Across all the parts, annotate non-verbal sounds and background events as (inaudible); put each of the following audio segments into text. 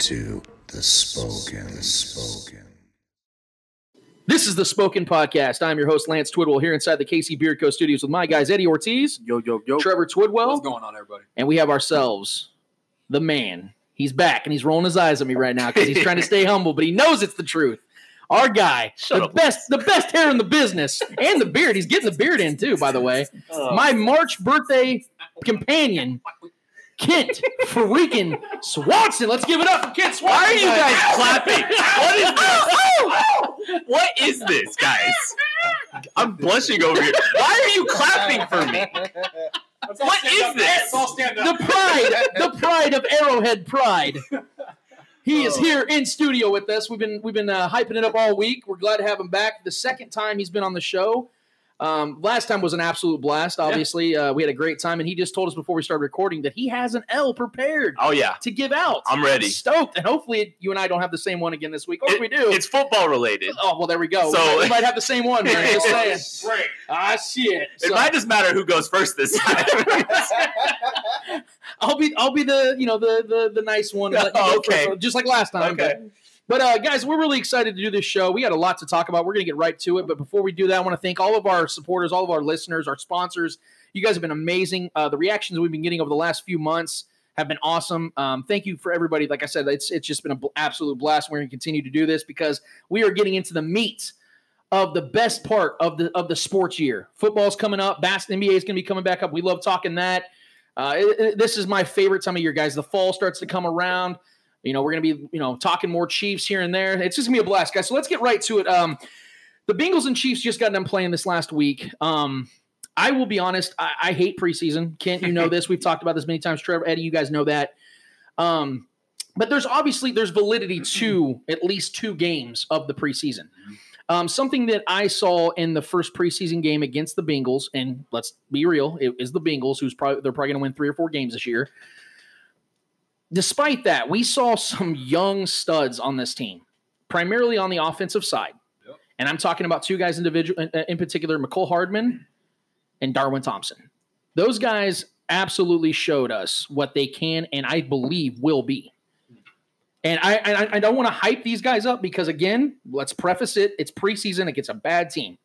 To the Spoken, the Spoken. This is the Spoken Podcast. I'm your host, Lance Twidwell, here inside the KC Beard Co. studios with my guys, Eddie Ortiz, Yo, yo, yo. Trevor Twidwell, What's going on, everybody? and we have ourselves the man. He's back and he's rolling his eyes at me right now because he's trying to stay (laughs) humble, but he knows it's the truth. Our guy, the best, the best hair in the business, and the beard. He's getting the beard in too, by the way. (laughs) Oh. My March birthday companion, Kent freaking Swanson. Let's give it up for Kent Swanson. Why are you guys clapping? What is this? What is this, guys? I'm blushing over here. Why are you clapping for me? What is this? the pride, the pride of Arrowhead Pride. He is here in studio with us. We've been we've been uh, hyping it up all week. We're glad to have him back. The second time he's been on the show. Um, last time was an absolute blast. Obviously, uh, we had a great time, and he just told us before we started recording that he has an L prepared Oh yeah, to give out. I'm ready. stoked, and hopefully you and I don't have the same one again this week. Or if we do, It's football related. oh well, there we go. So- we might have the same one. Man. Just (laughs) saying. Ah, shit. It might just matter who goes first this (laughs) time. I'll be I'll be the you know the the, the nice one, and let you go (laughs) Okay. first, just like last time. Okay. But, but uh, guys, we're really excited to do this show. We got a lot to talk about. We're going to get right to it. But before we do that, I want to thank all of our supporters, all of our listeners, our sponsors. You guys have been amazing. Uh, the reactions we've been getting over the last few months have been awesome. Um, thank you for everybody. Like I said, it's it's just been an bl- absolute blast. We're going to continue to do this because we are getting into the meat of the best part of the of the sports year. Football's coming up. Bass NBA is going to be coming back up. We love talking that. Uh, it- it- this is my favorite time of year, guys. The fall starts to come around. You know, we're going to be, you know, talking more Chiefs here and there. It's just going to be a blast, guys. So let's get right to it. Um, the Bengals and Chiefs just got done playing this last week. Um, I will be honest, I, I hate preseason. Kent, you know (laughs) this. We've talked about this many times. Trevor, Eddie, you guys know that. Um, but there's obviously there's validity to at least two games of the preseason. Um, something that I saw in the first preseason game against the Bengals, and let's be real, it is the Bengals who's probably they're probably going to win three or four games this year. Despite that, we saw some young studs on this team, primarily on the offensive side, and I'm talking about two guys individual in, in particular, Mecole Hardman and Darwin Thompson. Those guys absolutely showed us what they can and I believe will be. And I, I, I don't want to hype these guys up because again, let's preface it: it's preseason against a bad team.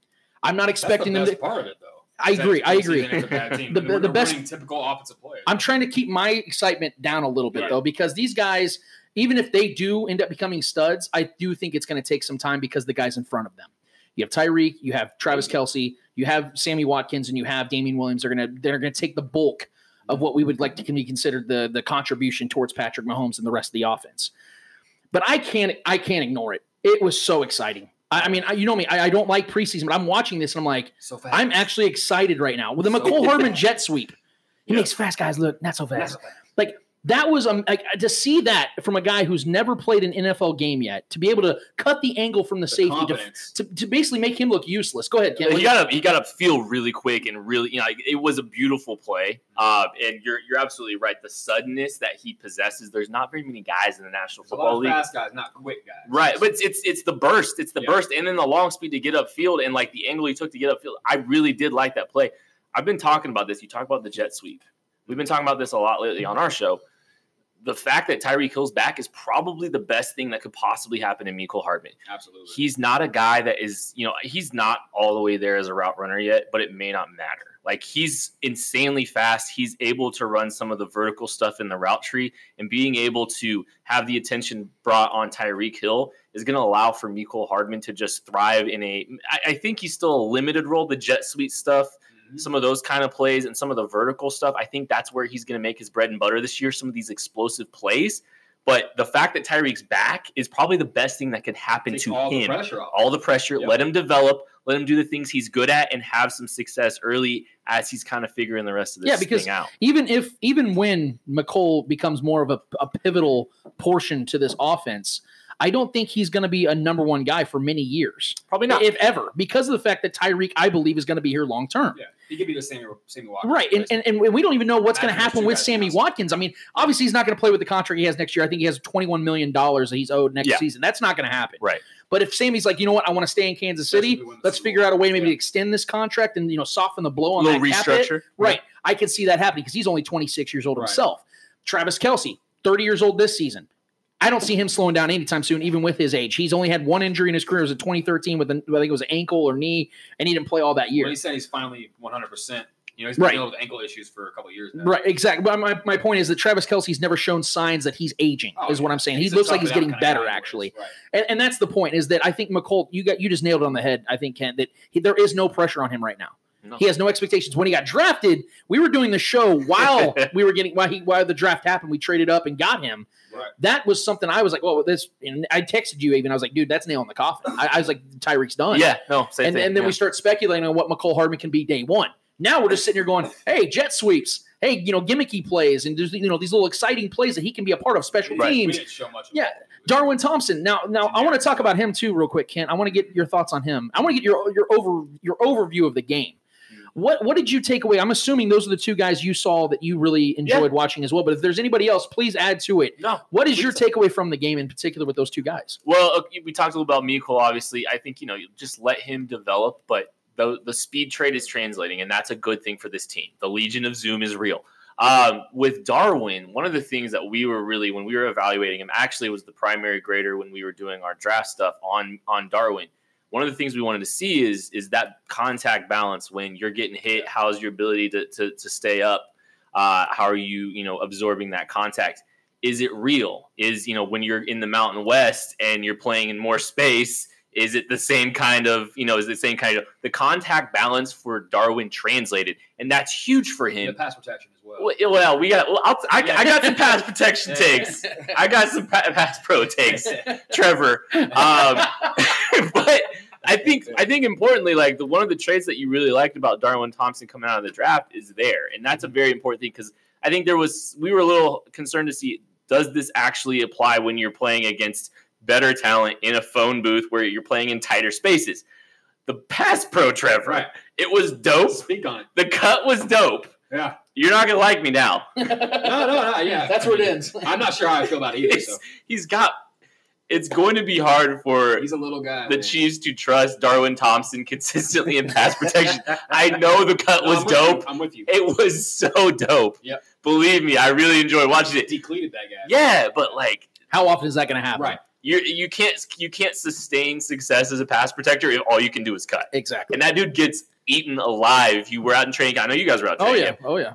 I'm not expecting That's the them to. part of it, though. I agree. I agree. preseason, it's a bad (laughs) team. The- the best- typical offensive player. I'm trying to keep my excitement down a little bit Right. though, because these guys, even if they do end up becoming studs, I do think it's going to take some time because the guys in front of them. You have Tyreek, you have Travis Kelce, you have Sammy Watkins, and you have Damien Williams. They're gonna they're gonna take the bulk of what we would like to be considered the the contribution towards Patrick Mahomes and the rest of the offense. But I can't I can't ignore it. It was so exciting. I, I mean, I, you know me, I, I don't like preseason, but I'm watching this and I'm like, so fast. I'm actually excited right now with the Mecole Hardman jet sweep. He Yeah. makes fast guys look not so fast. Not so fast. Like that was um like to see that from a guy who's never played an NFL game yet to be able to cut the angle from the, The safety to, to, to basically make him look useless. Go ahead, Ken. he got to he got to feel really quick and really you know like, it was a beautiful play. Uh, and you're you're absolutely right. The suddenness that he possesses. There's not very many guys in the National There's a lot Football of League. fast guys, not quick guys. Right, but it's, it's it's the burst, it's the Yeah. burst, and then the long speed to get upfield, and like the angle he took to get upfield. I really did like that play. I've been talking about this. You talk about the jet sweep. We've been talking about this a lot lately on our show. The fact that Tyreek Hill's back is probably the best thing that could possibly happen to Mecole Hardman. Absolutely. He's not a guy that is, you know, he's not all the way there as a route runner yet, but it may not matter. Like he's insanely fast. He's able to run some of the vertical stuff in the route tree, and being able to have the attention brought on Tyreek Hill is going to allow for Mecole Hardman to just thrive in a. I, I think he's still a limited role. The jet sweep stuff. Mm-hmm. some of those kind of plays, and some of the vertical stuff. I think that's where he's going to make his bread and butter this year. Some of these explosive plays. But the fact that Tyreek's back is probably the best thing that could happen Take to all the him off. all the pressure, Yep. let him develop, Let him do the things he's good at and have some success early as he's kind of figuring the rest of this Yeah, because thing out. even if even when Mecole becomes more of a, a pivotal portion to this offense, I don't think he's going to be a number one guy for many years, Probably not. if ever, because of the fact that Tyreek, I believe, is going to be here long term. Yeah, he could be the Sammy Sammy Watkins. Right, and, and and we don't even know what's going to happen with Sammy. Watkins. I mean, obviously he's not going to play with the contract he has next year. I think he has twenty one million dollars that he's owed next Yeah. season. That's not going to happen. Right. But if Sammy's like, you know what, I want to stay in Kansas City, if we win the let's figure out a way maybe Yeah. to extend this contract and you know soften the blow A on little that cap hit. restructure. Right. I can see that happening because he's only 26 years old Right. himself. Travis Kelce, 30 years old this season. I don't see him slowing down anytime soon, even with his age. He's only had one injury in his career. It was in 2013 with, an, I think it was an ankle or knee, and he didn't play all that year. Well, he said he's finally 100. percent You know, he's been Right. dealing with ankle issues for a couple of years now. Right, exactly. But my, my point is that Travis Kelce's never shown signs that he's aging, Oh, is what. I'm saying. He He's a looks like he's getting better, actually. Right. And, and that's the point is that I think Mecole, you got you just nailed it on the head. I think Ken that he, there is no pressure on him right now. No. He has no expectations. When he got drafted, we were doing the show while (laughs) we were getting while he while the draft happened. We traded up and got him. Right. That was something I was like, "Well, this." And I texted you even. I was like, "Dude, that's nail in the coffin." I, I was like, "Tyreek's done." Yeah, no, same and, thing. and then yeah. we start speculating on what Mecole Hardman can be day one. Now we're just sitting here going, "Hey, jet sweeps. Hey, you know, gimmicky plays, and there's you know these little exciting plays that he can be a part of special Right. Teams." didn't show much. Yeah. Darwin Thompson. Now, now I want to talk about him too, real quick, Kent. I want to get your thoughts on him. I want to get your your over your overview of the game. What what did you take away? I'm assuming those are the two guys you saw that you really enjoyed watching as well. But if there's anybody else, please add to it. no. What is your please. takeaway from the game in particular with those two guys? Well, okay, we talked a little about Mecole. Obviously, I think you know you just let him develop, but the the speed trade is translating, and that's a good thing for this team. The Legion of Zoom is real. Um, with Darwin, one of the things that we were really when we were evaluating him, actually was the primary grader when we were doing our draft stuff on on Darwin. One of the things we wanted to see is is that contact balance when you're getting hit. How's your ability to to, to stay up? Uh, how are you you know absorbing that contact? is it real? Is you know when you're in the Mountain West and you're playing in more space, is it the same kind of you know is it the same kind of the contact balance for Darwin translated, and that's huge for And the him. pass protection as well. Well, well, we got. Well, I'll, I, I got some pass protection takes. I got some pa- pass pro takes, (laughs) Trevor. Um, (laughs) but I think I think importantly, like the one of the traits that you really liked about Darwin Thompson coming out of the draft is there, and that's a very important thing because I think there was we were a little concerned to see does this actually apply when you're playing against better talent in a phone booth where you're playing in tighter spaces. The pass pro, Trevor, Right. it was dope. Speak on it. The cut was dope. Yeah. You're not gonna like me now. (laughs) No, no, no. Yeah. That's where it ends. I'm not sure how I feel about it either. So (laughs) he's got. It's going to be hard for he's a little guy. the man. Chiefs to trust Darwin Thompson consistently in pass (laughs) protection. I know the cut No, was I'm with you. dope. I'm with you. It was so dope. Yep. Believe me, I really enjoyed watching it. Decleated that guy. Yeah, but like How often is that going to happen? Right. you you can't you can't sustain success as a pass protector if all you can do is cut. Exactly. And that dude gets eaten alive. If you were out in training, camp- I know you guys were out. Oh training yeah. camp. Oh yeah.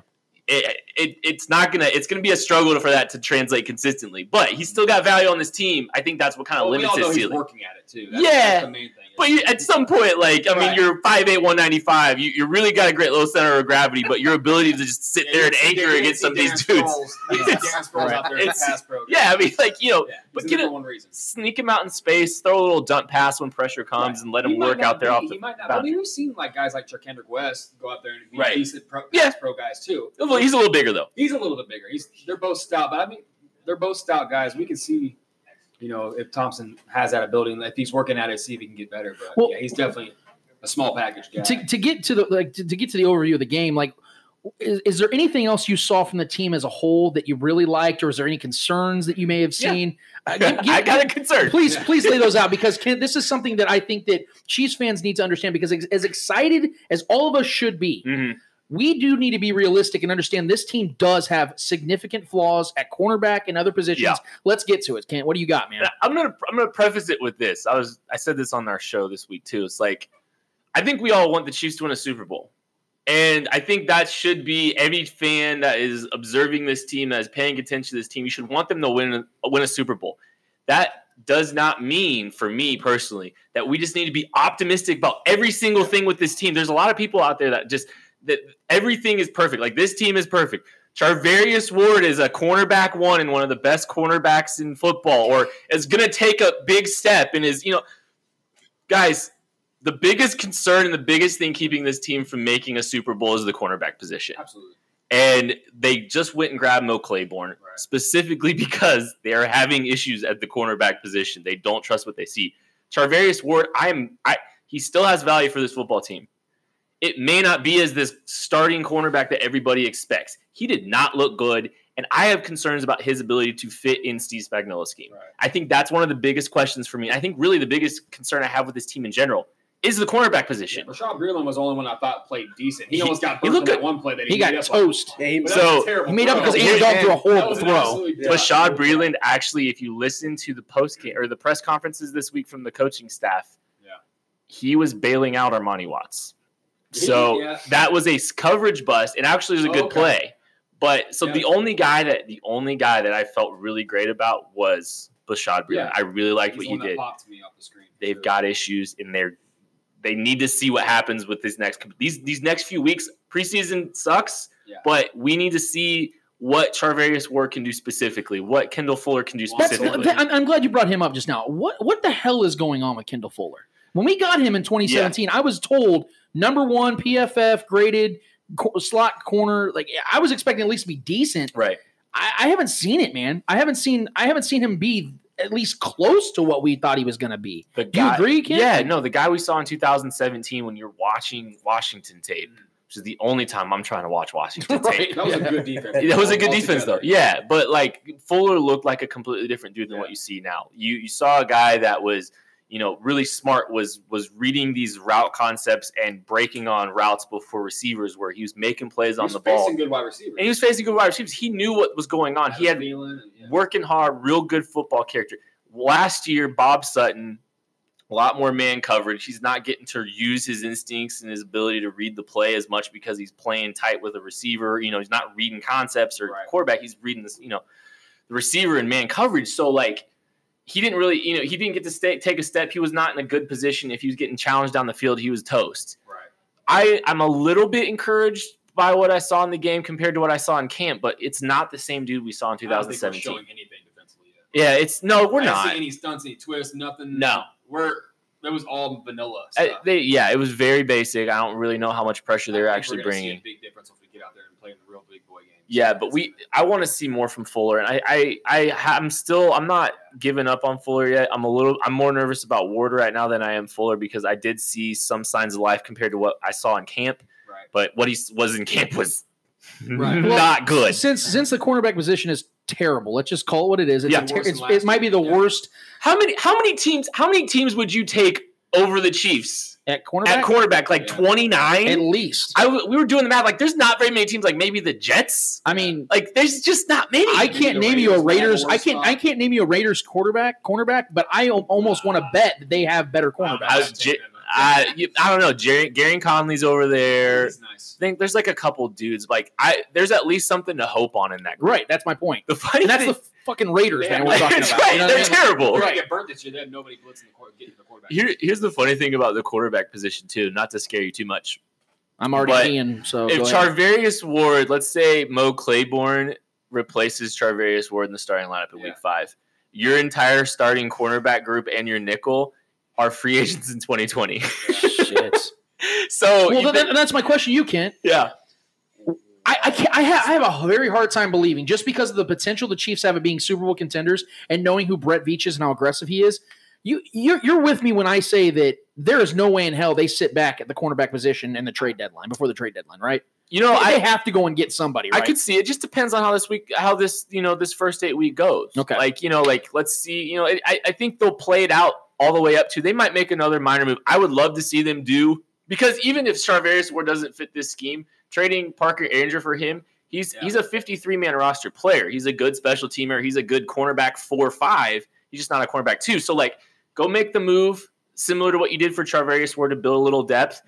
It, it, it's not gonna it's gonna be a struggle for that to translate consistently. But he's still got value on this team. I think that's what kind of Well, we limits all know his he's ceiling. working at it too. That's, Yeah. That's the main thing. But you, at some point, like I mean, Right. you're 5'8", 195. You, you really got a great low center of gravity, but your ability to just sit there and anchor against some of these dudes. Darren Sproles out there It's- pass pro. Yeah, I mean, like you know, Yeah, but get it one reason. sneak him out in space, throw a little dump pass when pressure comes, Right. and let him work out there off He the. might not. I mean, we've seen like guys like Charcandrick West go out there and be Right. decent pro, Yeah. pro guys too. Well, He's a little bigger though. He's a little bit bigger. He's they're both stout, but I mean they're both stout guys. We can see, you know, if Thompson has that ability and if he's working at it, see if he can get better. But Well- yeah, he's definitely a small package guy. to, to get to the like to, to get to the overview of the game like is, is there anything else you saw from the team as a whole that you really liked or is there any concerns that you may have Yeah. seen (laughs) Uh, give- give- I got a concern. please Yeah. please lay those out because (laughs) Ken, this is something that i think that chiefs fans need to understand because ex- as excited as all of us should be Mhm. We do need to be realistic and understand this team does have significant flaws at cornerback and other positions Yeah. let's get to it Kent. what do you got man I'm gonna I'm gonna preface it with this. I was I said this on our show this week too. It's like I think we all want the Chiefs to win a Super Bowl. And I think that should be every fan that is observing this team, that is paying attention to this team, you should want them to win a, win a Super Bowl. That does not mean, for me personally, that we just need to be optimistic about every single thing with this team. There's a lot of people out there that just that everything is perfect. Like this team is perfect. Charvarius Ward is a cornerback one and one of the best cornerbacks in football, or is going to take a big step and is, you know, guys, the biggest concern and the biggest thing keeping this team from making a Super Bowl is the cornerback position. Absolutely. And they just went and grabbed Mo Claiborne specifically because they are having issues at the cornerback position. They don't trust what they see. Charvarius Ward, I'm I he still has value for this football team. It may not be as this starting cornerback that everybody expects. He did not look good, and I have concerns about his ability to fit in Steve Spagnuolo's scheme. I think that's one of the biggest questions for me. I think really the biggest concern I have with this team in general is the cornerback position. Bashaud Breeland was the only one I thought played decent. He, He- almost got he burnt looked on that good. one play that he, He got made up on. toast. But that So- terrible He made up throw. because Andrew Dalton threw a That horrible throw. absolute dud. Bashaud Breeland actually, if you listen to the post game or the press conferences this week from the coaching staff, Yeah. he was bailing out Armani Watts. So yeah. that was a coverage bust, and actually was a good Okay. play. But so Yeah. the only guy that the only guy that I felt really great about was Bashaud Breeland. Yeah. I really liked He's what he did. popped me off the screen. They've sure. got issues, and they're they need to see what happens with this next these these next few weeks. Preseason sucks, Yeah. but we need to see what Charvarius Ward can do specifically, what Kendall Fuller can do That's, specifically. I'm, I'm glad you brought him up just now. What what the hell is going on with Kendall Fuller? When we got him in 2017, I was told number one PFF graded co- slot corner. Like I was expecting at least to be decent. right. I, I haven't seen it, man. I haven't seen I haven't seen him be at least close to what we thought he was going to be. The Do you agree, Ken? Yeah, no, the guy we saw in 2017 when you're watching Washington tape, which is the only time I'm trying to watch Washington (laughs) Right. tape. That was a good defense. (laughs) That was a good All defense, though. Yeah, but like Fuller looked like a completely different dude than what you see now. You you saw a guy that was, you know, really smart. Was was reading these route concepts and breaking on routes before receivers, where he was making plays on the ball, facing good wide receivers. and he was facing good wide receivers. He knew what was going on. He had Thielen yeah. working hard, real good football character. Last year, Bob Sutton, a lot more man coverage. He's not getting to use his instincts and his ability to read the play as much because he's playing tight with a receiver. You know, he's not reading concepts or Right. quarterback. He's reading this, you know, the receiver and man coverage. So like he didn't really, you know, he didn't get to stay, take a step. He was not in a good position. If he was getting challenged down the field, he was toast. Right. I I'm a little bit encouraged by what I saw in the game compared to what I saw in camp, but it's not the same dude we saw in I don't think we're 2017. showing anything defensively yet. Yeah, it's no, we're I see any stunts, any twists, nothing. No. we're that was all vanilla I- they, yeah, it was very basic. I don't really know how much pressure they're actually bringing. big difference get out there and play in the real big boy games. Yeah, but we I want to see more from Fuller, and I I I I'm still I'm not giving up on Fuller yet. I'm a little I'm more nervous about Ward right now than I am Fuller because I did see some signs of life compared to what I saw in camp, right. but what he was in camp was (laughs) Right. (laughs) not good. Since since the cornerback position is terrible, let's just call it what it is. It's, Yeah. ter- it's it might be the yeah. worst How many how many teams how many teams would you take over the Chiefs at cornerback. at quarterback? Like Yeah. 29. at least. I w- we were doing the math. Like, there's not very many teams. Like maybe the Jets. I mean, Like, there's just not many. I can't name you a Raiders might have a Raiders. I can't. spot. I can't name you a Raiders quarterback, cornerback. But I almost want to bet that they have better cornerbacks. I was J- I, you, I don't know. Jerry, Gareon Conley's over there. He's nice. I think there's like a couple dudes. Like I, there's at least something to hope on in that group. right. That's my point. The funny And that's thing, the fucking Raiders, man. We're talking (laughs) about. right. You know They're mean? terrible. We're Right. gonna get burnt this year. They have nobody blitzing the quarter, getting the quarterback. Here, here's the funny thing about the quarterback position too. Not to scare you too much. I'm already But seeing. So if go. Charvarius Ward, let's say Mo Claiborne replaces Charvarius Ward in the starting lineup in Yeah. Week Five, your entire starting cornerback group and your nickel are free agents in 2020. Shit. (laughs) so well, you then, that's my question. You Kent. yeah, I, I can't. I have. I have a very hard time believing just because of the potential the Chiefs have of being Super Bowl contenders and knowing who Brett Veach is and how aggressive he is. You you're, you're with me when I say that there is no way in hell they sit back at the cornerback position and the trade deadline before the trade deadline, right? you know they, I have to go and get somebody. Right? I could see it. Just depends on how this week, how this you know this first eight week goes. Okay. like you know, like let's see. You know, I, I think they'll play it out all the way up to. They might make another minor move. I would love to see them do because even if Charvarius Ward doesn't fit this scheme, trading Parker Ehinger for him, he's Yeah. he's a 53 man roster player. He's a good special teamer. He's a good cornerback four five. He's just not a cornerback two. So like, go make the move similar to what you did for Charvarius Ward to build a little depth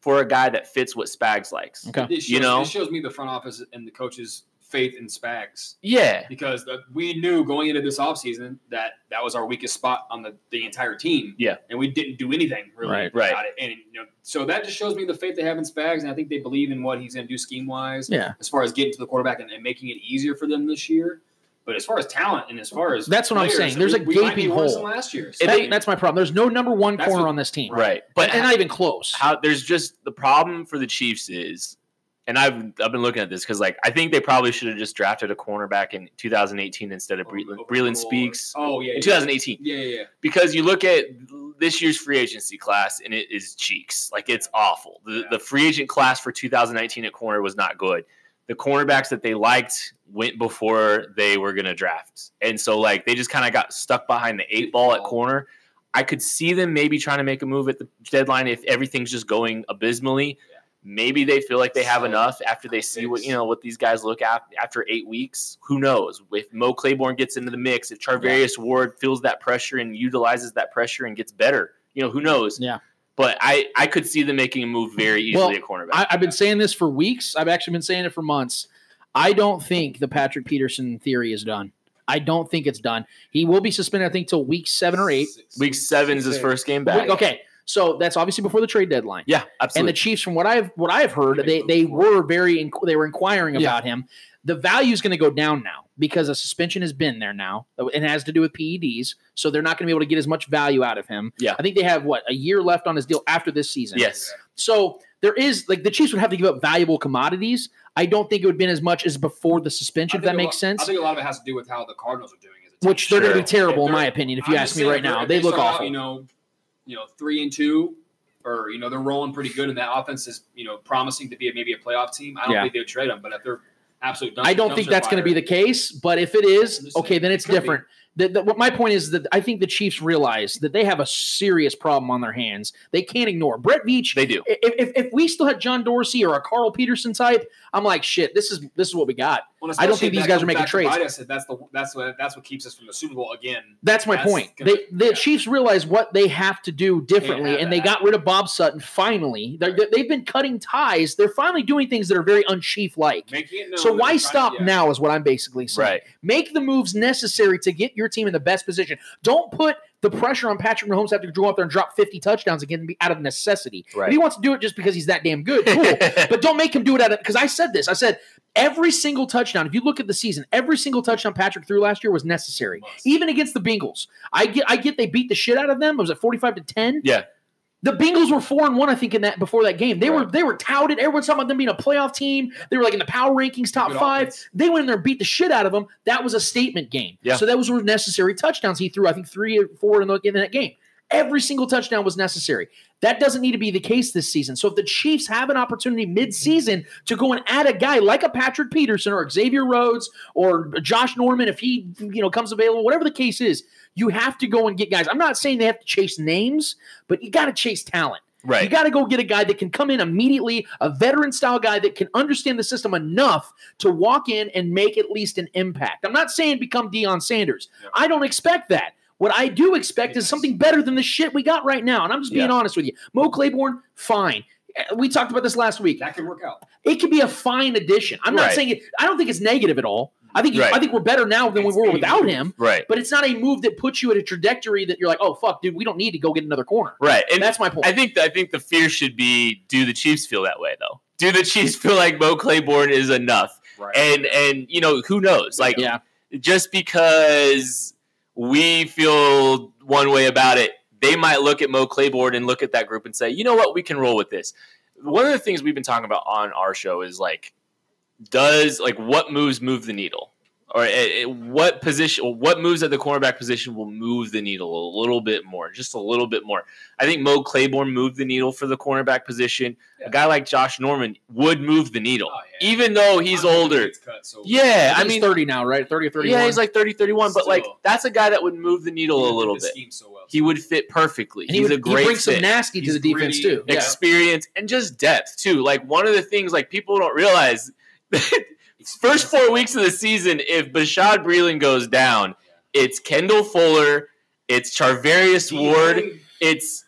for a guy that fits what Spags likes. Okay. This shows, You know? this shows me the front office and the coaches' faith in Spags Yeah. because the, we knew going into this offseason that that was our weakest spot on the, the entire team. Yeah. and we didn't do anything really Right. about Right. it. And you know, so that just shows me the faith they have in Spags, and I think they believe in what he's going to do scheme wise Yeah. as far as getting to the quarterback and, and making it easier for them this year. But as far as talent and as far as That's what I'm saying. There's a we, be gaping hole. than last year. If That- that's my problem. There's no number one corner what- on this team, Right. But But and not even close. how there's just the problem for the Chiefs is, and I've I've been looking at this because like I think they probably should have just drafted a cornerback in 2018 instead of Breeland, Or- Breeland Speaks Oh yeah, in yeah. 2018 Yeah, yeah, yeah. because you look at this year's free agency class and it is cheeks like it's awful. The Yeah. the free agent class for 2019 at corner was not good. The cornerbacks that they liked went before they were going to draft, and so like they just kind of got stuck behind the eight ball at corner. I could see them maybe trying to make a move at the deadline if everything's just going abysmally. Yeah. Maybe they feel like they have enough after they see what you know what these guys look at after eight weeks. Who knows? If Mo Claiborne gets into the mix, if Charvarius Ward feels that pressure and utilizes that pressure and gets better, you know who knows? Yeah. But I I could see them making a move very easily Well, at cornerback. I, I've been saying this for weeks. I've actually been saying it for months. I don't think the Patrick Peterson theory is done. I don't think it's done. He will be suspended, I think, till week seven or eight. Week seven is his Six. first game back. Okay, so that's obviously before the trade deadline. Yeah, absolutely. And the Chiefs, from what I've what I've heard, they they were very inqu- they were inquiring Yeah. about him. The value is going to go down now because a suspension has been there now. It has to do with PEDs, so they're not going to be able to get as much value out of him. Yeah. I think they have what a year left on his deal after this season. yes. So there is like the Chiefs would have to give up valuable commodities. I don't think it would have been as much as before the suspension, if that makes lot- sense. I think a lot of it has to do with how the Cardinals are doing as a team. Which they're going to be terrible, in my opinion. If I'm you ask me right if they're- now, they look start out, awful. you know, you know, three and two, or you know, they're rolling pretty good, and that offense is you know promising to be a, maybe a playoff team. I don't Yeah. think they would trade them, but if they're absolute, I don't think that's going to be the case, but if it I'm is, just okay, then it's could different. The, the, what my point is that I think the Chiefs realize that they have a serious problem on their hands. They can't ignore Brett Veach. They do. if, if, if we still had John Dorsey or a Carl Peterson type, I'm like, shit, this is this is what we got. Well, I don't think these guys are making trades. bite us, that's the that's what that's what keeps us from the Super Bowl again. That's my That's point. gonna- They, the yeah. Chiefs realize what they have to do differently, have and that they got rid of Bob Sutton. Finally, They're, they've been cutting ties. They're finally doing things that are very unchief like. Making it known So why they're trying- stop yeah. now? Is what I'm basically saying. Right. Make the moves necessary to get your team in the best position. Don't put the pressure on Patrick Mahomes to have to go out there and drop 50 touchdowns again out of necessity. Right. If he wants to do it just because he's that damn good, cool. (laughs) but don't make him do it out of because I said this. I said every single touchdown. If you look at the season, every single touchdown Patrick threw last year was necessary, even against the Bengals. I get, I get they beat the shit out of them. It was it 45 to 10? Yeah. The Bengals were four and one, I think, in that before that game. They were they were touted. Everyone's talking about them being a playoff team. They were like in the power rankings, top Good five. offense. They went in there and beat the shit out of them. That was a statement game. Yeah. So that was were necessary touchdowns. He threw, I think, three or four in, the, in that game. Every single touchdown was necessary. That doesn't need to be the case this season. So if the Chiefs have an opportunity mid-season to go and add a guy like a Patrick Peterson or Xavier Rhodes or Josh Norman, if he you know comes available, whatever the case is, you have to go and get guys. I'm not saying they have to chase names, but you got to chase talent. Right. You got to go get a guy that can come in immediately, a veteran style guy that can understand the system enough to walk in and make at least an impact. I'm not saying become Deion Sanders. Yeah. I don't expect that. What I do expect is something better than the shit we got right now. And I'm just being Yeah. honest with you. Mo Claiborne, fine. We talked about this last week. That can work out. It could be a fine addition. I'm not Right. saying it. I don't think it's negative at all. I think Right. I think we're better now than we were without move. him. Right. But it's not a move that puts you at a trajectory that you're like, oh fuck, dude, we don't need to go get another corner. Right. And That's my point. I think I think the fear should be: Do the Chiefs feel that way though? Do the Chiefs feel like Mo Claiborne is enough? Right. And and you know who knows? Like yeah. just because we feel one way about it, they might look at Mo Claiborne and look at that group and say, you know what, we can roll with this. One of the things we've been talking about on our show is like, does like what moves move the needle, or what position, what moves at the cornerback position will move the needle a little bit more, just a little bit more. I think Mo Claiborne moved the needle for the cornerback position. Yeah. A guy like Josh Norman would move the needle, Oh, yeah. even though he's I don't older. it's cut, so- Yeah, I He's mean, 30 now, right? 30 or 31. yeah, he's like 30, 31, but like that's a guy that would move the needle He a little bit. scheme so well. He would fit perfectly. and he, He's would, a great he brings some fit. nasty to He's the defense gritty. too. Yeah. experience and just depth too. Like one of the things like people don't realize (laughs) first four weeks of the season, if Bashaud Breeland goes down, it's Kendall Fuller, it's Charvarius Ward, it's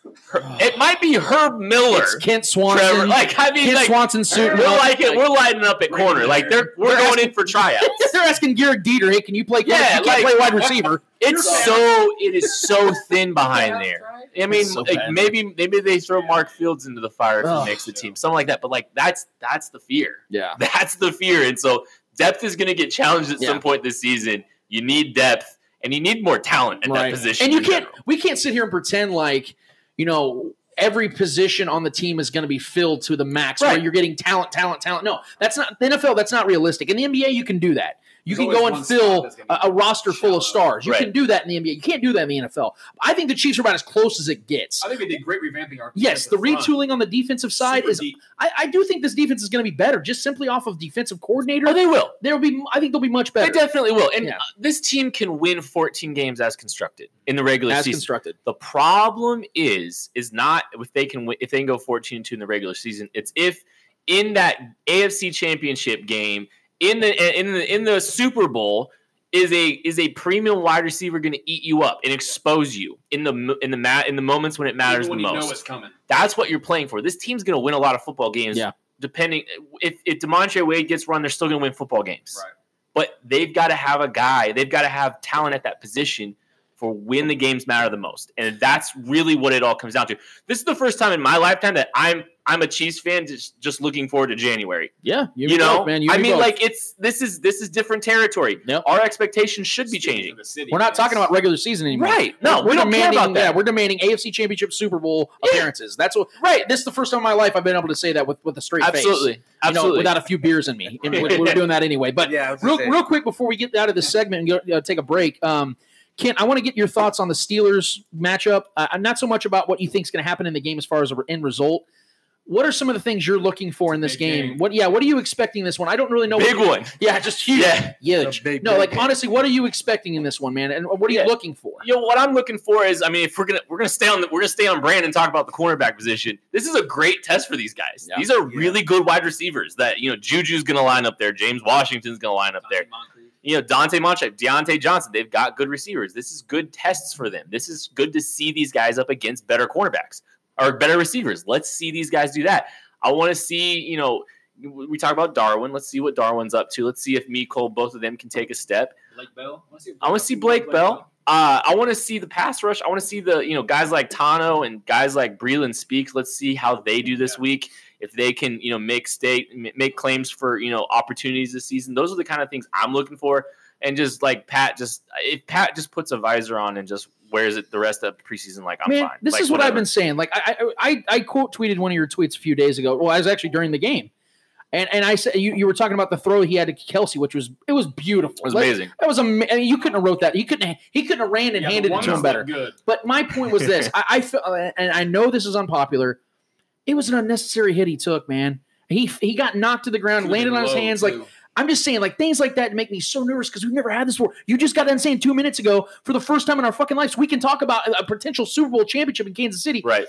it might be Herb Miller. It's Kent Swanson. Trevor, like I mean, Kent like Swanson suiting we're up. like it. We're lighting up at corner. Like they're we're They're going in for tryouts. (laughs) They're asking Gehrig Dieter, hey, can you play? Yeah, you can't like- play wide receiver. (laughs) It's so it is so thin behind there. I mean, so like bad. maybe maybe they throw Mark Fields into the fire if Ugh. he makes the team, something like that. But like that's that's the fear. Yeah. (laughs) That's the fear, and so depth is going to get challenged at Yeah. some point this season. You need depth, and you need more talent at that position. And you can't. general. We can't sit here and pretend like you know every position on the team is going to be filled to the max, where Right. you're getting talent, talent, talent. No, that's not the NFL. That's not realistic. In the NBA, you can do that. You There's can go and fill a, a roster full of stars. You Right. can do that in the NBA. You can't do that in the NFL. I think the Chiefs are about as close as it gets. I think they did great revamping our. Yes, the defensive front. retooling on the defensive side Super is. I, I do think this defense is going to be better, just simply off of defensive coordinator. Oh, they will. There will be. I think they'll be much better. They definitely will. And Yeah. uh, this team can win 14 games as constructed in the regular season. as season. constructed. The problem is is not if they can win, if they can go 14 and 2 in the regular season. It's if in that AFC championship game in the in the in the Super Bowl is a is a premium wide receiver going to eat you up and expose you in the in the mat in the moments when it matters Even when the you most. know it's coming. That's what you're playing for. This team's going to win a lot of football games. Yeah. Depending if if D'Montre Wade gets run, they're still going to win football games. Right. But they've got to have a guy. They've got to have talent at that position for when the games matter the most, and that's really what it all comes down to. This is the first time in my lifetime that I'm I'm a Chiefs fan, just just looking forward to January. Yeah, You, know, man. You I mean, both. like it's this is this is different territory. Yep. Our expectations should be Speaking changing. the city, We're not yes. talking about regular season anymore. Right. No, we're we don't care demanding. about that. Yeah, we're demanding AFC Championship, Super Bowl Yeah. appearances. That's what. Right. This is the first time in my life I've been able to say that with with a straight Absolutely. face. You know, Absolutely. without a few beers in me. (laughs) And we're, we're doing that anyway. But Yeah, real, gonna real quick before we get out of this segment and go, uh, take a break, um, Kent, I want to get your thoughts on the Steelers matchup. Uh, I'm not so much about what you think is going to happen in the game as far as an end result. What are some of the things you're looking for in this game? game. What, yeah, what are you expecting this one? I don't really know. Big what, one. Yeah, just huge. Yeah. Huge. Big, no, big like game. honestly, what are you expecting in this one, man? And what are you looking for? you know what I'm looking for is I mean if we're gonna we're gonna stay on the, we're gonna stay on brand and talk about the cornerback position. This is a great test for these guys. Yeah. These are really good wide receivers that you know Juju's gonna line up there, James Washington's gonna line up there. Moncrief. You know Donte Moncrief, Diontae Johnson. They've got good receivers. This is good tests for them. This is good to see these guys up against better cornerbacks or better receivers. Let's see these guys do that. I want to see you know. We talk about Darwin. Let's see what Darwin's up to. Let's see if Mecole, both of them, can take a step. Blake Bell. I want to see, I want to see Blake Bell. Uh, I want to see the pass rush. I want to see the you know guys like Tanoh and guys like Breeland speak. Let's see how they do this Yeah. week. If they can you know make state make claims for you know opportunities this season. Those are the kind of things I'm looking for. And just like Pat, just if Pat just puts a visor on and just wears it the rest of the preseason, like I'm Man, fine. this Like, is what I've been saying. Like I, I, I, I quote tweeted one of your tweets a few days ago. Well, I was actually during the game, and and I said you, you were talking about the throw he had to Kelce, which was it was beautiful. It was Like, amazing. That was am- I mean, you couldn't have wrote that. He couldn't. He couldn't have ran and Yeah, handed it to him better. Good. But my point was this: (laughs) I, I feel, and I know this is unpopular. It was an unnecessary hit he took, man. He he got knocked to the ground, Could've landed on his low, hands. Like too. I'm just saying, like things like that make me so nervous because we've never had this before. You just got done saying two minutes ago, for the first time in our fucking lives, we can talk about a potential Super Bowl championship in Kansas City. Right.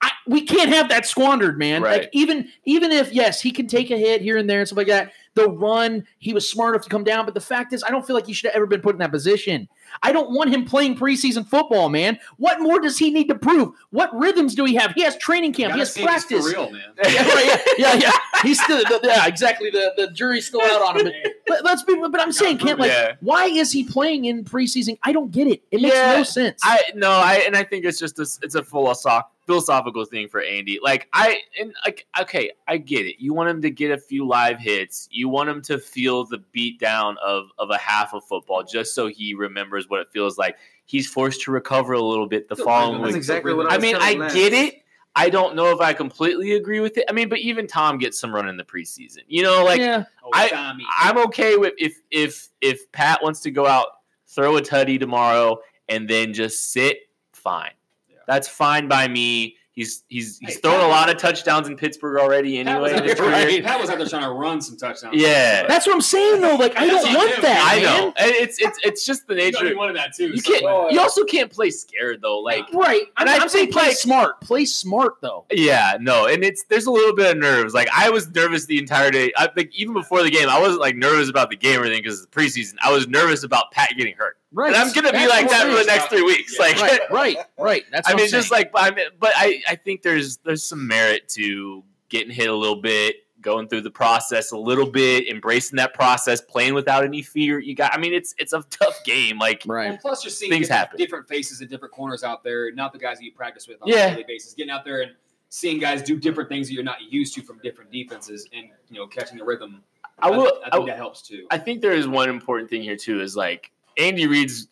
I, we can't have that squandered, man. Right. Like even even if yes, he can take a hit here and there and stuff like that. The run, he was smart enough to come down, but the fact is, I don't feel like he should have ever been put in that position. I don't want him playing preseason football, man. What more does he need to prove? What rhythms do he have? He has training camp. He has see if he's practice. real, man. (laughs) yeah, yeah, yeah. He's still, yeah, exactly. The the jury's still out on him. (laughs) But, let's be. But I'm saying, Kent, like, Yeah. why is he playing in preseason? I don't get it. It makes Yeah, no sense. I no, I and I think it's just a it's a philosoph- philosophical thing for Andy. Like I and like okay, I get it. You want him to get a few live hits. You want him to feel the beat down of of a half of football, just so he remembers what it feels like. He's forced to recover a little bit the Still following. That's week. exactly what I I mean, I telling get it. I don't know if I completely agree with it. I mean, but even Tom gets some run in the preseason. You know, like yeah, Oh, I- Tommy. I'm okay with if if if Pat wants to go out, throw a tutty tomorrow, and then just sit. Fine, Yeah. That's fine by me. He's he's he's Hey, thrown a lot of touchdowns in Pittsburgh already. Pat was, Anyway, out there, career. Pat was out there trying to run some touchdowns. Yeah. that's what I'm saying though. Like, I don't want you that. I man. know, and it's it's it's just the You know, nature. he wanted that too. You so, can't. like, You also can't play scared though. Like Right. I'm, And I I'm saying play like- smart. Play smart though. Yeah, no, and it's there's a little bit of nerves. Like I was nervous the entire day. I think even before the game, I wasn't like nervous about the game or anything because it's the preseason. I was nervous about Pat getting hurt, Right. and I'm gonna be That's like that for the next three weeks. Yeah. Like, right, right, right. That's. I what mean, I'm just saying. like, I mean, but I I think there's there's some merit to getting hit a little bit, going through the process a little bit, embracing that process, playing without any fear. You got. I mean, it's it's a (laughs) tough game. Like, And right. plus, you're seeing Things different, happen. different faces and different corners out there, not the guys that you practice with on Yeah. a daily basis. Getting out there and seeing guys do different things that you're not used to from different defenses, and you know, catching the rhythm. I will. I, I, think that helps too. I think there is one important thing here too. Is like Andy Reid's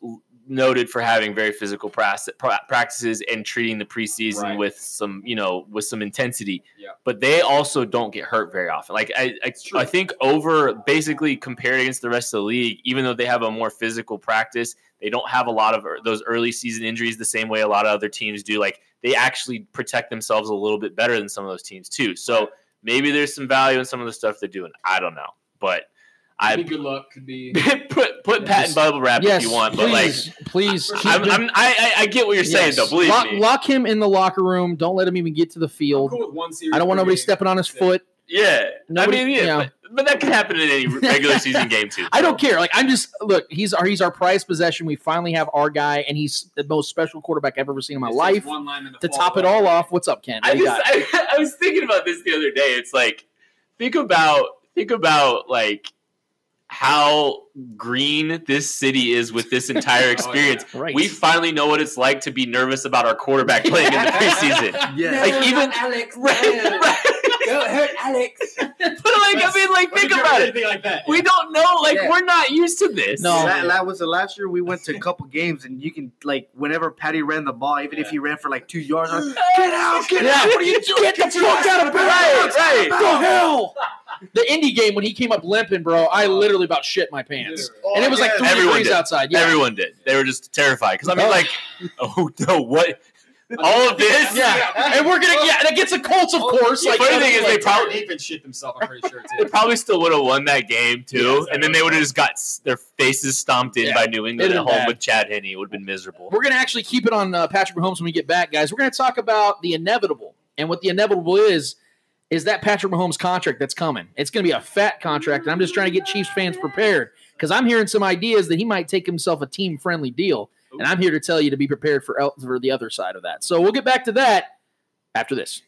noted for having very physical practices and treating the preseason Right. with some, you know, with some intensity. Yeah. But they also don't get hurt very often. Like I, I. I think over basically compared against the rest of the league, even though they have a more physical practice, they don't have a lot of er- those early season injuries the same way a lot of other teams do. Like they actually protect themselves a little bit better than some of those teams too. So maybe there's some value in some of the stuff they're doing. I don't know, but I be good luck. Could be. (laughs) put put Pat in bubble wrap yes, if you want, but like please, please. keep I'm, him- I'm, I, I I get what you're saying yes. though. Believe lock, me. lock him in the locker room. Don't let him even get to the I'm field. cool with one I don't want per nobody game. stepping on his That's it. foot. yeah, Nobody- I mean, yeah, yeah. But, but that could happen in any (laughs) regular season game too. I don't care. Like I'm just look. He's our he's our prized possession. We finally have our guy, and he's the most special quarterback I've ever seen in my It's life. one lineman To fall top it back. all off, what's up, Ken? What I you just got? I, (laughs) I was thinking about this the other day. It's like think about think about like how green this city is with this entire (laughs) oh, experience. Right. We finally know what it's like to be nervous about our quarterback playing in the preseason. (laughs) Yeah. Like even Alex. (laughs) right, right. Don't hurt Alex. but like I mean, like think about it. Like that. We don't know. Like Yeah. we're not used to this. No. That, that was the last year we went to a couple games, and you can like whenever Patty ran the ball, even if he ran for like two yards, I was, (gasps) get out, get Yeah. out! What are you doing? Get the fuck out of bed! Right, right. Go hell! The Indy game when he came up limping, bro, I literally about shit my pants, and it was like three Everyone degrees did. outside. Yeah, Everyone did. They were just terrified because I mean, Oh. like, (laughs) oh no, what? All of this? yeah, and we're gonna yeah, and against the Colts, of course. The Like, funny thing is they probably- even shit himself. I'm pretty sure They too. probably still would have won that game too, Yes, and then they would have just got s- their faces stomped in Yeah. by New England It'd at been home bad. with Chad Henne. It would have been miserable. We're gonna actually keep it on uh, Patrick Mahomes when we get back, guys. We're gonna talk about the inevitable, and what the inevitable is is that Patrick Mahomes contract that's coming. It's gonna be a fat contract, and I'm just trying to get Chiefs fans prepared because I'm hearing some ideas that he might take himself a team friendly deal, and I'm here to tell you to be prepared for el- for the other side of that. So we'll get back to that after this.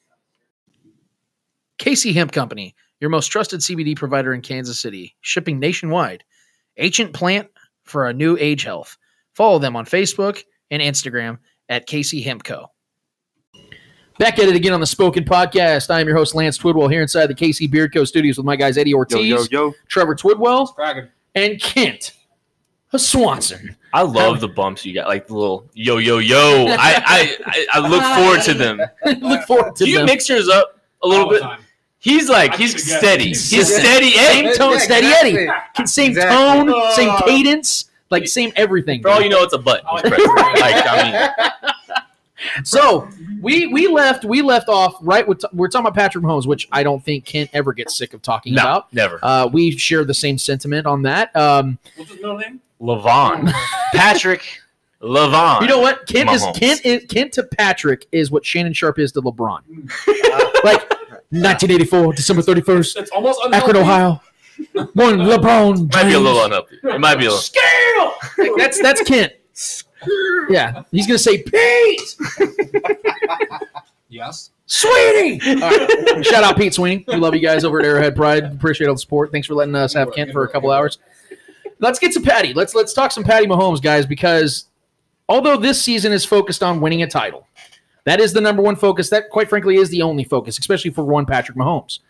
KC Hemp Company, your most trusted CBD provider in Kansas City, shipping nationwide. Ancient plant for a new age health. Follow them on Facebook and Instagram at KC Hemp Co. Back at it again on the Spoken Podcast. I am your host, Lance Twidwell, here inside the KC Beard Co. studios with my guys, Eddie Ortiz, yo! Trevor Twidwell, and Kent Swanson. I love the bumps you got, like the little yo yo yo. I I, I, I look (laughs) forward to them. (laughs) Look forward to Do you them. mix yours up a little All bit? time. He's like I he's keep it going. steady. He's He's steady. steady. same tone, Yeah, steady exactly. Eddie. Same Exactly. tone, same Oh. cadence, like same everything. For all you know, it's a butt. Like oh, Like I mean, So we we left we left off right with we're talking about Patrick Mahomes, which I don't think Kent ever gets sick of talking no, about. never. Uh, we share the same sentiment on that. Um, What's his middle name? Lavon, (laughs) Patrick, Lavon. you know what? Kent is Kent is Kent to Patrick is what Shannon Sharpe is to LeBron. (laughs) like 1984, December 31st, It's almost Akron. Ohio. One LeBron. might be a James. little unhealthy. It might be a little. Scale. Like, that's that's Kent. Yeah, he's gonna say Pete, (laughs) Yes. Sweetie. All right. Shout out Pete Sweeney. We love you guys over at Arrowhead Pride. Appreciate all the support. Thanks for letting us have Kent for a couple hours. Let's get to Patty. Let's let's talk some Patty Mahomes, guys, because although this season is focused on winning a title, that is the number one focus. That, quite frankly, is the only focus, especially for one Patrick Mahomes.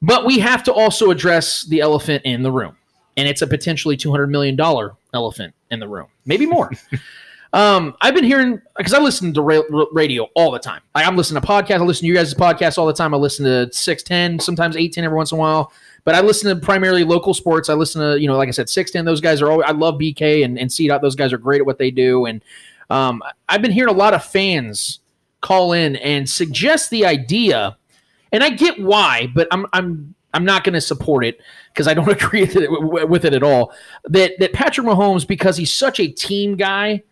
But we have to also address the elephant in the room, and it's a potentially two hundred million dollar elephant in the room, maybe more. (laughs) um, I've been hearing because I listen to ra- radio all the time. I, I'm listening to podcasts. I listen to you guys' podcasts all the time. I listen to six ten, sometimes eight ten every once in a while. But I listen to primarily local sports. I listen to you know, like I said, six ten. Those guys are always. I love BK and and C dot. Those guys are great at what they do. And um, I've been hearing a lot of fans call in and suggest the idea, and I get why, but I'm I'm I'm not going to support it because I don't (laughs) agree with it, with it at all. That that Patrick Mahomes, because he's such a team guy,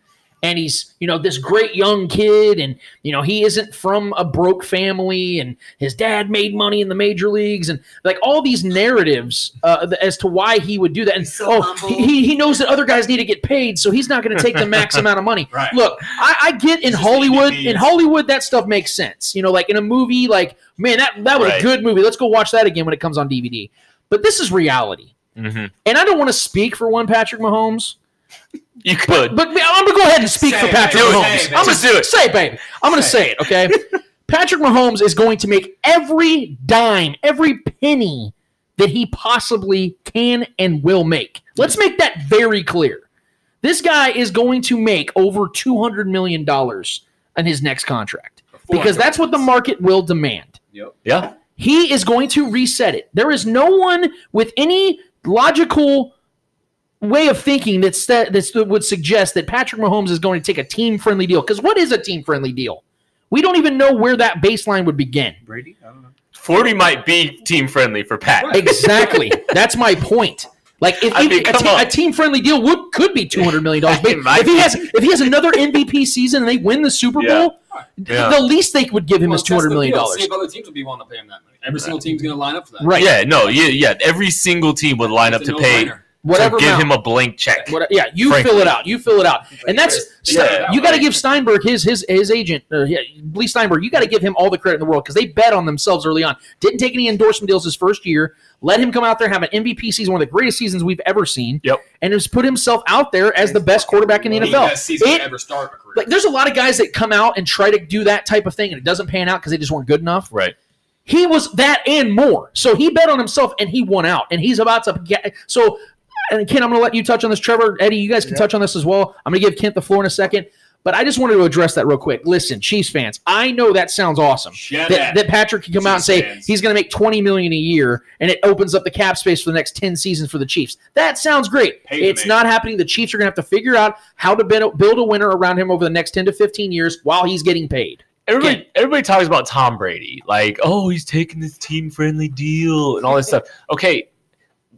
and he's you know this great young kid, and you know he isn't from a broke family, and his dad made money in the major leagues, and like all these narratives uh, as to why he would do that. And oh, he, he knows that other guys need to get paid, so he's not going to take the max (laughs) amount of money. Right. Look, I, I get in Just Hollywood. In Hollywood, that stuff makes sense. You know, like in a movie, like man, that that was a good movie. Let's go watch that again when it comes on DVD. But this is reality, hmm and I don't want to speak for one Patrick Mahomes. You could. But I'm gonna go ahead and speak Say for Patrick do it, Mahomes. say it, I'm gonna do it. Say it, baby. I'm gonna say it. Okay. (laughs) Patrick Mahomes is going to make every dime, every penny that he possibly can and will make. Let's make that very clear. This guy is going to make over two hundred million dollars in his next contract because that's what the market will demand. Yep. Yeah. He is going to reset it. There is no one with any logical way of thinking that's that that's, that would suggest that Patrick Mahomes is going to take a team friendly deal. Because what is a team friendly deal? We don't even know where that baseline would begin. Brady? I don't know. 40 might be team friendly for Pat. Exactly. That's my point. Like if, I if mean, a, te- a team friendly deal would could be two hundred million dollars. (laughs) But if he has if he has another MVP season and they win the Super Yeah. Bowl, Yeah. the least they would give him Well, is test two hundred the million field, dollars. See if other teams would be willing to pay him that money. Every single team's going to line up for that. Right. Yeah, no, yeah, yeah. Every single team would line up It's a to pay no-brainer. Whatever to give amount. him a blank check. What, yeah, you Frankly. fill it out. You fill it out, and that's Yeah, you got to give Steinberg his his his agent, uh, yeah, Leigh Steinberg. You got to give him all the credit in the world because they bet on themselves early on. Didn't take any endorsement deals his first year. Let him come out there have an MVP season, one of the greatest seasons we've ever seen. Yep. and has put himself out there as the best quarterback in the The NFL. best season It- ever start a career. like, there's a lot of guys that come out and try to do that type of thing, and it doesn't pan out because they just weren't good enough. Right. He was that and more. So he bet on himself and he won out. And he's about to get so and Kent, I'm gonna let you touch on this. Trevor, Eddie, you guys can touch on this as well. I'm gonna give Kent the floor in a second. But I just wanted to address that real quick. Listen, Chiefs fans, I know that sounds awesome. That, that Patrick can come out and say fans. he's going to make 20 million a year and it opens up the cap space for the next 10 seasons for the Chiefs. That sounds great. Pay it's not happening. The Chiefs are going to have to figure out how to build build a winner around him over the next 10 to 15 years while he's getting paid. Everybody, everybody talks about Tom Brady, like, oh, he's taking this team friendly deal and all this (laughs) stuff. Okay,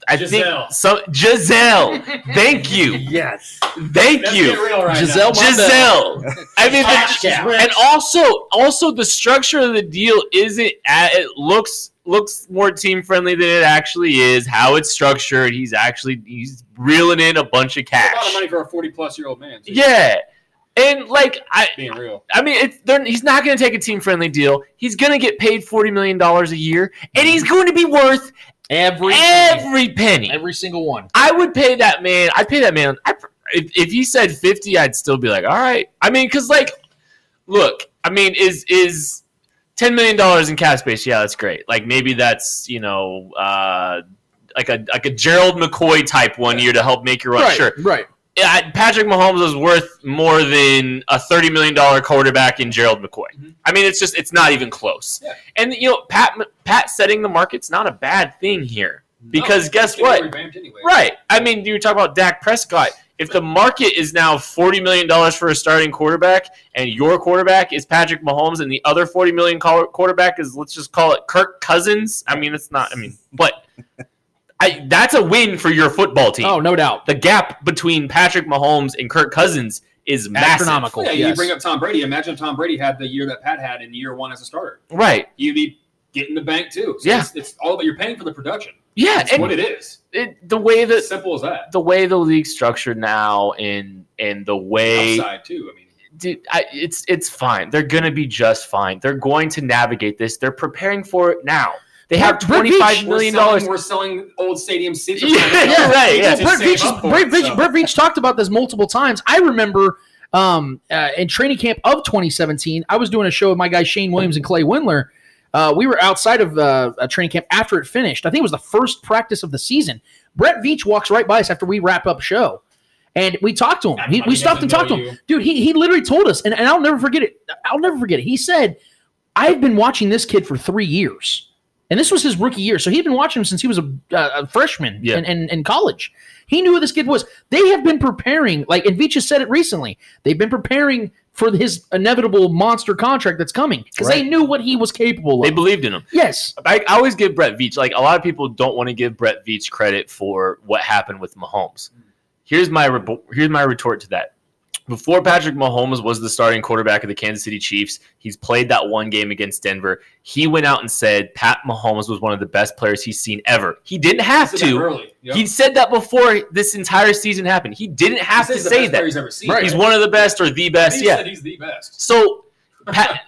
I Gisele. think some Gisele. (laughs) Thank you, Yes. thank Let's you, get real right Gisele now. Gisele. I mean, the, and also, also the structure of the deal isn't. a- It looks looks more team friendly than it actually is. How it's structured, he's actually he's reeling in a bunch of It's a lot of money for a 40 plus year old man. too. Yeah, and like I, Being real. I mean, it's, they're, he's not going to take a team friendly deal. He's going to get paid forty million dollars a year, and he's going to be worth Every every penny. every single one. I would pay that man. I'd pay that man. I, if if he said fifty, I'd still be like, all right. I mean, because like, look, I mean, is is ten million dollars in cap space? Yeah, that's great. Like maybe that's you know. uh like a like a Gerald McCoy type one year to help make your run. Right, Sure, right. Yeah, Patrick Mahomes is worth more than a thirty million dollar quarterback in Gerald McCoy. I mean, it's just it's not even close. Yeah. And you know, Pat Pat setting the market's not a bad thing here because No, guess what? anyway. Right. I mean, you talk about Dak Prescott. If the market is now forty million dollars for a starting quarterback, and your quarterback is Patrick Mahomes, and the other forty million quarterback is let's just call it Kirk Cousins. I mean, it's not. I mean, but I, that's a win for your football team Oh, no doubt. the gap between Patrick Mahomes and Kirk Cousins is massive. Astronomical. Yeah, you bring up Tom Brady. Imagine Tom Brady had the year that Pat had in year one as a starter. Right. You'd be getting the bank too. So Yeah. It's, it's all about you're paying for the production. Yeah, That's and what it is. it, the way It's that simple as that. the way the league's structured now, and and the way Upside too. I mean, dude, I, it's it's fine. They're gonna be just fine. They're going to navigate this. They're preparing for it now. They have twenty five million Brett twenty five we're selling, dollars. we're selling old stadium seats. (laughs) Yeah, Yeah, right, yeah. Just Brett Veach, Brett, Veach, so. Brett Veach talked about this multiple times. I remember um, uh, in training camp of 2017, I was doing a show with my guy Shane Williams and Clay Windler. Uh, we were outside of uh, a training camp after it finished. I think it was the first practice of the season. Brett Veach walks right by us after we wrap up show. And we talked to him. He, we stopped and talked to him. Dude, he, he literally told us, and, and I'll never forget it. I'll never forget it. He said, I've been watching this kid for three years. And this was his rookie year. So he'd been watching him since he was a, uh, a freshman Yeah. in, in, in college. He knew who this kid was. They have been preparing, like, and Veach has said it recently. They've been preparing for his inevitable monster contract that's coming because they knew what he was capable of. They believed in him. yes. I, I always give Brett Veach like a lot of people don't want to give Brett Veach credit for what happened with Mahomes. Here's my re- here's my retort to that. Before Patrick Mahomes was the starting quarterback of the Kansas City Chiefs, he's played that one game against Denver. He went out and said Pat Mahomes was one of the best players he's seen ever. He didn't have Said that to. Yep. He said that before this entire season happened. He didn't have He to say that. He's ever seen. Right. He's one of the best or the best. He yeah. said he's the best. So Pat,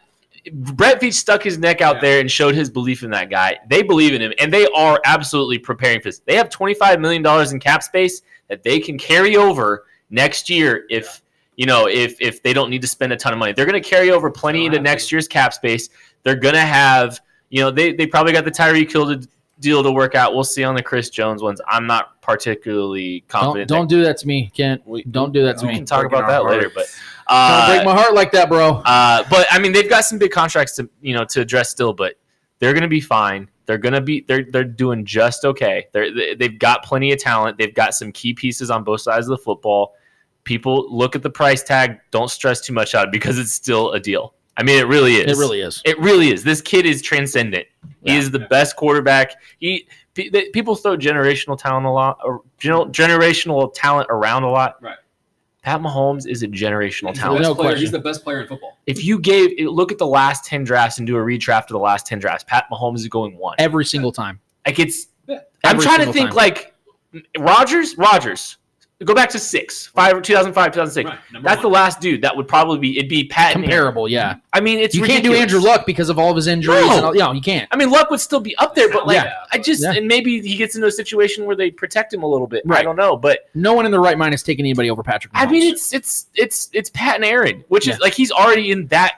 Brett Veach stuck his neck out Yeah. there and showed his belief in that guy. They believe in him, and they are absolutely preparing for this. They have twenty five million dollars in cap space that they can carry over next year if you know if if they don't need to spend a ton of money. They're going to carry over plenty Don't into next year's cap space. They're going to have you know they they probably got the Tyreek Hill deal to work out. We'll see on the Chris Jones ones. I'm not particularly Don't, confident. don't do that to me, Kent. We- Don't do that to we me. can talk about that later, but uh, break my heart like that, bro. uh, but I mean, they've got some big contracts to you know to address still, but they're going to be fine. They're going to be they're they're doing just okay. They're they- they've got plenty of talent. They've got some key pieces on both sides of the football. People look at the price tag. Don't stress too much out because it's still a deal. I mean, it really is. It really is. It really is. This kid is transcendent. He is the best quarterback. He pe- they- people throw generational talent a lot, uh, or gener- generational talent around a lot. Right. Pat Mahomes is a generational He's the talent. best No player. question. He's the best player in football. If you gave look at the last ten drafts and do a redraft of the last ten drafts, Pat Mahomes is going one. Every single time. Like it's, Yeah. I'm trying to think time. like Rodgers. Rodgers. Go back to six, five, 2005, 2006. Right, number That's the last dude that would probably be. It'd be Pat. Comparable, yeah. I mean, it's you can't do. Andrew Luck because of all of his injuries. No. And all, yeah, you can't. I mean, Luck would still be up there, but like Yeah. I just Yeah. and maybe he gets into a situation where they protect him a little bit. I don't know, but No one in their right mind is taking anybody over Patrick. Mahomes. I mean, it's it's it's it's Pat and Aaron, which Yeah. is like he's already in that.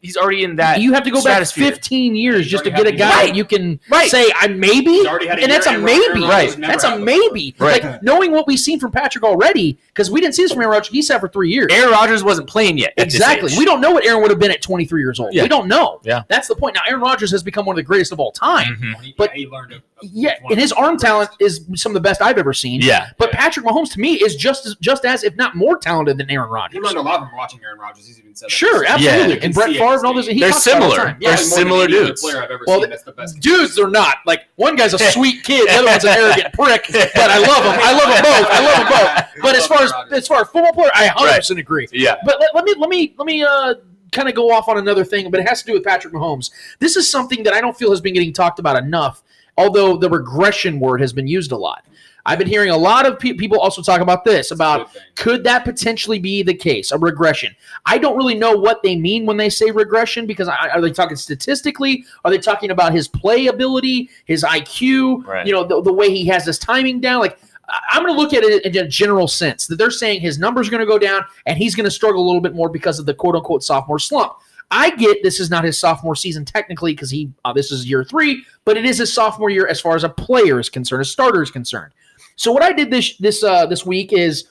He's already in that. you have to go back stratosphere. 15 years just to get a guy Right. you can Right. say I maybe, He's already had a and that's a year, and Aaron maybe. Right. That's a maybe. Right. Like knowing what we've seen from Patrick already, because we didn't see this from Aaron Rodgers. He sat for three years. Aaron Rodgers wasn't playing yet. Exactly. We don't know what Aaron would have been at 23 years old. Yeah. We don't know. Yeah. That's the point. Now, Aaron Rodgers has become one of the greatest of all time. Mhm. He- But- he learned a- a- Yeah, and his arm talent is some of the best I've ever seen. Yeah. But Patrick Mahomes to me is just as just as, if not more talented than Aaron Rodgers. He Rodgers. learned a lot from watching Aaron Rodgers. He's even said that. Sure, absolutely. Yeah. And Brett see. Favre and all this. He They're talks about it all the similar. They're Yeah. Probably more than similar dudes. Player I've ever Well, seen. That's the best. Dudes, they're not. Like one guy's a (laughs) sweet kid, the other one's an arrogant prick. But I love them. I love them both. I love them both. But as far as as far as football player, I 100 percent agree. Yeah. But let, let me let me let me uh, kind of go off on another thing, but it has to do with Patrick Mahomes. This is something that I don't feel has been getting talked about enough, although the regression word has been used a lot. I've been hearing a lot of pe- people also talk about this about could that potentially be the case, a regression? I don't really know what they mean when they say regression because I, are they talking statistically? Are they talking about his play ability, his IQ? Right. You know, the, the way he has his timing down. Like I'm going to look at it in a general sense that they're saying his numbers are going to go down and he's going to struggle a little bit more because of the quote unquote sophomore slump. I get this is not his sophomore season technically because he uh, this is year three, but it is his sophomore year as far as a player is concerned, a starter is concerned. So what I did this this uh, this week is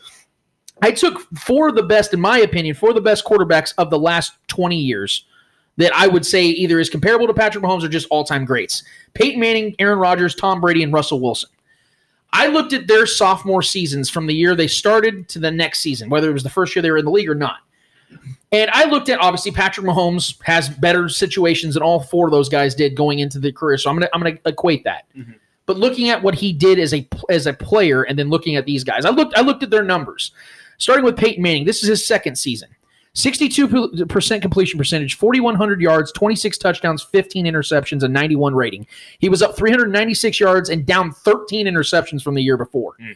I took four of the best, in my opinion, four of the best quarterbacks of the last 20 years that I would say either is comparable to Patrick Mahomes or just all time greats. Peyton Manning, Aaron Rodgers, Tom Brady, and Russell Wilson. I looked at their sophomore seasons from the year they started to the next season, whether it was the first year they were in the league or not. And I looked at obviously Patrick Mahomes has better situations than all four of those guys did going into the career. So I'm gonna I'm gonna equate that. Mm-hmm. But looking at what he did as a as a player, and then looking at these guys, I looked I looked at their numbers. Starting with Peyton Manning, this is his second season. 62% completion percentage, 4,100 yards, 26 touchdowns, 15 interceptions, and 91 rating. He was up 396 yards and down 13 interceptions from the year before. Hmm.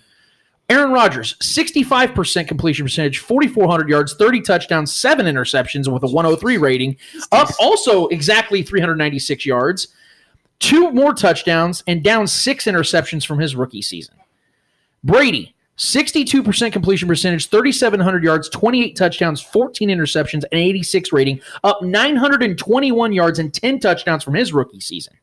Aaron Rodgers, 65% completion percentage, 4,400 yards, 30 touchdowns, 7 interceptions and with a 103 rating. Up also exactly 396 yards, two more touchdowns, and down 6 interceptions from his rookie season. Brady, 62% completion percentage, 3,700 yards, 28 touchdowns, 14 interceptions, and 86 rating, up 921 yards and 10 touchdowns from his rookie season.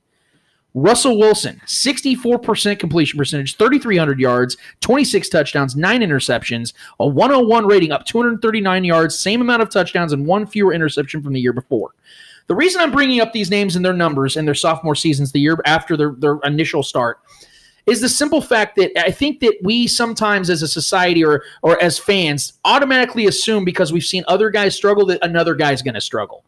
Russell Wilson, 64% completion percentage, 3,300 yards, 26 touchdowns, 9 interceptions, a 101 rating, up 239 yards, same amount of touchdowns, and one fewer interception from the year before. The reason I'm bringing up these names and their numbers and their sophomore seasons, the year after their, their initial start, is the simple fact that I think that we sometimes as a society or or as fans automatically assume because we've seen other guys struggle that another guy's going to struggle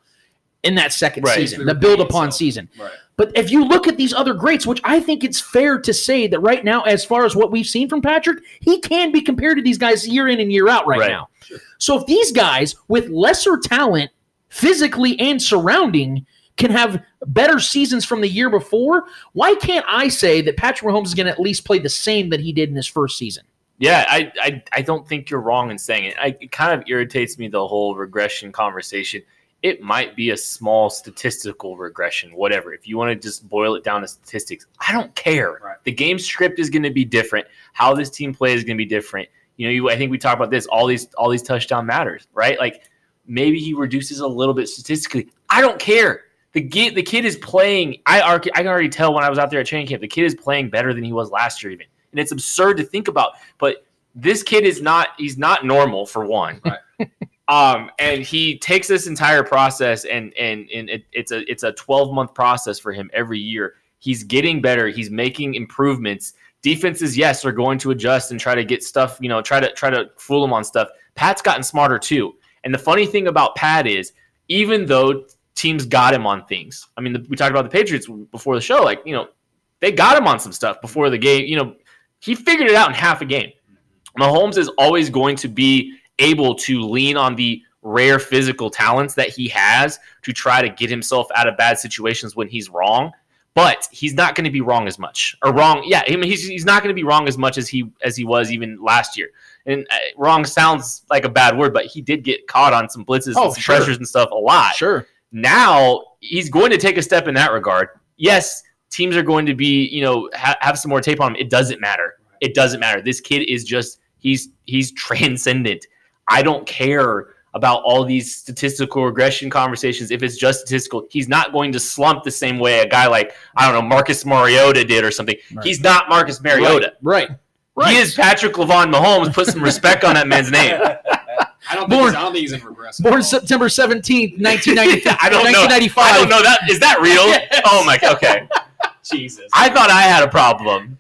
in that second Right. season, the build upon season. Right. But if you look at these other greats, which I think it's fair to say that right now, as far as what we've seen from Patrick, he can be compared to these guys year in and year out right, Right. now. So if these guys with lesser talent physically and surrounding can have better seasons from the year before, why can't I say that Patrick Mahomes is going to at least play the same that he did in his first season? Yeah, I, I I don't think you're wrong in saying it. I, it kind of irritates me the whole regression conversation. It might be a small statistical regression, whatever. If you want to just boil it down to statistics, I don't care. Right. The game script is going to be different. How this team plays is going to be different. You know, you, I think we talk about this. All these all these touchdown matters, right? Like maybe he reduces a little bit statistically. I don't care. The kid, the kid is playing. I, I can already tell when I was out there at training camp. The kid is playing better than he was last year, even, and it's absurd to think about. But this kid is not. He's not normal for one. Right. (laughs) um, and he takes this entire process, and and and it, it's a it's a twelve month process for him every year. He's getting better. He's making improvements. Defenses, yes, are going to adjust and try to get stuff. You know, try to try to fool him on stuff. Pat's gotten smarter too. And the funny thing about Pat is, even though teams got him on things, I mean, the, we talked about the Patriots before the show. Like, you know, they got him on some stuff before the game. You know, he figured it out in half a game. Mahomes is always going to be able to lean on the rare physical talents that he has to try to get himself out of bad situations when he's wrong. But he's not going to be wrong as much, or wrong. Yeah, I mean, he's, he's not going to be wrong as much as he as he was even last year. And uh, wrong sounds like a bad word, but he did get caught on some blitzes Oh, and some sure. pressures and stuff a lot Sure. Now he's going to take a step in that regard. Yes, teams are going to be, you know, ha- have some more tape on him. It doesn't matter. It doesn't matter. This kid is just he's he's (laughs) transcendent. I don't care about all these statistical regression conversations. If it's just statistical, he's not going to slump the same way a guy like I don't know Marcus Mariota did or something. Right. He's not Marcus Mariota. Right. He is Patrick Lavon Mahomes. Put some respect on that man's name. (laughs) I don't Born- he's, I don't think he's in regress. Born. September 17th, 1990, (laughs) I don't know. 1995. I don't know that. Is that real? (laughs) Oh my. God, okay. Jesus. I thought I had a problem.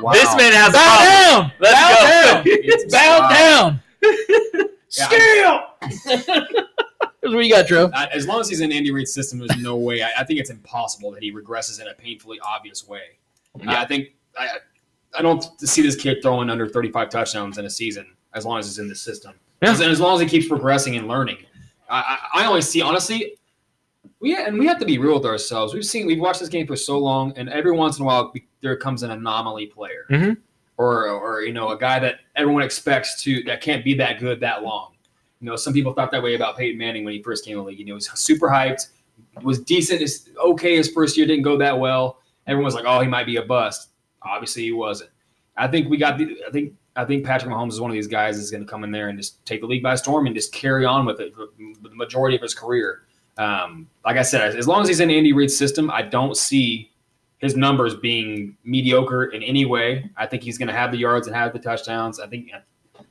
Wow. This man has a Bow problem. down. Let's Bow go. down. (laughs) It's Bow fine. down. Yeah, Here's what you got, Joe. I- uh, as long as he's in Andy Reid's system, there's no way. I, I think it's impossible that he regresses in a painfully obvious way. Yeah. I think I, I don't see this kid throwing under 35 touchdowns in a season as long as he's in the system. Yeah. And as long as he keeps progressing and learning. I, I, I only see honestly. We and we have to be real with ourselves. We've seen we've watched this game for so long, and every once in a while there comes an anomaly player, Mhm. or or you know a guy that everyone expects to that can't be that good that long. You know, some people thought that way about Peyton Manning when he first came in the league. You know, he was super hyped, was decent, is okay his first year, didn't go that well. Everyone was like, oh, he might be a bust. Obviously, he wasn't. I think we got the. I think I think Patrick Mahomes is one of these guys that's going to come in there and just take the league by storm and just carry on with it for the majority of his career. Um, like I said, as long as he's in Andy Reid's system, I don't see his numbers being mediocre in any way. I think he's going to have the yards and have the touchdowns. I think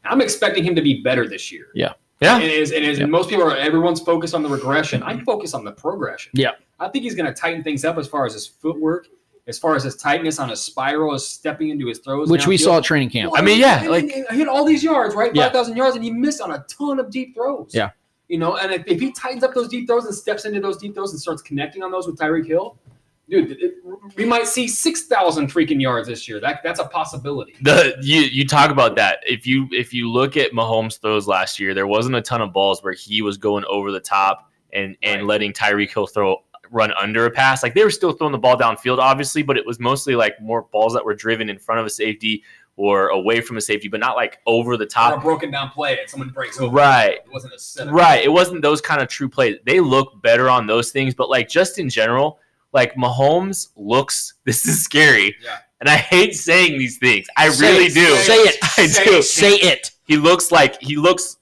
I'm expecting him to be better this year. Yeah. And as, and as Yeah. most people are, everyone's focused on the regression. I focus on the progression. Yeah. I think he's going to tighten things up as far as his footwork, as far as his tightness on his spiral, as stepping into his throws. Which we downfield. saw at training camp. I mean, yeah, And- like- and he hit all these yards, right? Yeah. Five thousand yards, and he missed on a ton of deep throws. Yeah. You know, and if, if he tightens up those deep throws and steps into those deep throws and starts connecting on those with Tyreek Hill, dude, it, we might see six thousand freaking yards this year. That that's a possibility. The you you talk about that. If you if you look at Mahomes throws last year, there wasn't a ton of balls where he was going over the top and and Right. letting Tyreek Hill throw run under a pass. Like they were still throwing the ball downfield, obviously, but it was mostly like more balls that were driven in front of a safety or away from a safety, but not like over the Or a top. broken down play and someone breaks over. Right. It wasn't a setup. Right. It wasn't those kind of true plays. They look better on those things, but like just in general, like Mahomes looks. (laughs) This is scary, Yeah. and I hate saying these things. I Say really it. do. Say it. I Say do. it. Say it. He looks like he looks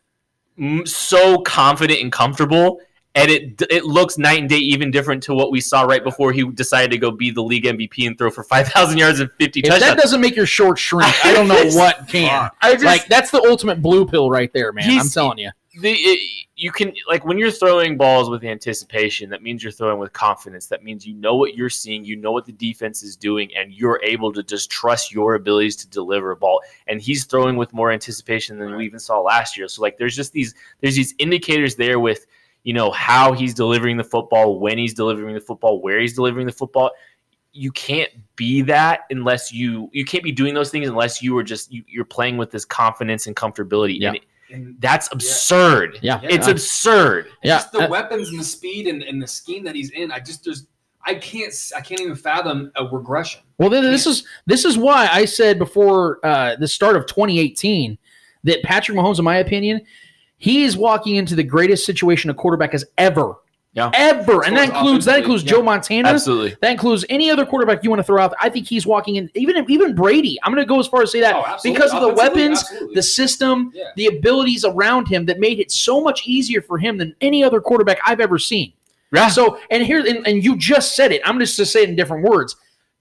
so confident and comfortable, and it it looks night and day even different to what we saw right before he decided to go be the league MVP and throw for (laughs) five thousand yards and fifty If that doesn't make your short shrink, I don't (laughs) know what can. I just Like that's the ultimate blue pill right there, man. I'm telling you. the it, you can like when you're throwing balls with anticipation that means you're throwing with confidence that means you know what you're seeing you know what the defense is doing and you're able to just trust your abilities to deliver a ball and he's throwing with more anticipation than we even saw last year so like there's just these there's these indicators there with you know how he's delivering the football when he's delivering the football where he's delivering the football you can't be that unless you you can't be doing those things unless you are just you, you're playing with this confidence and comfortability Yeah. and it- And that's absurd. Yeah. It's Uh, absurd. Yeah. just the uh, weapons and the speed and, and the scheme that he's in. I just there's I can't I can't even fathom a regression. Well, then this is this is why I said before uh, the start of 2018 that Patrick Mahomes, in my opinion, he is walking into the greatest situation a quarterback has ever, Yeah. ever, and that As far as includes that includes yeah. Joe Montana. Absolutely. That includes any other quarterback you want to throw out. I think he's walking in, even even Brady. I'm going to go as far as say that Oh, because of the weapons, absolutely. the system, Yeah. the abilities around him that made it so much easier for him than any other quarterback I've ever seen. Yeah. So, and here, and, and you just said it. I'm just to say it in different words.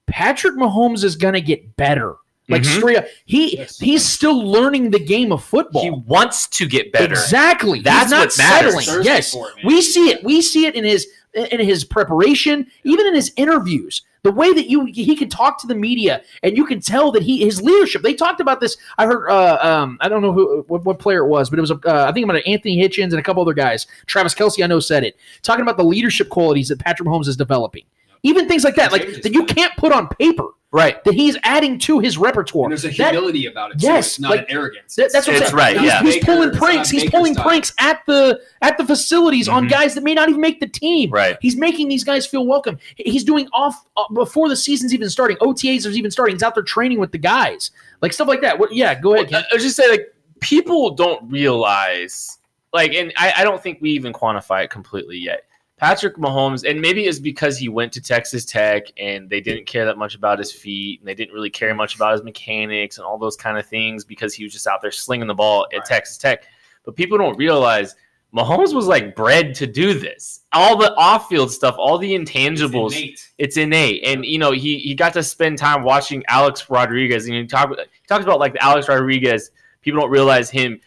Patrick Mahomes is going to get better. Like Mhm. straight up, he he's still learning the game of football. He wants to get better. Exactly. That's He's not what matters. settling. Thirsty Yes, it, we see it. We see it in his in his preparation, even in his interviews. The way that you he can talk to the media, and you can tell that he his leadership. They talked about this. I heard. Uh, um, I don't know who what, what player it was, but it was. Uh, I think about Anthony Hitchens and a couple other guys. Travis Kelce, I know, said it. Talking about the leadership qualities that Patrick Mahomes is developing. Even things like that, like that you can't put on paper. Right. That he's adding to his repertoire. And there's a That- humility about it. Too. Yes, It's not like- an arrogance. That- that's what I'm saying. right, He's, yeah. he's Baker- pulling pranks. He's Baker pulling style. pranks at the at the facilities on Mhm. guys that may not even make the team. Right. He's making these guys feel welcome. He's doing off uh, before the season's even starting. OTAs are even starting. He's out there training with the guys, like stuff like that. What? Yeah, go ahead. I I was just say like people don't realize like, and I, I don't think we even quantify it completely yet. Patrick Mahomes, and maybe it's because he went to Texas Tech and they didn't care that much about his feet and they didn't really care much about his mechanics and all those kind of things because he was just out there slinging the ball at Right. Texas Tech. But people don't realize Mahomes was like bred to do this. All the off-field stuff, all the It's intangibles innate. it's innate. And you know, he he got to spend time watching Alex Rodriguez, and he talk he talks about like Alex Rodriguez. People don't realize him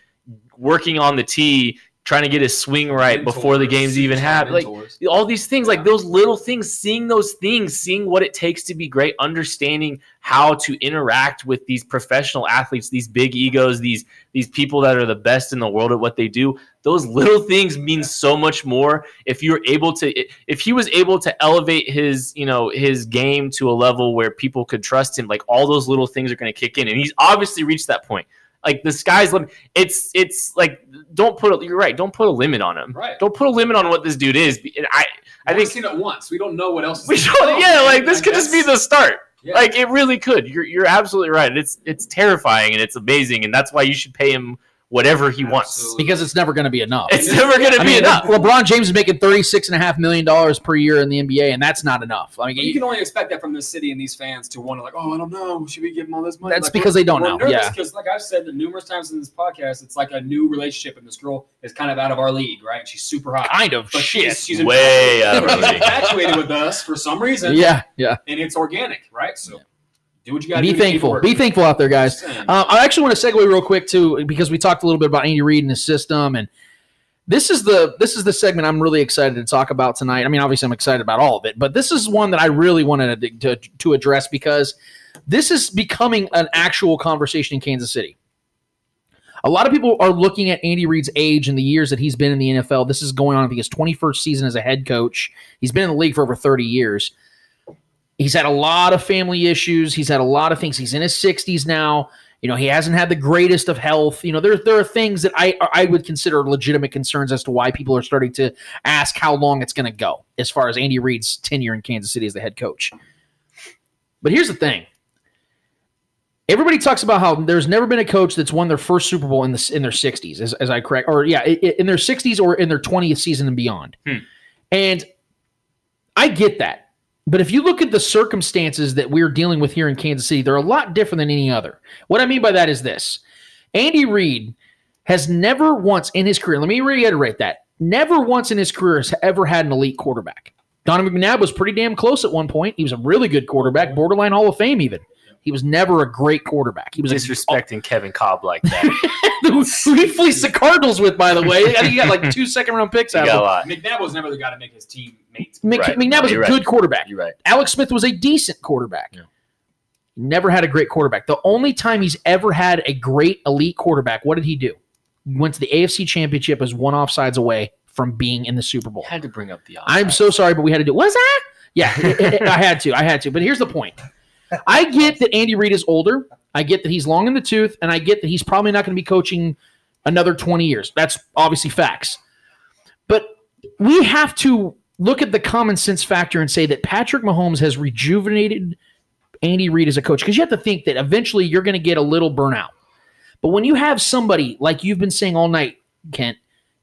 working on the tee, trying to get his swing right before the games even happen. Like all these things, like those little things, seeing those things, seeing what it takes to be great, understanding how to interact with these professional athletes, these big egos, these these people that are the best in the world at what they do. Those little things mean so much more if you're able to if he was able to elevate his, you know, his game to a level where people could trust him, like all those little things are going to kick in and he's obviously reached that point. Like the sky's limit. It's it's like don't put a, you're right. Don't put a limit on him. Right. Don't put a limit on what this dude is. And I I I've think seen it once. We don't know what else. we should, yeah, like this Like, could just be the start. yeah. Like it really could. You're you're absolutely right. It's it's terrifying and it's amazing, and that's why you should pay him whatever he wants. Absolutely. because it's never going to be enough. It's never gonna be mean, enough. LeBron James is making thirty six and a half million dollars per year in the NBA, and that's not enough. I mean, you can only expect that from this city and these fans to want to like, oh, I don't know, should we give him all this money? That's Like, because they don't know, yeah. because like I've said numerous times in this podcast, it's like a new relationship, and this girl is kind of out of our league, right? And she's super hot, kind of but shit. she's, she's Way infatuated- out of our league. infatuated with us for some reason, yeah, yeah. and it's organic, right? So do what you got to Be do. thankful. Be thankful out there, guys. Uh, I actually want to segue real quick too, because we talked a little bit about Andy Reid and his system, and this is the this is the segment I'm really excited to talk about tonight. I mean, obviously, I'm excited about all of it, but this is one that I really wanted to, to, to address because this is becoming an actual conversation in Kansas City. A lot of people are looking at Andy Reid's age and the years that he's been in the NFL. This is going on, I think, his 21st season as a head coach. He's been in the league for over 30 years. He's had a lot of family issues. He's had a lot of things. He's in his 60s now. You know, he hasn't had the greatest of health. You know, there, there are things that I I would consider legitimate concerns as to why people are starting to ask how long it's going to go as far as Andy Reid's tenure in Kansas City as the head coach. But here's the thing. Everybody talks about how there's never been a coach that's won their first Super Bowl in the in their 60s, as, as I correct, or yeah, in their 60s or in their 20th season and beyond. Hmm. And I get that. But if you look at the circumstances that we're dealing with here in Kansas City, they're a lot different than any other. What I mean by that is this Andy Reid has never once in his career, let me reiterate that, never once in his career has ever had an elite quarterback. Donovan McNabb was pretty damn close at one point. He was a really good quarterback, borderline Hall of Fame even. He was never a great quarterback. He was a Disrespecting Kevin Kolb like that. who he fleeced the Cardinals with, by the way. I think he got like two (laughs) second round picks you out got a of lot. McNabb was never the guy to make his team mates. him. Mc- Right. McNabb was a right. good quarterback. You're right. Alex Smith was a decent quarterback. Yeah. Never had a great quarterback. The only time he's ever had a great elite quarterback, what did he do? He went to the AFC Championship as one offsides away from being in the Super Bowl. I had to bring up the. I'm so sorry, but we had to do. Was that? Yeah, (laughs) it- it- I had to. I had to. But here's the point. I get that Andy Reid is older. I get that he's long in the tooth, and I get that he's probably not going to be coaching another 20 years. That's obviously facts. But we have to look at the common sense factor and say that Patrick Mahomes has rejuvenated Andy Reid as a coach because you have to think that eventually you're going to get a little burnout. But when you have somebody like you've been saying all night, Kent,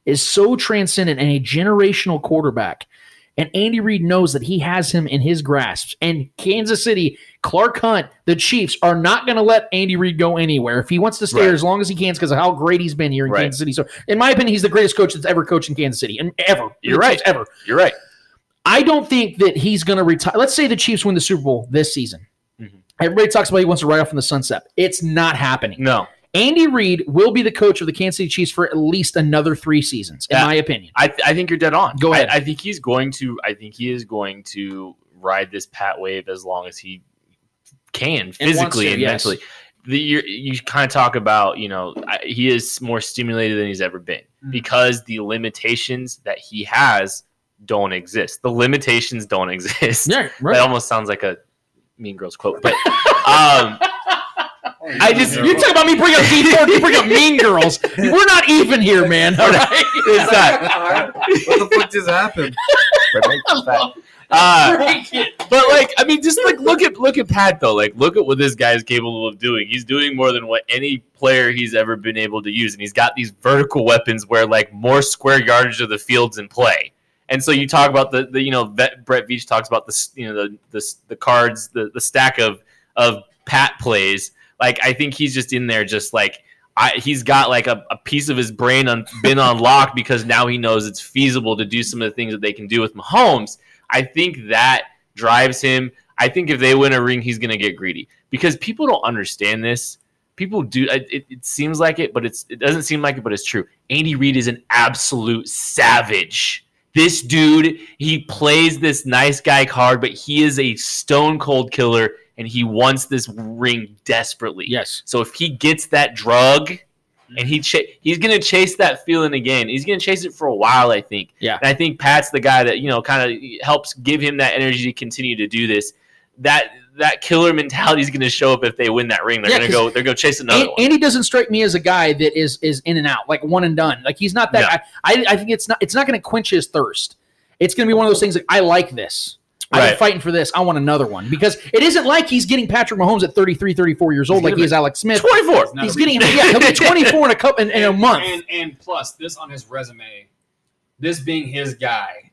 is so transcendent and a generational quarterback, and Andy Reid knows that he has him in his grasp. And Kansas City, Clark Hunt, the Chiefs are not going to let Andy Reid go anywhere. If he wants to stay Right. as long as he can, because of how great he's been here in Right. Kansas City. So, in my opinion, he's the greatest coach that's ever coached in Kansas City, and ever. You're right. Ever. You're right. I don't think that he's going to retire. Let's say the Chiefs win the Super Bowl this season. Mhm. Everybody talks about he wants to ride off in the sunset. It's not happening. No, Andy Reid will be the coach of the Kansas City Chiefs for at least another three seasons, in Yeah. my opinion. I, I think you're dead on. Go ahead. I, I think he's going to. I think he is going to ride this Pat wave as long as he can physically to, and yes. mentally. The, you you kind of talk about you know I, he is more stimulated than he's ever been Mm. because the limitations that he has don't exist. The limitations don't (laughs) exist. Yeah, That almost sounds like a Mean Girls quote, but um, I just you talk about me bring up D4, you bring up Mean Girls. We're not even here, man. All right. it's that. what the fuck just happened? (laughs) Uh, But like, I mean, just like look at look at Pat though. Like, look at what this guy is capable of doing. He's doing more than what any player he's ever been able to use, and he's got these vertical weapons where like more square yardage of the fields in play. And so you talk about the, the you know Vet, Brett Veach talks about the you know the the, the cards the, the stack of of Pat plays. Like I think he's just in there just like I, he's got like a, a piece of his brain un, been (laughs) unlocked because now he knows it's feasible to do some of the things that they can do with Mahomes. I think that drives him. I think if they win a ring, he's going to get greedy because people don't understand this. People do. It, it, it seems like it, but it's it doesn't seem like it, but it's true. Andy Reid is an absolute savage. This dude, he plays this nice guy card, but he is a stone cold killer, and he wants this ring desperately. Yes. So if he gets that drug, and mm-hmm. he ch- he's gonna chase that feeling again. He's gonna chase it for a while, I think. Yeah. And I think Pat's the guy that you know kind of helps give him that energy to continue to do this. That that killer mentality is gonna show up if they win that ring. They're Yeah, gonna go. They're gonna chase another An- one. Andy doesn't strike me as a guy that is is in and out, like one and done. Like he's not that. I, I I think it's not it's not going to quench his thirst. It's going to be one of those things like I like this. I've been fighting for this. I want another one because it isn't like he's getting Patrick Mahomes at 33, 34 years old like he is Alex Smith. Twenty four. He's getting yeah, he'll be (laughs) 24 in a couple in, in a month. And, and plus, this on his resume, this being his guy,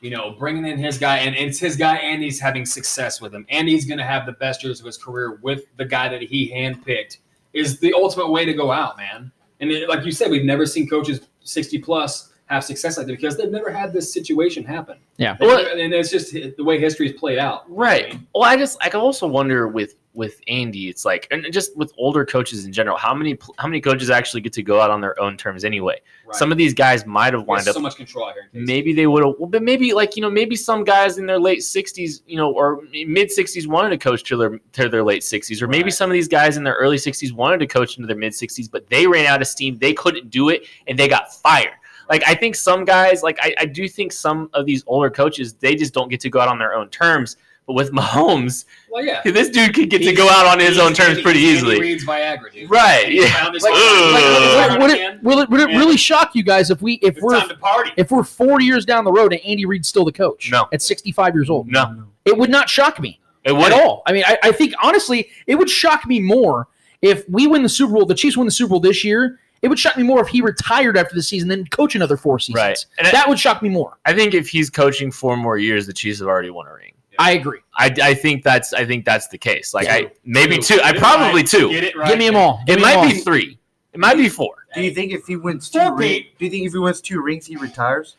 you know, bringing in his guy, and it's his guy, and he's having success with him, and he's going to have the best years of his career with the guy that he handpicked, is the ultimate way to go out, man. And it, like you said, we've never seen coaches 60 plus have success like that because they've never had this situation happen. Yeah. They've never- and it's just the way history's played out. Right. Well, I just I can also wonder with with Andy, it's like, and just with older coaches in general, how many how many coaches actually get to go out on their own terms anyway? Right. Some of these guys might have There's wind up so much control here. maybe they would have well, but maybe like you know maybe some guys in their late 60s you know or mid 60s wanted to coach to their to their late 60s or maybe Right. some of these guys in their early 60s wanted to coach into their mid 60s but they ran out of steam they couldn't do it and they got fired like i think some guys like i, I do think some of these older coaches they just don't get to go out on their own terms but with (laughs) Mahomes, Well, yeah. this dude could get to go out on his own terms Andy- pretty he's Andy easily. Reid's Viagra, dude. Right, He yeah. found his- Like- like- would it, will it, would it Yeah. really shock you guys if we if It's we're time to party. if we're four years down the road and Andy Reid's still the coach? No. at 65 years old. No, It would not shock me it at would all. I mean, I, I think honestly, it would shock me more if we win the Super Bowl. The Chiefs win the Super Bowl this year. It would shock me more if he retired after the season, than coach another four seasons. Right. And I- that would shock me more. I think if he's coaching four more years, the Chiefs have already won a ring. I agree. I, I think that's I think that's the case. Like I maybe Two. two. I probably right. two. Get it right. Give me them all. Give It might them be three. It might be four. Do you think if he wins two Four rings, do you think if he wins two rings, he retires?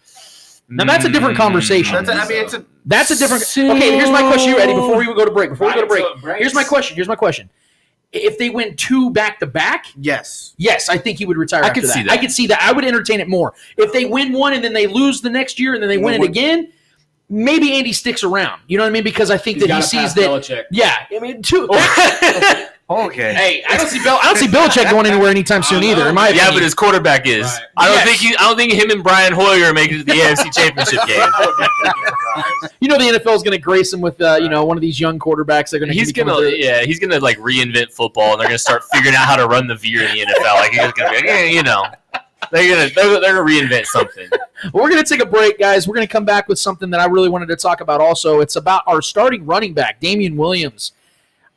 Now that's a different hmm. conversation. That's a, I mean, it's a That's a different. Okay, here's my question, you Eddie. Before we go to break, before we go to break, so it breaks. here's my question. Here's my question. If they win two back to back, yes. yes, I think he would retire. I after could see that. I that. could see that. I would entertain it more. If they win one and then they lose the next year and then they And win it what- again, maybe Andy sticks around. You know what I mean? Because I think He's that he sees pass that. Belichick. Yeah, I mean, two. (laughs) Okay. hey, I don't see Bill. I don't see (laughs) Belichick going anywhere anytime soon either. know. In my yeah, opinion. but his quarterback is. Right. I don't Yes. think he. I don't think him and Brian Hoyer are making it to the (laughs) AFC Championship game. you know the NFL is going to grace him with uh, you know one of these young quarterbacks. They're going to He's gonna, yeah, he's gonna like reinvent football, and they're gonna start figuring out how to run the veer in the NFL. Like he's gonna, be like, yeah, you know, they're gonna, they're, they're gonna reinvent something. (laughs) We're to take a break, guys. We're to come back with something that I really wanted to talk about also. It's about our starting running back, Damien Williams.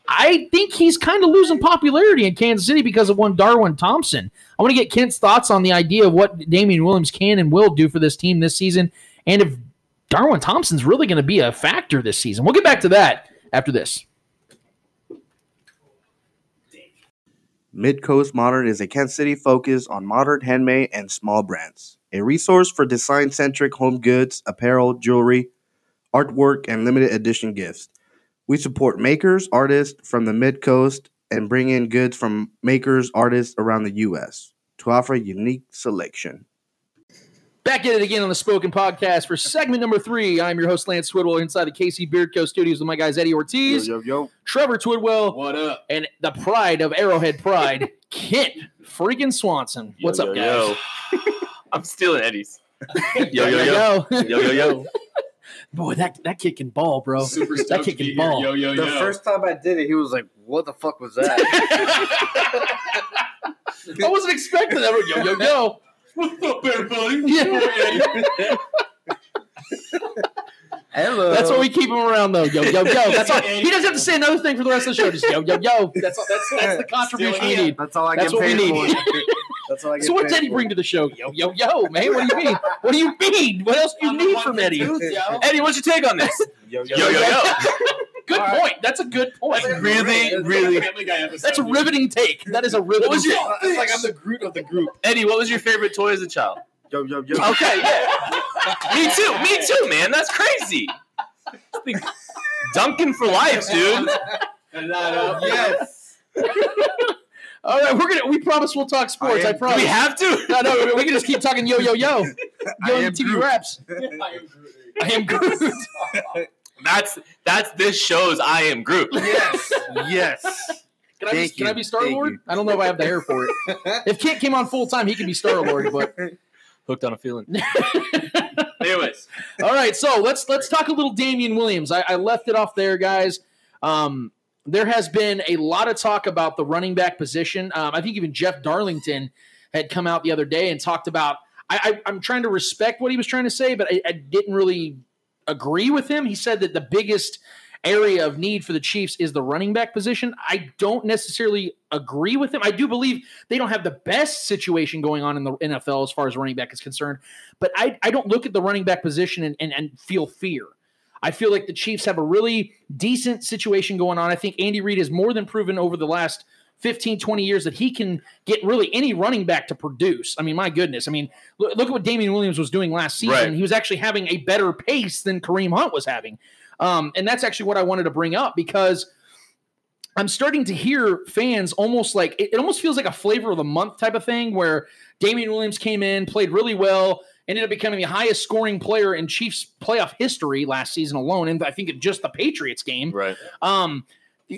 I think he's kind of losing popularity in Kansas City because of one Darwin Thompson. I want to get Kent's thoughts on the idea of what Damien Williams can and will do for this team this season, and if Darwin Thompson's really going to be a factor this season. We'll get back to that after this. Midcoast Modern is a Kansas City focus on modern handmade and small brands. A resource for design centric home goods, apparel, jewelry. artwork, and limited edition gifts. We support makers, artists from the Mid Coast, and bring in goods from makers, artists around the U.S. to offer a unique selection. Back at it again on the Spoken Podcast for segment number three. I'm your host, Lance Twidwell, inside the KC Beard Co. studios with my guys, Eddie Ortiz, Yo, yo, yo. Trevor Twidwell, What up? and the pride of Arrowhead Pride, (laughs) Kent freaking Swanson. What's Yo, up, guys? yo. (laughs) I'm stealing Eddie's. (laughs) Yo, yo, yo. yo. Yo, yo, yo. Boy, that, that kid can ball, bro. Super that stoked kid to can be ball. here. Yo, yo, The yo. first time I did it, he was like, "What the fuck was that?" I wasn't expecting that. Yo, yo, yo. What's up, everybody? Yeah. (laughs) Hello. That's why we keep him around, though. Yo, yo, yo. That's (laughs) all. He doesn't have to say another thing for the rest of the show. Just yo, yo, yo. That's all, that's that's the contribution we need. That's all I That's get what we need. for. That's all I get So what paid did Eddie for. bring to the show? Yo, yo, yo, man. What do you mean? What do you mean? What else do you need from Eddie? Eddie, what's your take on this? Yo, Yo, yo, yo. (laughs) Good point. That's a good point. Really, really. Family Guy episode. That's a riveting take. That is a riveting. What was your- take. It's like I'm the Groot of the group. Eddie, what was your favorite toy as a child? Yo, yo, yo. Okay, yeah. me too. Me too, man. That's crazy. Duncan for life, dude. Uh, yes. All right, we're gonna. We promise we'll talk sports. I I, am- promise. We have to. No, no, we can just keep talking yo, yo, yo. I Yo, am TV Groot. raps. I am Groot. (laughs) That's that's this show's I am Groot. (laughs) Yes. Yes. Can I, be, Thank can I be Star Thank Lord? you. I don't know if I have the hair for it. (laughs) If Kent came on full time, he could be Star Lord. But (laughs) Hooked on a feeling. Anyways, all right, so let's let's talk a little Damien Williams. I, I left it off there, guys. Um, there has been a lot of talk about the running back position. Um, I think even Jeff Darlington had come out the other day and talked about. I, I, I'm trying to respect what he was trying to say, but I, I didn't really agree with him. He said that the biggest area of need for the Chiefs is the running back position. I don't necessarily agree with him. I do believe they don't have the best situation going on in the NFL as far as running back is concerned, but I, I don't look at the running back position and, and, and feel fear. I feel like the Chiefs have a really decent situation going on. I think Andy Reid has more than proven over the last 15, 20 years that he can get really any running back to produce. I mean, my goodness. I mean, look, look at what Damien Williams was doing last season. Right. He was actually having a better pace than Kareem Hunt was having. Um, and that's actually what I wanted to bring up because I'm starting to hear fans almost like it, it almost feels like a flavor of the month type of thing where Damien Williams came in, played really well, ended up becoming the highest scoring player in Chiefs playoff history last season alone. And I think it just the Patriots game. right. Um,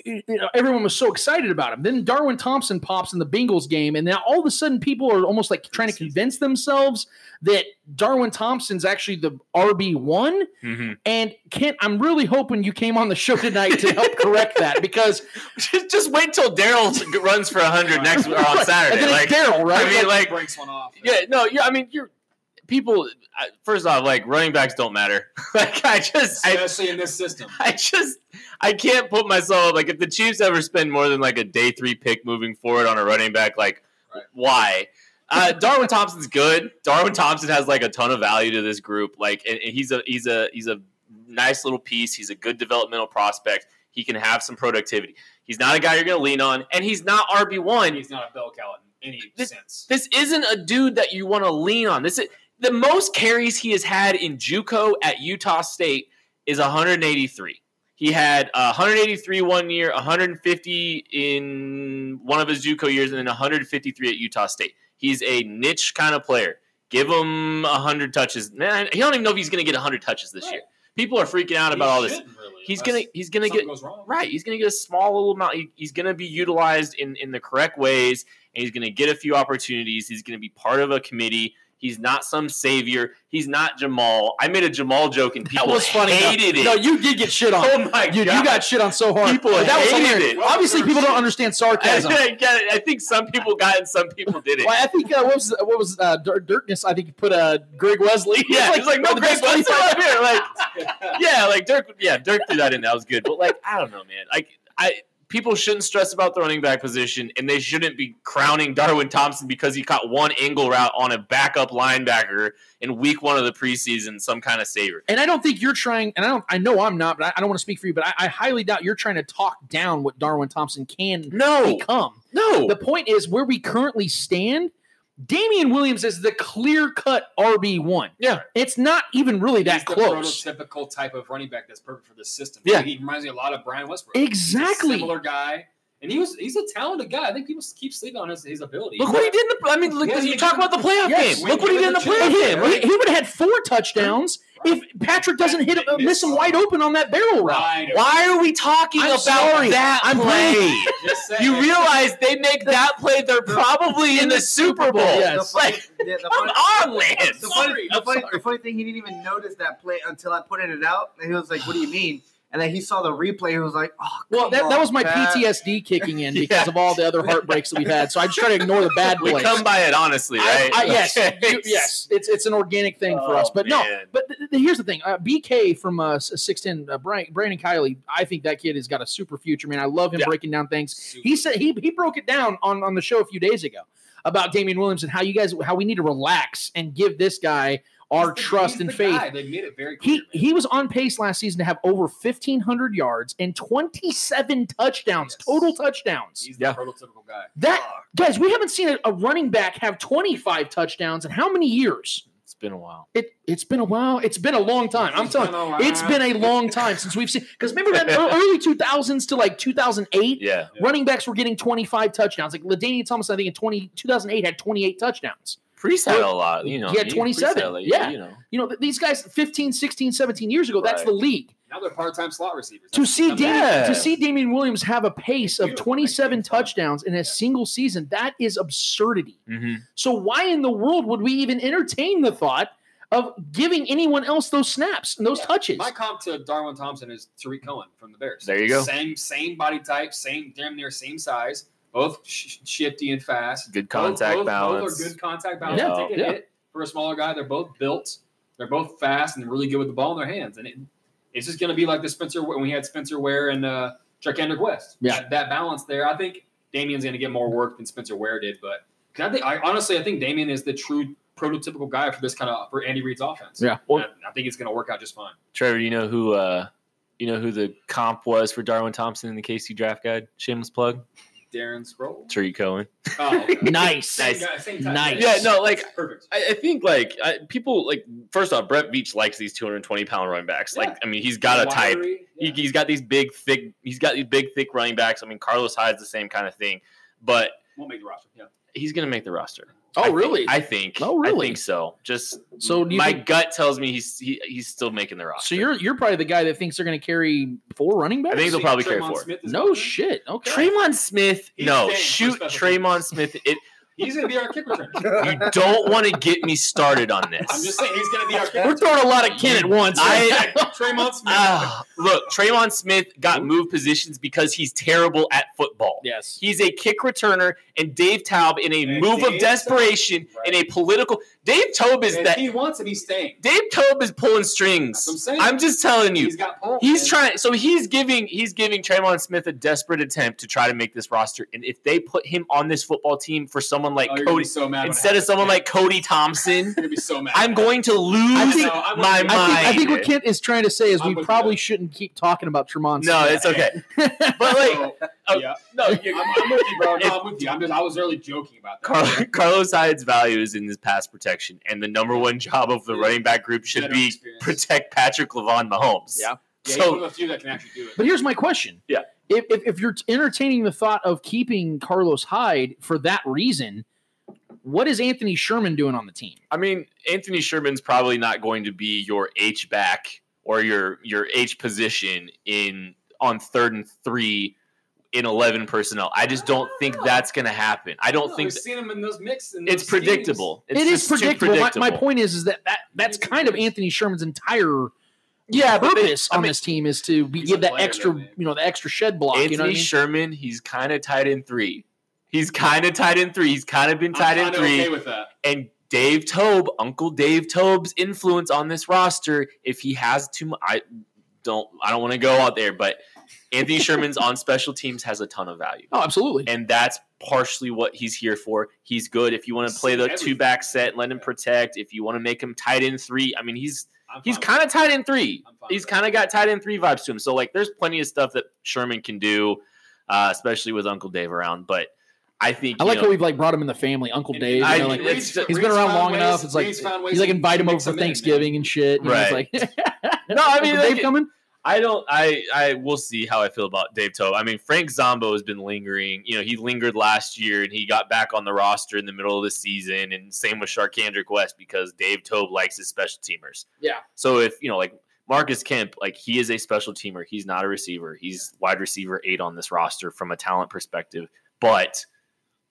you- you know, everyone was so excited about him. Then Darwin Thompson pops in the Bengals game, and now all of a sudden people are almost like trying to convince themselves that Darwin Thompson's actually the RB one. Mm-hmm. And Kent, I'm really hoping you came on the show tonight to help correct that because Just, (laughs) just wait till Daryl runs for hundred next (laughs) or on Saturday. And then Like, Daryl, right? I mean, like, breaks one off. yeah, no, yeah. I mean, you're people. First off, like running backs don't matter. (laughs) like, I just, I, Especially in this system. I just, I can't put myself like if the Chiefs ever spend more than like a day three pick moving forward on a running back, like, Right. why? Uh, Darwin Thompson's good. Darwin Thompson has like a ton of value to this group. Like, and, and he's a he's a he's a nice little piece. He's a good developmental prospect. He can have some productivity. He's not a guy you're going to lean on, and he's not RB one. He's not a bell cow in any This- sense. This isn't a dude that you want to lean on. This is the most carries he has had in JUCO at Utah State is 183. He had uh, 183 one year, 150 in one of his JUCO years, and then 153 at Utah State. He's a niche kind of player. Give him 100 touches. Man, he don't even know if he's going to get 100 touches this Right. year. People are freaking out about all this. He's gonna he's gonna get. Right. He's going to get a small little amount. He- He's going to be utilized in, in the correct ways, and he's going to get a few opportunities. He's going to be part of a committee. He's not some savior. He's not Jamal. I made a Jamal joke, and people that was funny. hated no, it. No, you did get shit on. oh my you, you got shit on so hard. People But that was hated hilarious. it. Obviously, people don't understand sarcasm. (laughs) I. I think some people got it, and some people didn't. Well, I think uh, what was what was uh, Dirk Dirkness? I think he put uh, Greg Wesley. (laughs) Yeah, it's like no Greg Wesley here. Like, (laughs) yeah, like Dirk. Yeah, Dirk threw that in. That was good. But like, I don't know, man. Like, I people shouldn't stress about the running back position, and they shouldn't be crowning Darwin Thompson because he caught one angle route on a backup linebacker in week one of the preseason, some kind of saver. And I don't think you're trying, and I don't, I know I'm not, but I, I don't want to speak for you, but I, I highly doubt you're trying to talk down what Darwin Thompson can No, become. no. The point is where we currently stand. Damien Williams is the clear cut RB one. Yeah. it's not even really that He's the close. prototypical type of running back that's perfect for this system. Yeah. he reminds me a lot of Brian Westbrook. Exactly. Similar guy, and he was he's a talented guy. I think people keep sleeping on his, his ability. Look what he did in the. I mean, look, Yes, you talk about the playoff Yes. game. Look what he did in the With playoff He, game. Right? he would have had four touchdowns if Patrick doesn't hit him, miss him wide open on that barrel route. Right. Why are we talking I'm about sorry. that I'm play? (laughs) Just saying. You realize they make that play, they're probably in the Super Bowl. Yes. Like, yeah, the come funny- on, Lance. The funny, the, I'm funny, sorry. the funny thing, he didn't even notice that play until I put it out, and he was like, "What do you mean?" And then he saw the replay. He was like, "Oh, Well, come that, that on, was my Pat." PTSD (laughs) kicking in because Yeah. of all the other heartbreaks that we've had. So I just try to ignore the (laughs) bad We plays. come by it honestly, right? I, yes, you- (laughs) yes, it's it's an organic thing for Oh, us. But no, but th- th- here's the thing: uh, BK from uh, six ten, uh, Brian, Brandon Kiley. I think that kid has got a super future, man. I love him Yeah. breaking down things. He said he he broke it down on on the show a few days ago about Damien Williams and how you guys how we need to relax and give this guy our He's trust he's and the faith. guy. They made it very clear. He man. he was on pace last season to have over 1500 yards and 27 touchdowns, Yes. total touchdowns. He's Yeah. the prototypical guy. That guys, we haven't seen a, a running back have 25 touchdowns in how many years? It's been a while. It it's been a while. It's been a long time. I'm telling you, it's been a long time since we've seen. Because remember that early 2000s to like 2008, Yeah. running backs were getting 25 touchdowns. Like LaDainian Thomas, I think in 20, 2008 had 28 touchdowns. Priest had a lot, you know. He had 27, like, yeah. You know. You know, these guys 15, 16, 17 years ago, that's Right. the league. Now they're part-time slot receivers. to That's- see that's- Damien, Yeah. to see Damien Williams have a pace of 27 touchdowns in a single season, that is absurdity. hmm So why in the world would we even entertain the thought of giving anyone else those snaps and those Yeah. touches? My comp to Darwin Thompson is Tarik Cohen from the Bears. There you go. Same same body type, same damn near same size, both sh- shifty and fast. Good contact both, balance. Both are good contact balance. Yeah, take a yeah. hit for a smaller guy. They're both built. They're both fast and really good with the ball in their hands. And it, it's just going to be like the Spencer when we had Spencer Ware and uh, Kendrick West. Yeah. that, that balance there. I think Damien's going to get more work than Spencer Ware did, but 'cause I think I honestly I think Damien is the true prototypical guy for this kind of for Andy Reid's offense. Yeah. And I think it's going to work out just fine. Trevor, you know who uh you know who the comp was for Darwin Thompson in the KC draft guide? Shameless plug. Darren Sproles. Tarik Cohen. Oh, okay. (laughs) nice. Same guy, same. Nice. Yeah, no, like perfect. I, I think like I, people like first off, Brett Veach likes these 220 pound running backs. Like Yeah. I mean, he's got a type. Wiry, He, yeah. he's got these big, thick. He's got these big, thick running backs. I mean, Carlos Hyde's the same kind of thing, but won't make the roster. Yeah. he's gonna make the roster. Oh, I think- really? I think. Oh, really? I think so. Just So do you my think- gut tells me he's he, he's still making the roster. So you're you're probably the guy that thinks they're going to carry four running backs. I think they'll See, probably carry four. Smith no shit. Okay. Tremon Smith, He's no, shoot special Tremon. Smith. It, He's going to be our kick returner. (laughs) you don't want to get me started on this. I'm just saying he's going to be our kick We're throwing a lot of kin at once. I- (laughs) Tremon Smith. Ah, look, Tremon Smith got moved positions because he's terrible at football. yes. He's a kick returner, and Dave Toub, in a And move of desperation, Toub, in a political, Dave Toub is if that. he wants him, he's staying. Dave Toub is pulling strings. That's what I'm saying. I'm just telling you. He's got pull. He's and- trying. So he's giving he's giving Tremon Smith a desperate attempt to try to make this roster. And if they put him on this football team for someone like Oh, Cody so mad instead of someone Yeah. like Cody Thompson, You're going to be so mad. I'm going to lose I think- No, I'm my mind. I think, what Kent is trying to say is I'm we with you, probably shouldn't keep talking about Tremon. no, it's okay. (laughs) But like, So, oh, yeah. no, I'm, I'm with you, bro. No, I'm with you. I'm just, I was really joking about that. Car- Carlos Hyde's value is in his pass protection, and the number one job of the Yeah. running back group should Veteran be experience. protect Patrick Lavon Mahomes. Yeah. Yeah, So- he's one of the few that can actually do it. But here's my question. Yeah. If, if, if you're entertaining the thought of keeping Carlos Hyde for that reason, what is Anthony Sherman doing on the team? I mean, Anthony Sherman's probably not going to be your H back or your your H position in on third and three in eleven personnel. I just don't think that's going to happen. I don't No, think we've seen him in those mix. And it's those schemes. predictable. It's It is just too predictable. My, my point is, is that, that that's kind of Anthony Sherman's entire Yeah, but they- purpose I on mean- this team is to be, give that player, extra, man. you know, the extra shed block. Anthony you know what I mean? Sherman, he's kind of tight in three. He's kind of tight in three. He's kind of been I'm tight in three. okay with that. and Dave Toub, Uncle Dave Toub's influence on this roster, if he has too much, I don't, I don't want to go out there, but Anthony (laughs) Sherman's on special teams has a ton of value, Oh, absolutely. and that's partially what he's here for. He's good if you want to play the two back set, and let him protect. If you want to make him tight in three, I mean, he's I'm he's kind of tight in three. He's kind of got tight in three vibes to him. So like, there's plenty of stuff that Sherman can do, uh, especially with Uncle Dave around, but. I think I like know, how we've like brought him in the family, Uncle Dave. you I- know, like, it's- he's Reid's been around long ways- enough. It's like Reid's found ways he's like invite him over for them in. Thanksgiving and shit. You know, it's Right. like, (laughs) No, I mean, Uncle Dave like, coming. I don't. I I will see how I feel about Dave Toub. I mean, Frank Zombo has been lingering. You know, he lingered last year and he got back on the roster in the middle of the season. And same with Charcandrick West because Dave Toub likes his special teamers. Yeah. So if you know, like Marcus Kemp, like he is a special teamer. He's not a receiver. He's wide receiver eight on this roster from a talent perspective, but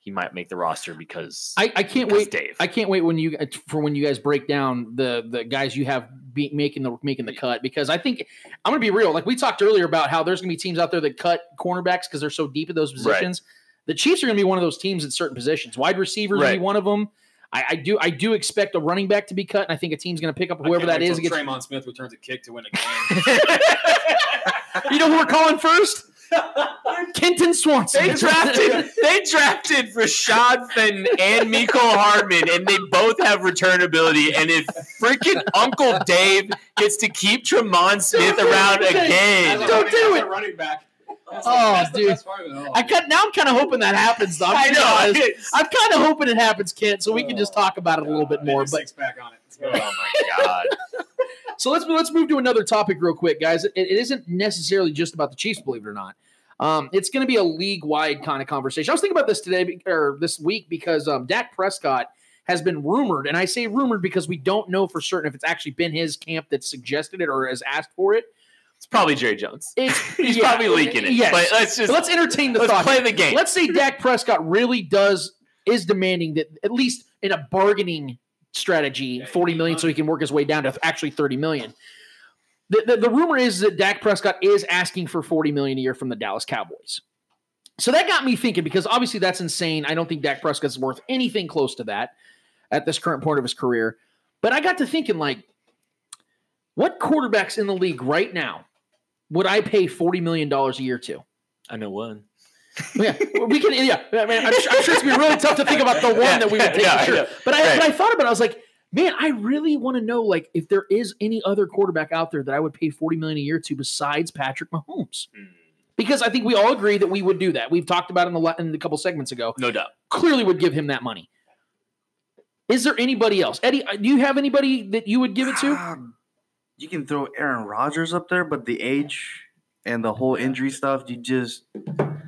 he might make the roster because I, I can't because wait. Dave. I can't wait when you uh, for when you guys break down the the guys you have be, making the making the cut because I think I'm gonna be real. Like we talked earlier about how there's gonna be teams out there that cut cornerbacks because they're so deep at those positions. The Chiefs are gonna be one of those teams in certain positions. Wide receivers will Right. be one of them. I, I do I do expect a running back to be cut, and I think a team's gonna pick up I whoever can't that wait is. till Against, Tremon Smith returns a kick to win a (laughs) game. you know who we're calling first? (laughs) Kenton Swanson. They drafted they drafted Rashad Fenton and Mecole Hardman, and they both have returnability. And if freaking Uncle Dave gets to keep Tremon Smith around again, Don't do it. Running back. That's Oh, the dude. best part of it all. I cut, now I'm kind of hoping that happens. Though. I'm, I know. honest. I'm kind of hoping it happens, Kent, so we can just talk about it a little bit oh, more. Maybe But six pack on it. Oh my god! So let's let's move to another topic real quick, guys. It, it isn't necessarily just about the Chiefs, believe it or not. Um, it's going to be a league wide kind of conversation. I was thinking about this today or this week because um, Dak Prescott has been rumored, and I say rumored because we don't know for certain if it's actually been his camp that suggested it or has asked for it. It's probably Jerry Jones. It's (laughs) He's yeah, probably leaking it. Yes. But let's just But let's entertain the let's thought. play the game. Let's say Dak Prescott really does is demanding that at least in a bargaining strategy, forty million, so he can work his way down to actually thirty million. The, the, the rumor is that Dak Prescott is asking for forty million a year from the Dallas Cowboys. So that got me thinking because obviously that's insane. I don't think Dak Prescott's worth anything close to that at this current point of his career. But I got to thinking, like, what quarterbacks in the league right now would I pay forty million dollars a year to? I know one. Yeah, we can. Yeah, I mean, I'm, sure, I'm sure it's gonna be really tough to think about the one that we would take Yeah, for sure. yeah. But I, Right. but I thought about. it. I was like, man, I really want to know, like, if there is any other quarterback out there that I would pay forty million a year to besides Patrick Mahomes. Hmm. Because I think we all agree that we would do that. We've talked about it in the la- in a couple segments ago. No doubt. Clearly, would give him that money. Is there anybody else, Eddie? uh, Do you have anybody that you would give it to? Um, you can throw Aaron Rodgers up there, but the age and the whole injury stuff, you just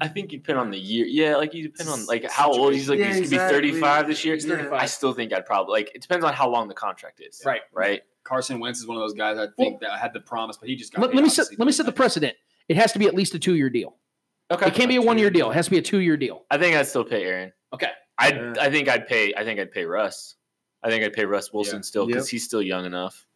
I think you depend on the year. Yeah, like you depend on like how old he's like. Yeah, he's gonna exactly. be 35 this year. He's 35. I still think I'd probably like. It depends on how long the contract is. Right. Right. Carson Wentz is one of those guys I think that had the promise, but he just got. Let, paid, let me set let me set the precedent. It has to be at least a two year deal. Okay. It can't be a one year deal. It has to be a two year deal. I think I'd still pay Aaron. Okay. I Yeah. I think I'd pay. I think I'd pay Russ. I think I'd pay Russ Wilson Yeah. still because Yep. he's still young enough.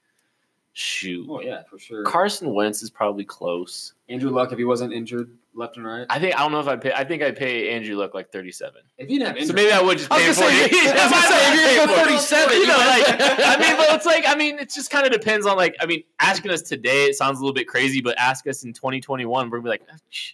Shoot. Oh yeah, for sure. Carson Wentz is probably close. Andrew Luck, if he wasn't injured left and right. I think I don't know if I'd pay. I think I'd pay Andrew Luck like 37. If he didn't have injury, So maybe I would just pay was him gonna 40. say, (laughs) I was gonna say, if you're gonna go 37, you know, like, I mean, but it's like, I mean, it just kind of depends on like, I mean, asking us today, it sounds a little bit crazy, but ask us in 2021, we're gonna be like, "Ah, shh."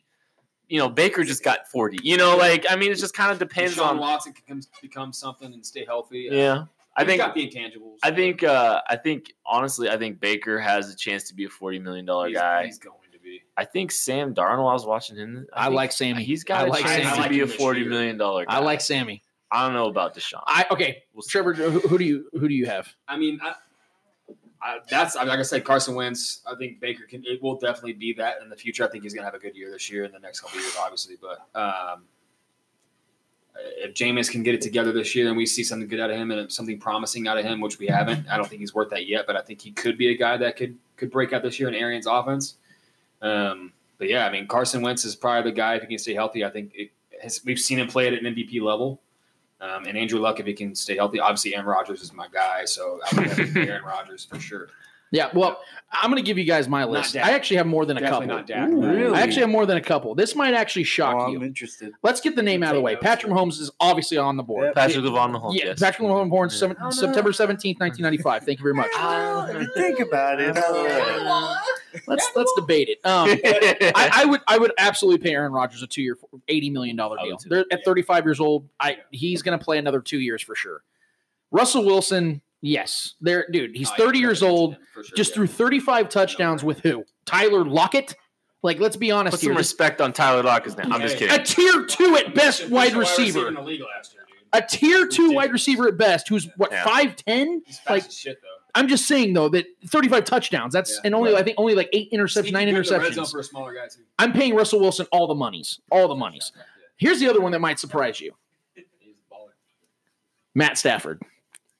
you know, Baker just got 40. You know, like, I mean, it just kind of depends Deshaun on. Watson can come, become something and stay healthy. Yeah, I He's think. got the intangibles. I think. uh I think honestly, I think Baker has a chance to be a 40 million dollar guy. He's going to be. I think Sam Darnold. I was watching him. I think like Sammy. He's got I a like chance Sammy. to be a him this 40 year. million dollar. I like Sammy. I don't know about Deshaun. I okay, We'll. Trevor. Who, who do you who do you have? I mean, I, I, that's I mean, like I said, Carson Wentz. I think Baker can. It will definitely be that in the future. I think he's going to have a good year this year and the next couple years, obviously. But um, if Jameis can get it together this year and we see something good out of him and something promising out of him, which we haven't, I don't think he's worth that yet. But I think he could be a guy that could could break out this year in Arians' offense. Um, but yeah, I mean, Carson Wentz is probably the guy if he can stay healthy. I think it has, we've seen him play at an MVP level. Um, and Andrew Luck, if he can stay healthy, obviously Aaron Rodgers is my guy, so I would have Aaron Rodgers for sure. Yeah, well, I'm going to give you guys my list. I actually have more than a Definitely couple. not Dak. Ooh, really? I actually have more than a couple. This might actually shock oh, you. I'm interested. Let's get the name out of the way. Patrick Mahomes is obviously on the board. Yep. Patrick Lavon Mahomes. Yeah, yes. Patrick Mahomes born Yeah. seven- September 17th, 1995. Thank you very much. Uh, think about it. uh, Let's let's debate it. Um, (laughs) I, I would I would absolutely pay Aaron Rodgers a two year, eighty million dollar deal. They're at thirty five years old. I he's going to play another two years for sure. Russell Wilson, yes, there, dude. He's Oh, yeah, thirty years old. sure, Just yeah. threw thirty five touchdowns with who? Tyler Lockett. Like, let's be honest Put here. some This- respect on Tyler Lockett's name. I'm just kidding. a tier two at best wide Official receiver. in the league last year, dude. A tier two wide receiver at best, who's what Yeah. five ten? Like as shit though. I'm just saying though that 35 touchdowns. That's Yeah. and only Right. I think only like eight interceptions, nine good in the red zone interceptions. for a smaller guy too. I'm paying Russell Wilson all the monies, all the monies. Here's the other one that might surprise you: (laughs) He's a baller. Matt Stafford.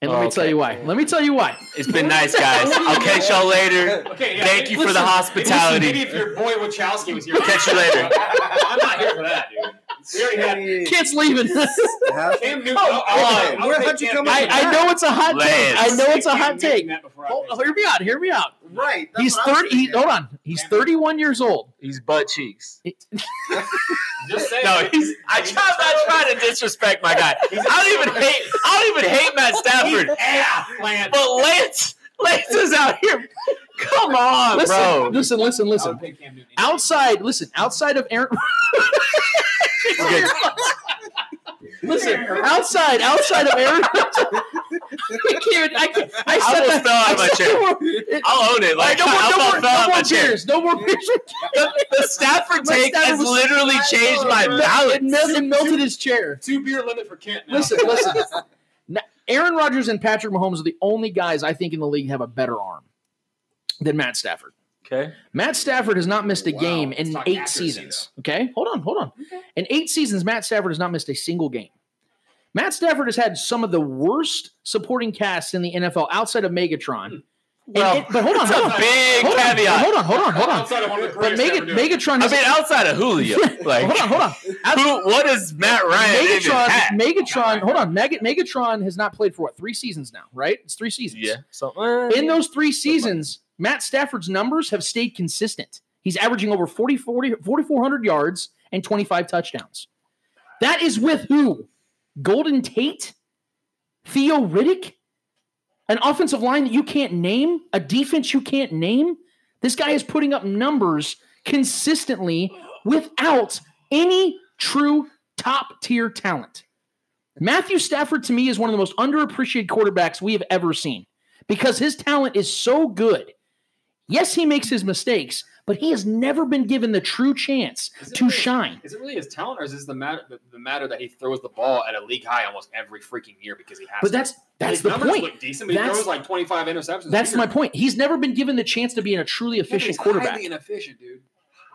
And let me Okay. tell you why. Let me tell you why. It's been nice, guys. I'll catch y'all later. Okay, yeah, Thank you for the hospitality. Maybe if your boy Wachowski was here, Catch you later. (laughs) I'm not here for that, dude. We already had Kid's leaving. Cam Newton. I- I would- I would how'd you come I, I know it's a hot take. I know it's a hot Newton take. that before I Hold, face hear me out. Hear me out. Right. that's He's what I was 30. He, hold on. He's 31 years old. He's butt cheeks. (laughs) Just saying. No, he's. I try, I'm not trying to disrespect my guy. I don't even hate. I don't even hate Matt Stafford. Yeah, Lance. But Lance, Lance is out here. Come on, Listen, bro. listen, listen, listen. would pick Cam Newton. Outside, listen, outside of Aaron. (laughs) (laughs) (laughs) listen, outside, outside of Aaron. (laughs) I can't. I can't. I I said almost that. fell out of I my said chair. more- I'll own it. Like no more, I no more, fell out no my more chair. beers. No more beers. (laughs) The, the Stafford take Stafford has was- literally changed my It, balance. mel- it melted his chair. Two beer limit for Kent. Now. Listen, listen. Now, Aaron Rodgers and Patrick Mahomes are the only guys I think in the league have a better arm than Matt Stafford. Okay. Matt Stafford has not missed a Wow. game Let's in eight accuracy, seasons. Okay, hold on, hold on. In eight seasons, Matt Stafford has not missed a single game. Matt Stafford has had some of the worst supporting casts in the NFL outside of Megatron. And Well, it- but hold on, hold on. big hold on, caveat. Hold on, hold on, hold on. Outside of one of the But greatest Mega, ever do. Megatron I mean, outside of Julio, (laughs) like hold on, hold on. who? What is Matt Ryan Megatron. Megatron, hold on. Meg- Megatron has not played for what three seasons now, right? It's three seasons. Yeah. So uh, In those three seasons, Matt Stafford's numbers have stayed consistent. He's averaging over 40, 40 4,400 yards and 25 touchdowns. That is with who? Golden Tate? Theo Riddick? An offensive line that you can't name? A defense you can't name? This guy is putting up numbers consistently without any true top tier talent. Matthew Stafford to me is one of the most underappreciated quarterbacks we have ever seen because his talent is so good. Yes, he makes his mistakes, but he has never been given the true chance to really- shine. Is it really his talent, or is this the matter the, the matter that he throws the ball at a league high almost every freaking year because he has? But to? that's that's His the numbers point. Look decent, but he That's- throws like twenty five interceptions. That's my point. He's never been given the chance to be in a truly Yeah, efficient he's quarterback. Highly inefficient, dude.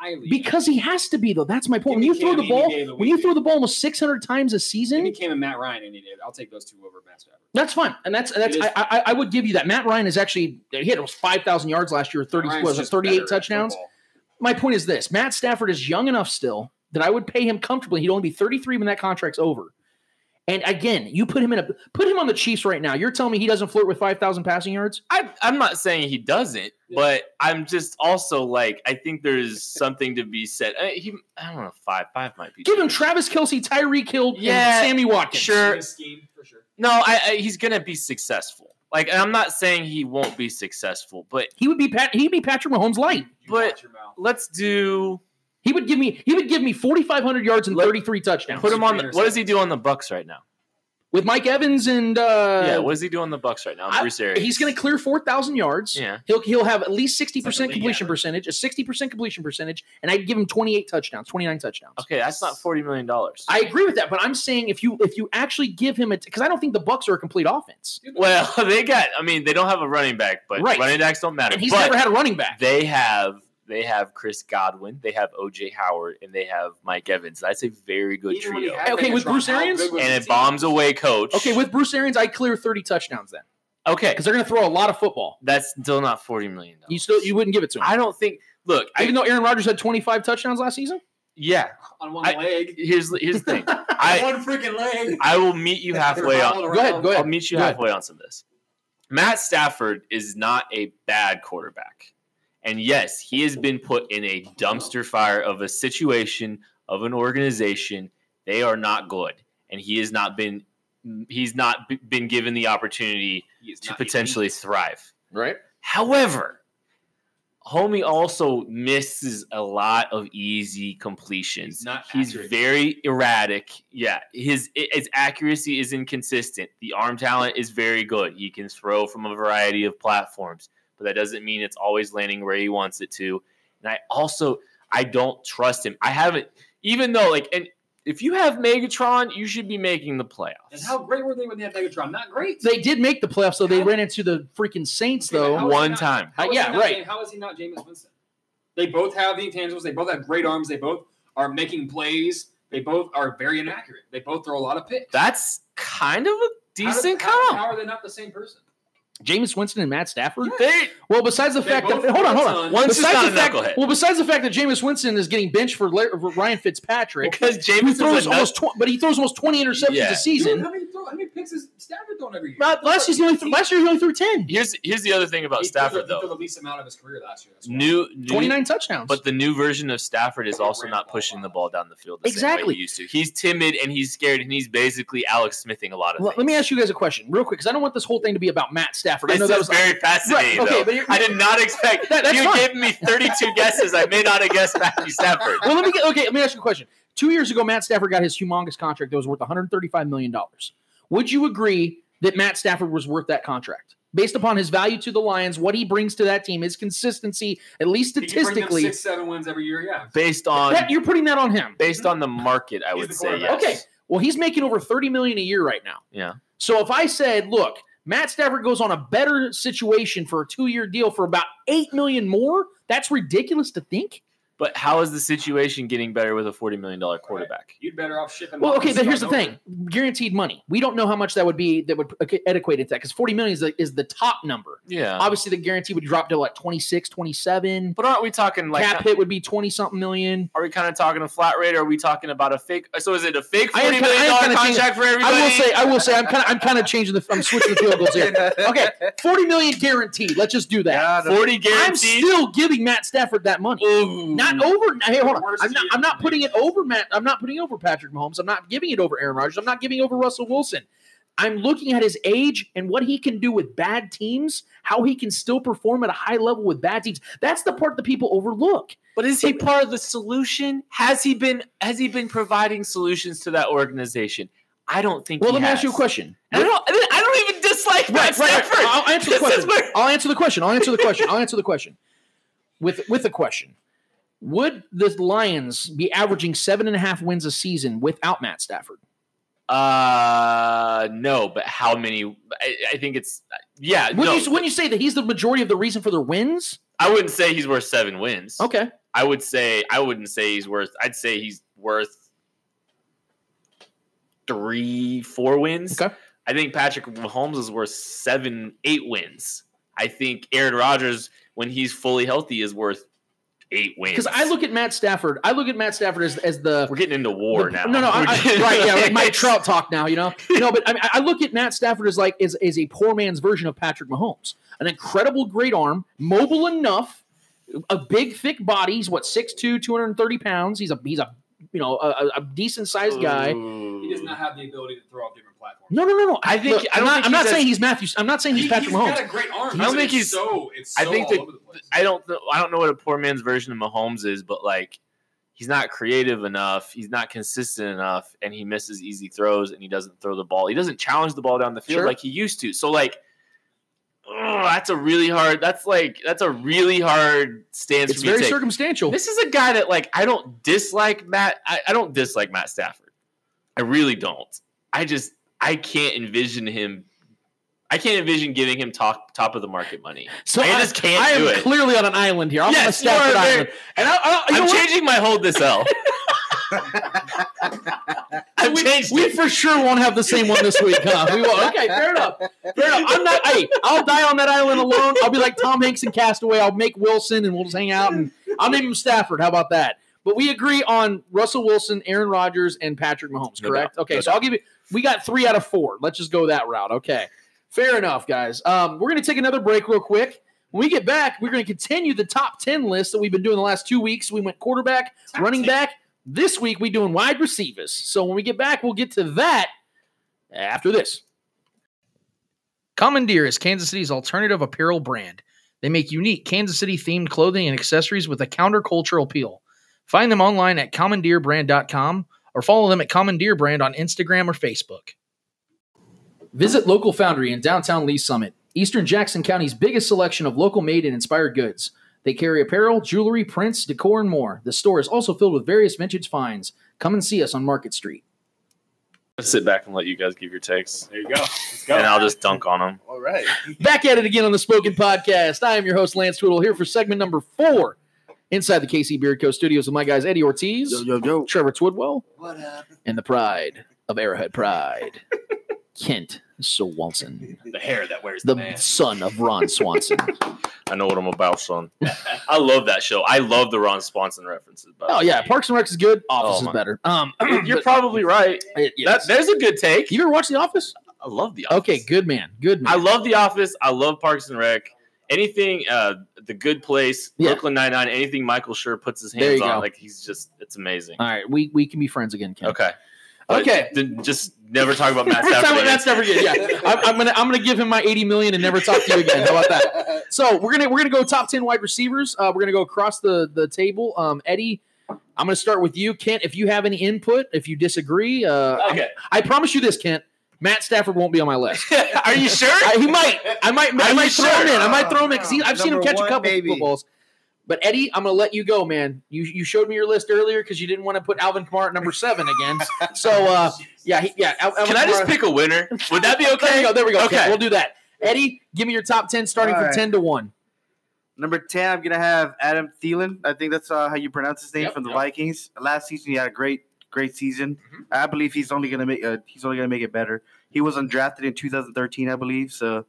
Highly. Because he has to be though. That's my point. When you throw the ball, the when you throw the ball almost 600 times a season, me Cam and Matt Ryan any day. I'll take those two over Matt Stafford. that's fine. And that's that's I, I I would give you that. Matt Ryan is actually he had almost 5,000 yards last year, 30 was it 38 touchdowns. My point is this: Matt Stafford is young enough still that I would pay him comfortably. He'd only be 33 when that contract's over. And again, you put him in a put him on the Chiefs right now. You're telling me he doesn't flirt with 5,000 passing yards? I, I'm not saying he doesn't, but I'm just also like I think there's something to be said. I, he, I don't know, five, five might be. Give him Travis Kelce, Tyreek Hill, Yeah, and Sammy Watkins. sure. Scheme for sure. No, I, I, he's gonna be successful. Like and I'm not saying he won't be successful, but He would be Pat. He'd be Patrick Mahomes light. But- watch your mouth. let's do He would give me. He would give me 4,500 yards and 33 touchdowns. put him on. The, what does he do on the Bucks right now? with Mike Evans and uh, yeah, what does he do on the Bucks right now? I- Bruce Arians. He's going to clear 4,000 yards. Yeah. He'll he'll have at least 60% It's like a league completion average. percentage, a 60% completion percentage, and I'd give him 28 touchdowns, 29 touchdowns. Okay, that's not forty million dollars. I agree with that, but I'm saying if you if you actually give him it because I don't think the Bucks are a complete offense, Well, (laughs) they got. I mean, they don't have a running back, but Right. running backs don't matter. and he's but never had a running back. they have. They have Chris Godwin, they have OJ Howard, and they have Mike Evans. That's a very good Even trio. Okay, with Bruce how Arians? And it a team? bombs away coach. Okay, with Bruce Arians, I clear 30 touchdowns then okay, because they're going to throw a lot of football. that's still not forty million. You still you wouldn't give it to him, I don't think. Look, I, even though Aaron Rodgers had 25 touchdowns last season. yeah. on one I- leg. Here's here's the thing. (laughs) I one freaking leg. I will meet you (laughs) halfway on. Go ahead, go ahead. I'll meet you Go ahead. halfway on some of this. Matt Stafford is not a bad quarterback. And yes, he has been put in a dumpster fire of a situation of an organization. They are not good. And he has not been he's not b- been given the opportunity to potentially elite. thrive. Right. However, Homie also misses a lot of easy completions. He's not He's accurate. very erratic. Yeah, his his accuracy is inconsistent. The arm talent is very good. He can throw from a variety of platforms, but that doesn't mean it's always landing where he wants it to. And I also I don't trust him. I haven't even though like and if you have Megatron, you should be making the playoffs. And how great were they when they had Megatron? Not great. They did make the playoffs, so They ran into the freaking Saints, though. How is One not- time. how uh, is Yeah, right. James- How is he not Jameis Winston? They both have the intangibles. They both have great arms. They both are making plays. They both are very inaccurate. They both throw a lot of picks. That's kind of a How does- decent how, comp. How are they not the same person? Jameis Winston and Matt Stafford. They Well, besides the They fact that both hold on, throw hold a on. ton. One's just besides not the a fact, knucklehead. well, besides the fact that Jameis Winston is getting benched for, La- for Ryan Fitzpatrick, because who James throws is almost, tw- but he throws almost twenty interceptions Yeah. a season. Dude, how many throw, how many picks is Stafford throwing every year? Not- last season, he only threw, last year he only threw ten. Here's here's the other thing about He threw Stafford he threw though. the least amount of his career last year. That's. New, new 29 touchdowns. But the new version of Stafford is also not pushing the ball down the field the same way Exactly. he used to. He's timid and he's scared and he's basically Alex Smithing a lot of Well, things. let me ask you guys a question, real quick, because I don't want this whole thing to be about Matt Stafford. I This know that is was very fascinating. Right, okay, though. but you're- I did not expect. That- that's you fine. gave me 32 guesses. I may not have guessed Matthew Stafford. well, let me get okay. Let me ask you a question. Two years ago, Matt Stafford got his humongous contract that was worth 135 million dollars. Would you agree that Matt Stafford was worth that contract? Based upon his value to the Lions, what he brings to that team, his consistency, at least He can bring them statistically, six, seven wins every year. Yeah. Based on that, you're putting that on him. based on the market, I He's would say yes. Okay. Well, he's making over 30 million a year right now. Yeah. So if I said, look, Matt Stafford goes on a better situation for a two-year deal for about eight million more, that's ridiculous to think. But how is the situation getting better with a $40 million quarterback? You'd better off shipping. Well, okay, but here's the starting thing: guaranteed money. We don't know how much that would be. That would equate to that because 40 million is the, is the top number. Yeah. Obviously, the guarantee would drop to like 26, 27. But aren't we talking like Cap hit would be 20 something million. Are we kind of talking a flat rate? Or are we talking about a fake? Uh, so is it a fake I am forty kinda- million I am dollar contract for everybody? I will say, I will say, I'm kind of, I'm kind of changing the, I'm switching the field goals here. (laughs) Okay, 40 million guaranteed. Let's just do that. forty guaranteed. I'm still giving Matt Stafford that money. Ooh. Not over. Hey, hold on. I'm not. I'm not putting it over Matt. I'm not putting it over Patrick Mahomes. I'm not giving it over Aaron Rodgers. I'm not giving over Russell Wilson. I'm looking at his age and what he can do with bad teams. How he can still perform at a high level with bad teams. That's the part that people overlook. But is he part of the solution? Has he been? Has he been providing solutions to that organization? I don't think. Well, let me has. ask you a question. I don't. I, don't even dislike Matt Right, right, right. I'll answer the question. where- I'll answer the question. I'll answer the question. I'll answer the question. With with the question, would the Lions be averaging seven and a half wins a season without Matt Stafford? Uh, no. But how many? I, I think it's. Yeah. Wouldn't, no. you, wouldn't you say that he's the majority of the reason for their wins? I wouldn't say he's worth seven wins. Okay. I would say I wouldn't say he's worth. I'd say he's worth three, four wins. Okay. I think Patrick Mahomes is worth seven, eight wins. I think Aaron Rodgers, when he's fully healthy, is worth eight wins. Because I look at Matt Stafford, I look at Matt Stafford as, as the we're getting into war the- now. No, no, I, I, (laughs) right, yeah, like Mike Trout talk now, you know. (laughs) No, but I, mean, I look at Matt Stafford as like is is a poor man's version of Patrick Mahomes. An incredible, great arm, mobile enough, a big, thick body. He's what 6'2", 230 pounds. He's a he's a you know a, a- a decent sized guy. Ooh. He does not have the ability to throw off different platforms. No, no, no, no. I think- Look, I I'm don't not, think I'm not saying as- he's Matthews. I'm not saying he's He, Patrick has Mahomes. He's got a great arm. I don't think he's- so. It's I so think all that- over the place. I don't. I don't know what a poor man's version of Mahomes is, but like. He's not creative enough. He's not consistent enough, and he misses easy throws, and he doesn't throw the ball. He doesn't challenge the ball down the field Sure. like he used to. So, like, ugh, that's a really hard. That's like that's a really hard stance It's for me to very take. circumstantial. This is a guy that like I don't dislike Matt. I, I don't dislike Matt Stafford. I really don't. I just I can't envision him. I can't envision giving him top top of the market money. So I just can't I am it. clearly on an island here. I'm Yes, on a Stafford island, and I, I, what? changing my hold this L. (laughs) We, we for sure won't have the same one this week, huh? We will. Okay, fair enough. Fair enough. I'm not. Hey, I'll die on that island alone. I'll be like Tom Hanks in Castaway. I'll make Wilson, and we'll just hang out, and I'll name him Stafford. How about that? But we agree on Russell Wilson, Aaron Rodgers, and Patrick Mahomes. Correct? doubt. Okay, No so I'll give you. We got three out of four. Let's just go that route. Okay, fair enough, guys. Um, we're gonna take another break real quick. When we get back, we're going to continue the top 10 list that we've been doing the last two weeks. We went quarterback, Top running 10. back. This week, we doing wide receivers. So when we get back, we'll get to that after this. Commandeer is Kansas City's alternative apparel brand. They make unique Kansas City themed clothing and accessories with a countercultural appeal. Find them online at commandeerbrand.com or follow them at Commandeer Brand on Instagram or Facebook. Visit Local Foundry in downtown Lee Summit, Eastern Jackson County's biggest selection of local made and inspired goods. They carry apparel, jewelry, prints, decor, and more. The store is also filled with various vintage finds. Come and see us on Market Street. I'll sit back and let you guys give your takes, There you go. Let's go. and I'll just dunk on them. All right. Back at it again on the Spoken Podcast. I am your host, Lance Twiddle, here for segment number four inside the KC Beard Co. studios with my guys, Eddie Ortiz, Yo, yo, yo. Trevor Twidwell, What happened? and the pride of Arrowhead Pride, (laughs) Kent Swanson, the hair that wears the, the man. son of Ron Swanson. (laughs) I know what I'm about, son. I love that show. I love the Ron Swanson references. oh yeah, Parks and Rec is good. Office Oh, is better. Um, (clears throat) (clears throat) You're but- probably right. it- That, there's a good take. you ever watch The Office? I love the Office. Okay, good man, good man. I love The Office. I love Parks and Rec. Anything, uh, The Good Place, Yeah. Brooklyn Nine Nine, anything Michael Schur puts his hands on, go. like he's just, it's amazing. All right, we we can be friends again, Kent. Okay. But Okay. Then just never talk about Matt (laughs) Stafford. about Matt again. Stafford again. Yeah, (laughs) I'm, I'm gonna I'm gonna give him my 80 million and never talk to you again. How about that? So we're gonna we're gonna go top 10 wide receivers. Uh, we're gonna go across the the table. Um, Eddie, I'm gonna start with you, Kent. If you have any input, if you disagree, uh, Okay. I promise you this, Kent. Matt Stafford won't be on my list. (laughs) Are you sure? I, he might. I might. I might throw sure? him in. I might throw him in because I've seen him Number catch a couple maybe. footballs. But Eddie, I'm going to let you go, man. You you showed me your list earlier because you didn't want to put Alvin Kamara at number seven again. (laughs) So uh, yeah, he, yeah. Al- Alvin Can I just Kamara- pick a winner? Would that be okay? There we go. There we go. Okay, Okay. we'll do that. Eddie, give me your top ten, starting All from right. ten to one. Number 10, I'm going to have Adam Thielen. I think that's uh, how you pronounce his name Yep, from the yep. Vikings. Last season, he had a great, great season. I believe he's only going to make uh, he's only going to make it better. He was undrafted in 2013, I believe. So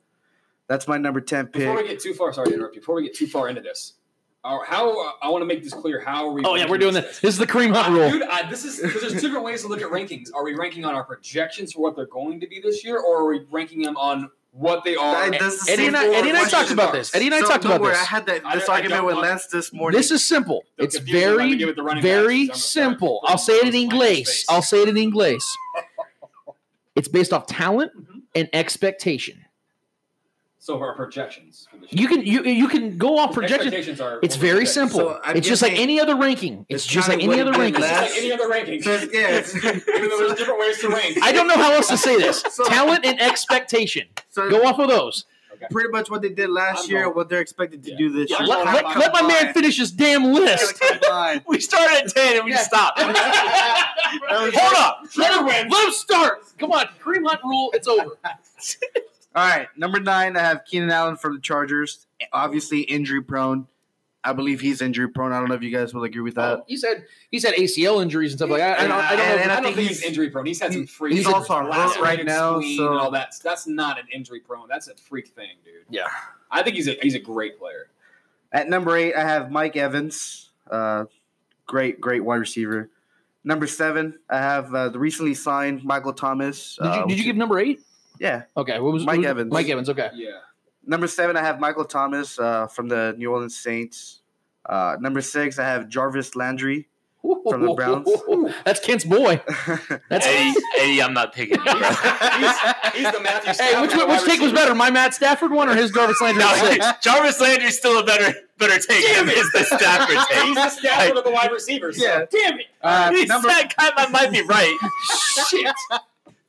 that's my number 10 pick. Before we pick. get too far, sorry to interrupt you. Before we get too far into this, uh, how uh, I want to make this clear. How are we? Oh yeah, we're doing this? this. This is the cream hunt Uh, rule. Dude, I, this is because there's different ways to look at rankings. Are we ranking on our projections for what they're going to be this year, or are we ranking them on what they are? That- that's the Eddie and I, Eddie and I talked about this. Eddie and I So talked don't about worry, this. I had that, this I argument don't with Lance this morning. This is simple. Don't It's confuse me when I very, it very backs, 'cause start simple. I'll say it in English. I'll say it in English. It's based off talent Mhm. and expectation. So our projections. For this. You can you you can go off projections. Expectations are. It's very project. simple. So, it's just like any other ranking. It's, it's just like any other ranking. It's just like any other ranking. (laughs) So, yeah, it's- (laughs) Even though there's different ways to rank. I don't know how else to say this. (laughs) So- Talent and expectation. so Go off of those. Okay. pretty much what they did last I'm year, going- what they're expected to Yeah. do this Yeah, year. Let, I'm let- let my man finish his damn list. We started at 10 and we just stopped. Hold up. Let him, let him start. Come on. Cream hunt rule. It's over. All right, number nine, I have Keenan Allen from the Chargers. Obviously injury prone. I believe he's injury prone. I don't know if you guys will agree with that. Oh, he's had he's had ACL injuries and stuff like that. I don't, I don't know. And- if- and I, I don't think think he's, he's- injury prone. He's had some he's- freak. he's also hurt right now, so- and all that. That's not an injury prone. That's a freak thing, dude. Yeah. I think he's a he's a great player. At number eight, I have Mike Evans. Uh, great, great wide receiver. Number seven, I have uh, the recently signed Michael Thomas. Did you, uh, did you give number eight? Yeah. Okay. What was Mike what was- Evans. Mike Evans. Okay. Yeah. Number seven, I have Michael Thomas uh, from the New Orleans Saints. Uh, number six, I have Jarvis Landry. From the Browns. (laughs) That's Kent's boy. (laughs) That's Eddie, Eddie, I'm not picking you, bro. (laughs) He's, he's the Matthew. Hey, which of which wide take was better, my Matt Stafford one or his Jarvis Landry No, six? Jarvis Landry's still a better better take than is the Stafford take. He's the Stafford of the wide receivers. So, Yeah. Damn it. Uh, He's number, that guy that might be right. Shit.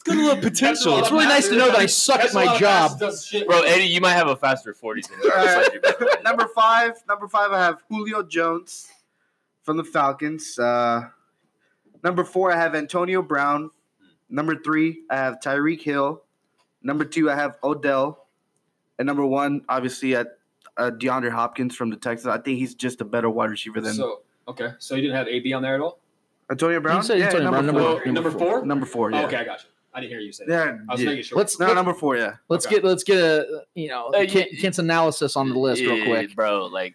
It's got a little potential. It's really nice to know that I suck at my job. passes does shit. Bro, Eddie, you might have a faster 40s than Jarvis Landry. by the way. number five, number five, I have Julio Jones from the Falcons. Uh, number four, I have Antonio Brown. Number three, I have Tyreek Hill. Number two, I have Odell. And number one, obviously, at uh, DeAndre Hopkins from the Texans. I think he's just a better wide receiver than So okay, so you didn't have AB on there at all? Antonio Brown. You said Antonio number, number- four. Oh, number four. Number four. Yeah. Oh, okay, I got you. I didn't hear you say that. Yeah. I was yeah. making sure. Let's No, number four. Yeah. let's Okay. get let's get a you know Uh, Kent, you- Kent's analysis on the list real quick. bro. Like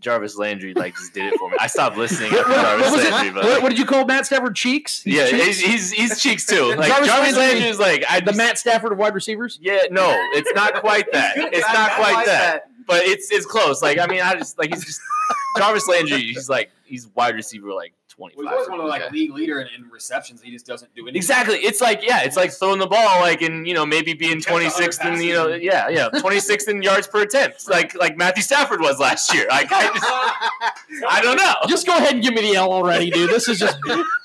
Jarvis Landry, like just did it for me. I stopped listening What, (laughs) after what- Jarvis what was Landry, but What, what did you call Matt Stafford? Cheeks? He's yeah, cheeks? he's, he's he's cheeks too. Like Jarvis Jarvis, Landry- Landry is like I the just- Matt Stafford of wide receivers. Yeah, no, it's not quite that. (laughs) It's not quite that. But it's it's close. Like I mean, I just like he's just (laughs) Jarvis Landry. He's like he's wide receiver like twenty Well, he's always one of the like league leader in, in receptions. He just doesn't do anything. Exactly. It's like yeah, it's like throwing the ball like and you know maybe being Catch other twenty sixth in you know yeah yeah twenty sixth in yards per attempt like like Matthew Stafford was last year. Like I just (laughs) I don't know. Just go ahead and give me the L already, dude. This is just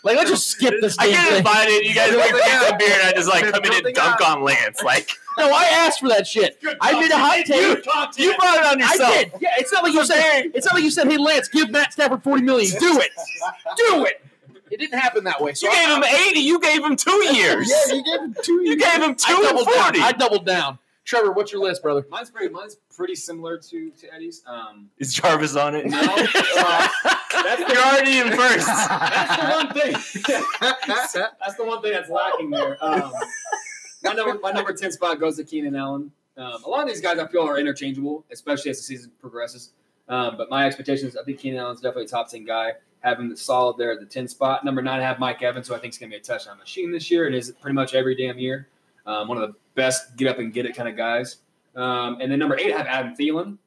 like let's just skip this I damn get thing. invited. You guys like Building pick up. beer, and I just like come in and dunk up. on Lance. Like No, I asked for that shit. I made a hot take. You brought it on yourself. I yourself. did. Yeah, it's not like you said. It's not like you said, "Hey, Lance, give Matt Stafford forty million. Do it. Do it." It didn't happen that way. So You I- gave him 80. You gave him two years. Yeah, you gave him two. You gave him I two and doubled down. 40. I doubled down. Trevor, what's your list, brother? Mine's pretty. Mine's pretty similar to to Eddie's. Um, Is Jarvis on it? no, Uh, (laughs) You're already in first. (laughs) That's the one thing. (laughs) that's the one thing that's lacking there. Um, my number, my number ten spot goes to Keenan Allen. Um, a lot of these guys I feel are interchangeable, especially as the season progresses. Um, but my expectations, I think Keenan Allen's definitely a top ten guy. Have him solid there at the ten spot. Number nine, I have Mike Evans, who I think is going to be a touchdown machine this year. It is pretty much every damn year. Um, one of the best get up and get it kind of guys. Um, and then number eight, I have Adam Thielen.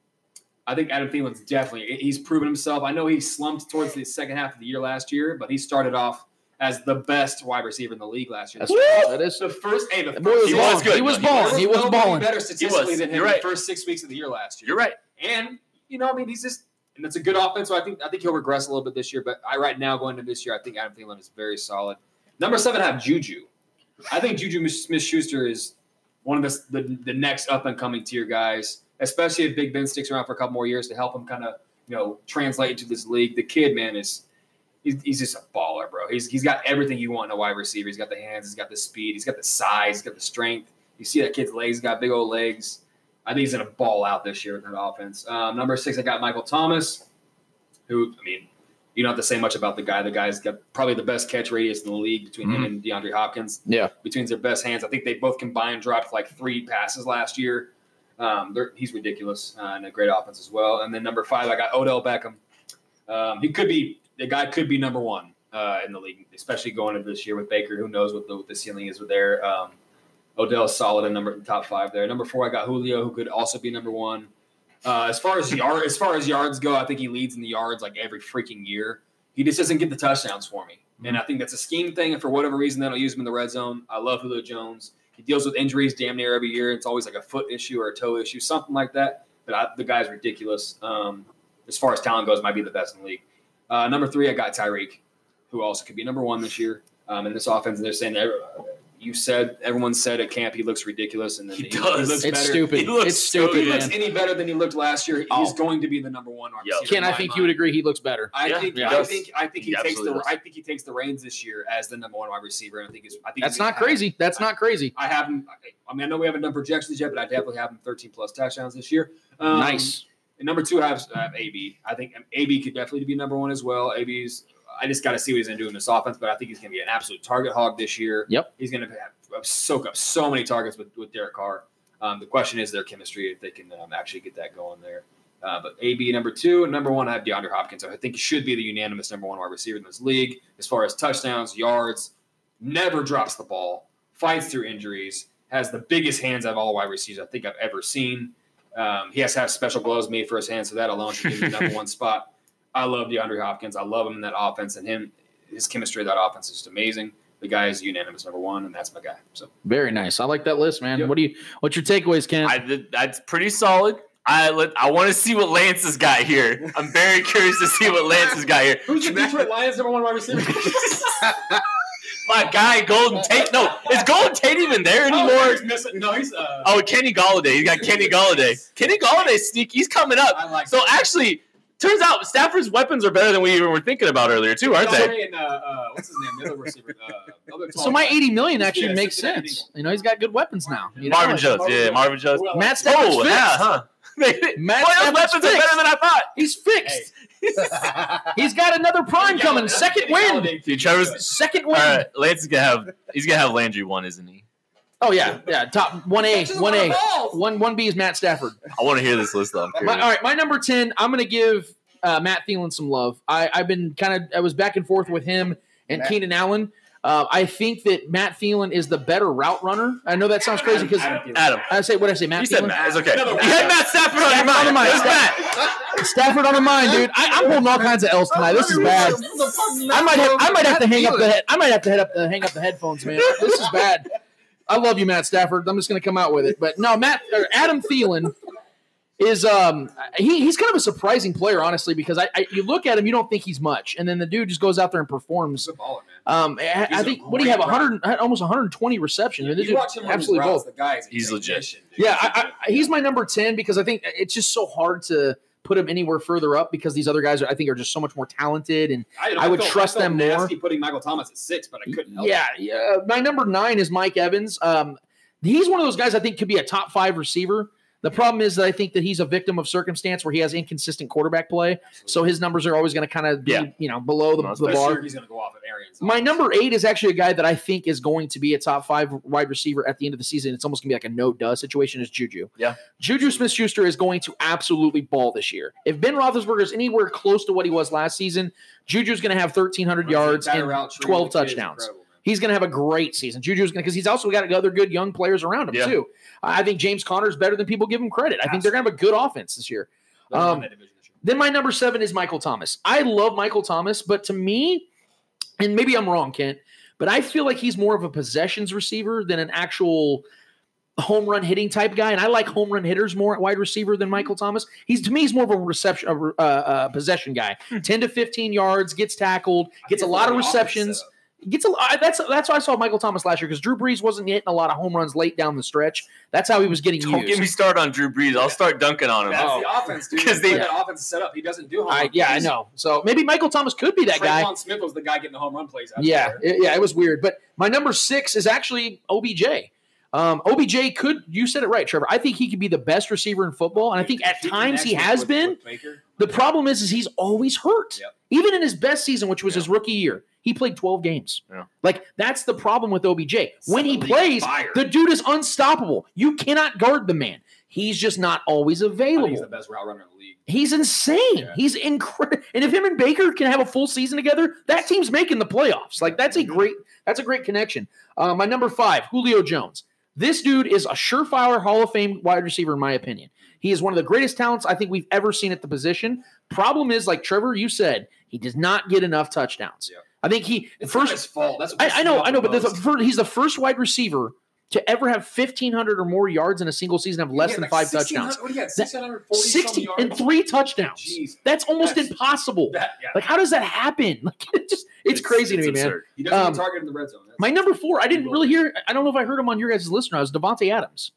I think Adam Thielen's definitely he's proven himself. I know he slumped towards the second half of the year last year, but he started off as the best wide receiver in the league last year. That's right. That is. the first. Hey, the The first was He balling. was good. He was balling. He was nobody balling. better statistically than him right. the first six weeks of the year last year. You're right. And you know, I mean, he's just and it's a good offense. So I think I think he'll regress a little bit this year. But I right now going into this year, I think Adam Thielen is very solid. Number seven, I have Juju. I think Juju Smith Schuster is one of the, the the next up and coming tier guys, especially if Big Ben sticks around for a couple more years to help him kind of you know translate into this league. The kid, man, is he's, he's just a baller, bro. He's he's got everything you want in a wide receiver. He's got the hands, he's got the speed, he's got the size, he's got the strength. You see that kid's legs, he's got big old legs. I think he's gonna ball out this year with that offense. Um, number six, I got Michael Thomas, who I mean, you don't have to say much about the guy. The guy's got probably the best catch radius in the league between him and DeAndre Hopkins. Yeah. between their best hands, I think they both combined dropped like three passes last year. Um, he's ridiculous uh, and a great offense as well. And then number five, I got Odell Beckham. Um, he could be the guy could be number one uh, in the league, especially going into this year with Baker. Who knows what the, what the ceiling is with there? Um, Odell's solid in number top five there. Number four, I got Julio, who could also be number one. Uh, as far as yard, as far as yards go, I think he leads in the yards like every freaking year. He just doesn't get the touchdowns for me, and I think that's a scheme thing. And for whatever reason, they don't use him in the red zone. I love Julio Jones. He deals with injuries damn near every year. It's always like a foot issue or a toe issue, something like that. But I, the guy's ridiculous. Um, as far as talent goes, might be the best in the league. Uh, number three, I got Tyreek, who also could be number one this year. Um, in this offense, they're saying that you said everyone said at camp he looks ridiculous, and then He does. looks It's better. stupid. He looks it's so stupid, If he looks any better than he looked last year, he's Oh. going to be the number one. wide Yep. receiver Ken, I my think you would agree he looks better. I Yeah, think he I think I think he, He takes the does. I think he takes the reins this year as the number one wide receiver. And I think he's I think That's he's not gonna have- crazy. That's not crazy. I haven't. I mean, I know we haven't done projections yet, but I definitely have him 13 plus touchdowns this year. Um, Nice. And number two, I have, I have AB. I think AB could definitely be number one as well. AB's. I just got to see what he's going to do in this offense, but I think he's going to be an absolute target hog this year. Yep. He's going to soak up so many targets with, with Derek Carr. Um, the question is their chemistry if they can um, actually get that going there. Uh, but AB number two and number one, I have DeAndre Hopkins. I think he should be the unanimous number one wide receiver in this league as far as touchdowns, yards. Never drops the ball, fights through injuries, has the biggest hands of all wide receivers I think I've ever seen. Um, he has to have special gloves made for his hands, so that alone should give him the number one (laughs) spot. I love DeAndre Hopkins. I love him in that offense, and him his chemistry of that offense is just amazing. The guy is unanimous number one, and that's my guy. So Very nice. I like that list, man. Yep. What do you? What's your takeaways, Ken? I did, that's pretty solid. I let, I want to see what Lance has got here. I'm very curious to see what Lance has got here. who's the Detroit Lions number one wide receiver? (laughs) (laughs) My guy, Golden Tate. No, (laughs) is Golden Tate even there anymore? Oh, he's missing. No, he's. Uh, Oh, Kenny Golladay. He's got Kenny Golladay. Kenny Golladay sneak. He's coming up. I like. So actually, turns out Stafford's weapons are better than we even were thinking about earlier too, aren't they? And, uh, uh, what's his name? The other receiver. Uh, so my eighty million actually Yeah, makes sense. You know, he's got good weapons now. You know? Marvin Jones. Marvin Yeah, Jones. Marvin Jones. Well, Matt Stafford's Oh, fixed. yeah, huh? (laughs) Matt Boy, those Stafford's weapons are better than I thought. He's fixed. He's got another prime coming. Second win. Dude, Trevor's. Second All win. right, Lance is gonna have. He's gonna have Landry one, isn't he? Oh yeah, yeah. Top one A, one A, one one B is Matt Stafford. I want to hear this list though. My, all right, my number ten. I'm going to give uh, Matt Thielen some love. I, I've been kind of I was back and forth with him and Matt- Keenan Allen. Uh, I think that Matt Thielen is the better route runner. I know that sounds crazy because Adam, I say what I say. Matt you said Matt. It's okay. Another You had Matt Stafford on your Stafford on the mind. mind. Matt. Stafford on the mind, dude. I, I'm holding all kinds of L's tonight. This is bad. I might have I might have to hang up the head, I might have to head up the hang up the headphones, man. This is bad. I love you, Matt Stafford. I'm just going to come out with it, but no, Matt or Adam Thielen is um he, he's kind of a surprising player, honestly, because I, I you look at him, you don't think he's much, and then the dude just goes out there and performs. He's a baller, man. Um, I, He's I a think what do you have? great 100, almost 120 receptions. I mean, you dude watch him absolutely absolutely both. The guy is He's legit. dude. Yeah, He's I, legit. I, he's my number 10 because I think it's just so hard to put him anywhere further up because these other guys are, I think are just so much more talented and I, I would felt- trust felt them more. nasty Putting Michael Thomas at six, but I couldn't. Help yeah, yeah. My number nine is Mike Evans. Um, he's one of those guys I think could be a top five receiver. The problem is that I think that he's a victim of circumstance where he has inconsistent quarterback play, so his numbers are always going to kind of be, Yeah. you know, below the, the bar. sure, he's going to go off of Arians. My number eight is actually a guy that I think is going to be a top five wide receiver at the end of the season. It's almost gonna be like a no duh situation. Is Juju? Yeah. Juju Smith Schuster is going to absolutely ball this year. If Ben Roethlisberger is anywhere close to what he was last season, Juju's going to have 1,300 yards and 12 touchdowns. He's going to have a great season. Juju's going to because he's also got other good young players around him Yeah. too. I think James Conner is better than people give him credit. I think they're going to have a good offense this year. Um, Then my number seven is Michael Thomas. I love Michael Thomas, but to me, and maybe I'm wrong, Kent, but I feel like he's more of a possessions receiver than an actual home run hitting type guy. And I like home run hitters more at wide receiver than Michael Thomas. He's to me, he's more of a reception, a, uh, uh, possession guy. Ten to fifteen yards, gets tackled, gets a lot of receptions. Gets a lot. That's that's why I saw Michael Thomas last year because Drew Brees wasn't hitting a lot of home runs late down the stretch. That's how he was getting Don't used. get me started on Drew Brees. I'll start dunking on him. That's Oh. the offense, dude. (laughs) 'Cause Because they- that offense is set up. He doesn't do home I, run yeah, I know. So maybe Michael Thomas could be that guy. Tre'Quan Smith was the guy getting the home run plays. out Yeah, there. it, yeah, it was weird. But my number six is actually OBJ. Um, OBJ could you said it right, Trevor. I think he could be the best receiver in football, and I think at times he has been. Baker. The problem is, is he's always hurt. Yep. Even in his best season, which was his rookie year, he played 12 games. Yeah. Like that's the problem with OBJ. When he Set the league plays, the dude is unstoppable. You cannot guard the man. He's just not always available. he's the best route runner in the league. He's insane. Yeah. He's incredible. And if him and Baker can have a full season together, that team's making the playoffs. Like that's a great that's a great connection. Uh, my number five, Julio Jones. This dude is a surefire Hall of Fame wide receiver, in my opinion. He is one of the greatest talents I think we've ever seen at the position. Problem is, like Trevor, you said, he does not get enough touchdowns. Yeah. I think he It's first. not his fault. That's what I, pisses I know, I know, but the, most. he's the first wide receiver to ever have fifteen hundred or more yards in a single season, have less He than like five touchdowns. What do you got? That- 640 60 some and three touchdowns. Jeez. That's almost That's- impossible. That, yeah. Like, how does that happen? (laughs) Like, it just it's, crazy to me, man. he doesn't um, get targeted in the red zone. That's- My number four, I didn't really hear. I don't know if I heard him on your guys' listener. I was Davante Adams.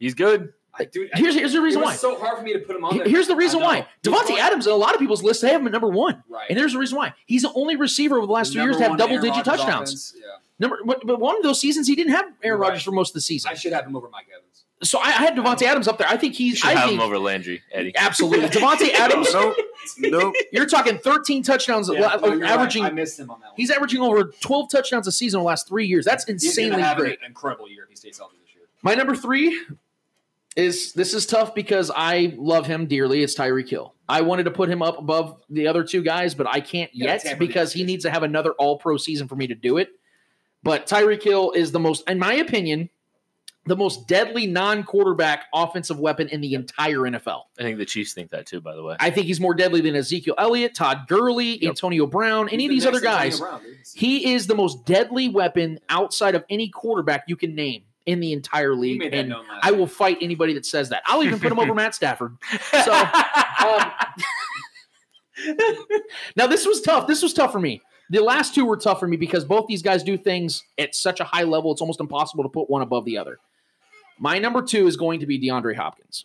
He's good. I, dude, Here's here's the reason it why. It's so hard for me to put him on there. Here's the reason why. He's Davante Adams, in a lot of people's lists, they have him at number one. Right. And there's the reason why. He's the only receiver over the last two years to have double Aaron digit Rodgers touchdowns. Yeah. Number, but, but one of those seasons he didn't have Aaron You're Rodgers for most of the season. I should have him over Mike Evans. So I, I had Davante Adams up there. I think You he's. should I have think him over Landry, Eddie. absolutely (laughs) Davante Adams. Nope. Nope. (laughs) You're talking 13 touchdowns, Yeah, no, oh, you're right. averaging. I missed him on that one. He's averaging over 12 touchdowns a season in the last three years. That's He's insanely have great. an incredible year if he stays healthy this year. My number three is this is tough because I love him dearly. It's Tyreek Hill. I wanted to put him up above the other two guys, but I can't You yet tamper because he needs to have another all pro season for me to do it. But Tyreek Hill is the most, in my opinion, the most deadly non quarterback offensive weapon in the entire NFL. I think the Chiefs think that too, by the way. I think he's more deadly than Ezekiel Elliott, Todd Gurley, Yep. Antonio Brown, any of He's these other guys. Brown. He is the most deadly weapon outside of any quarterback you can name in the entire league. And I will fight anybody that says that. I'll even put him over (laughs) Matt Stafford. So (laughs) um, now this was tough. This was tough for me. The last two were tough for me because both these guys do things at such a high level, it's almost impossible to put one above the other. My number two is going to be DeAndre Hopkins.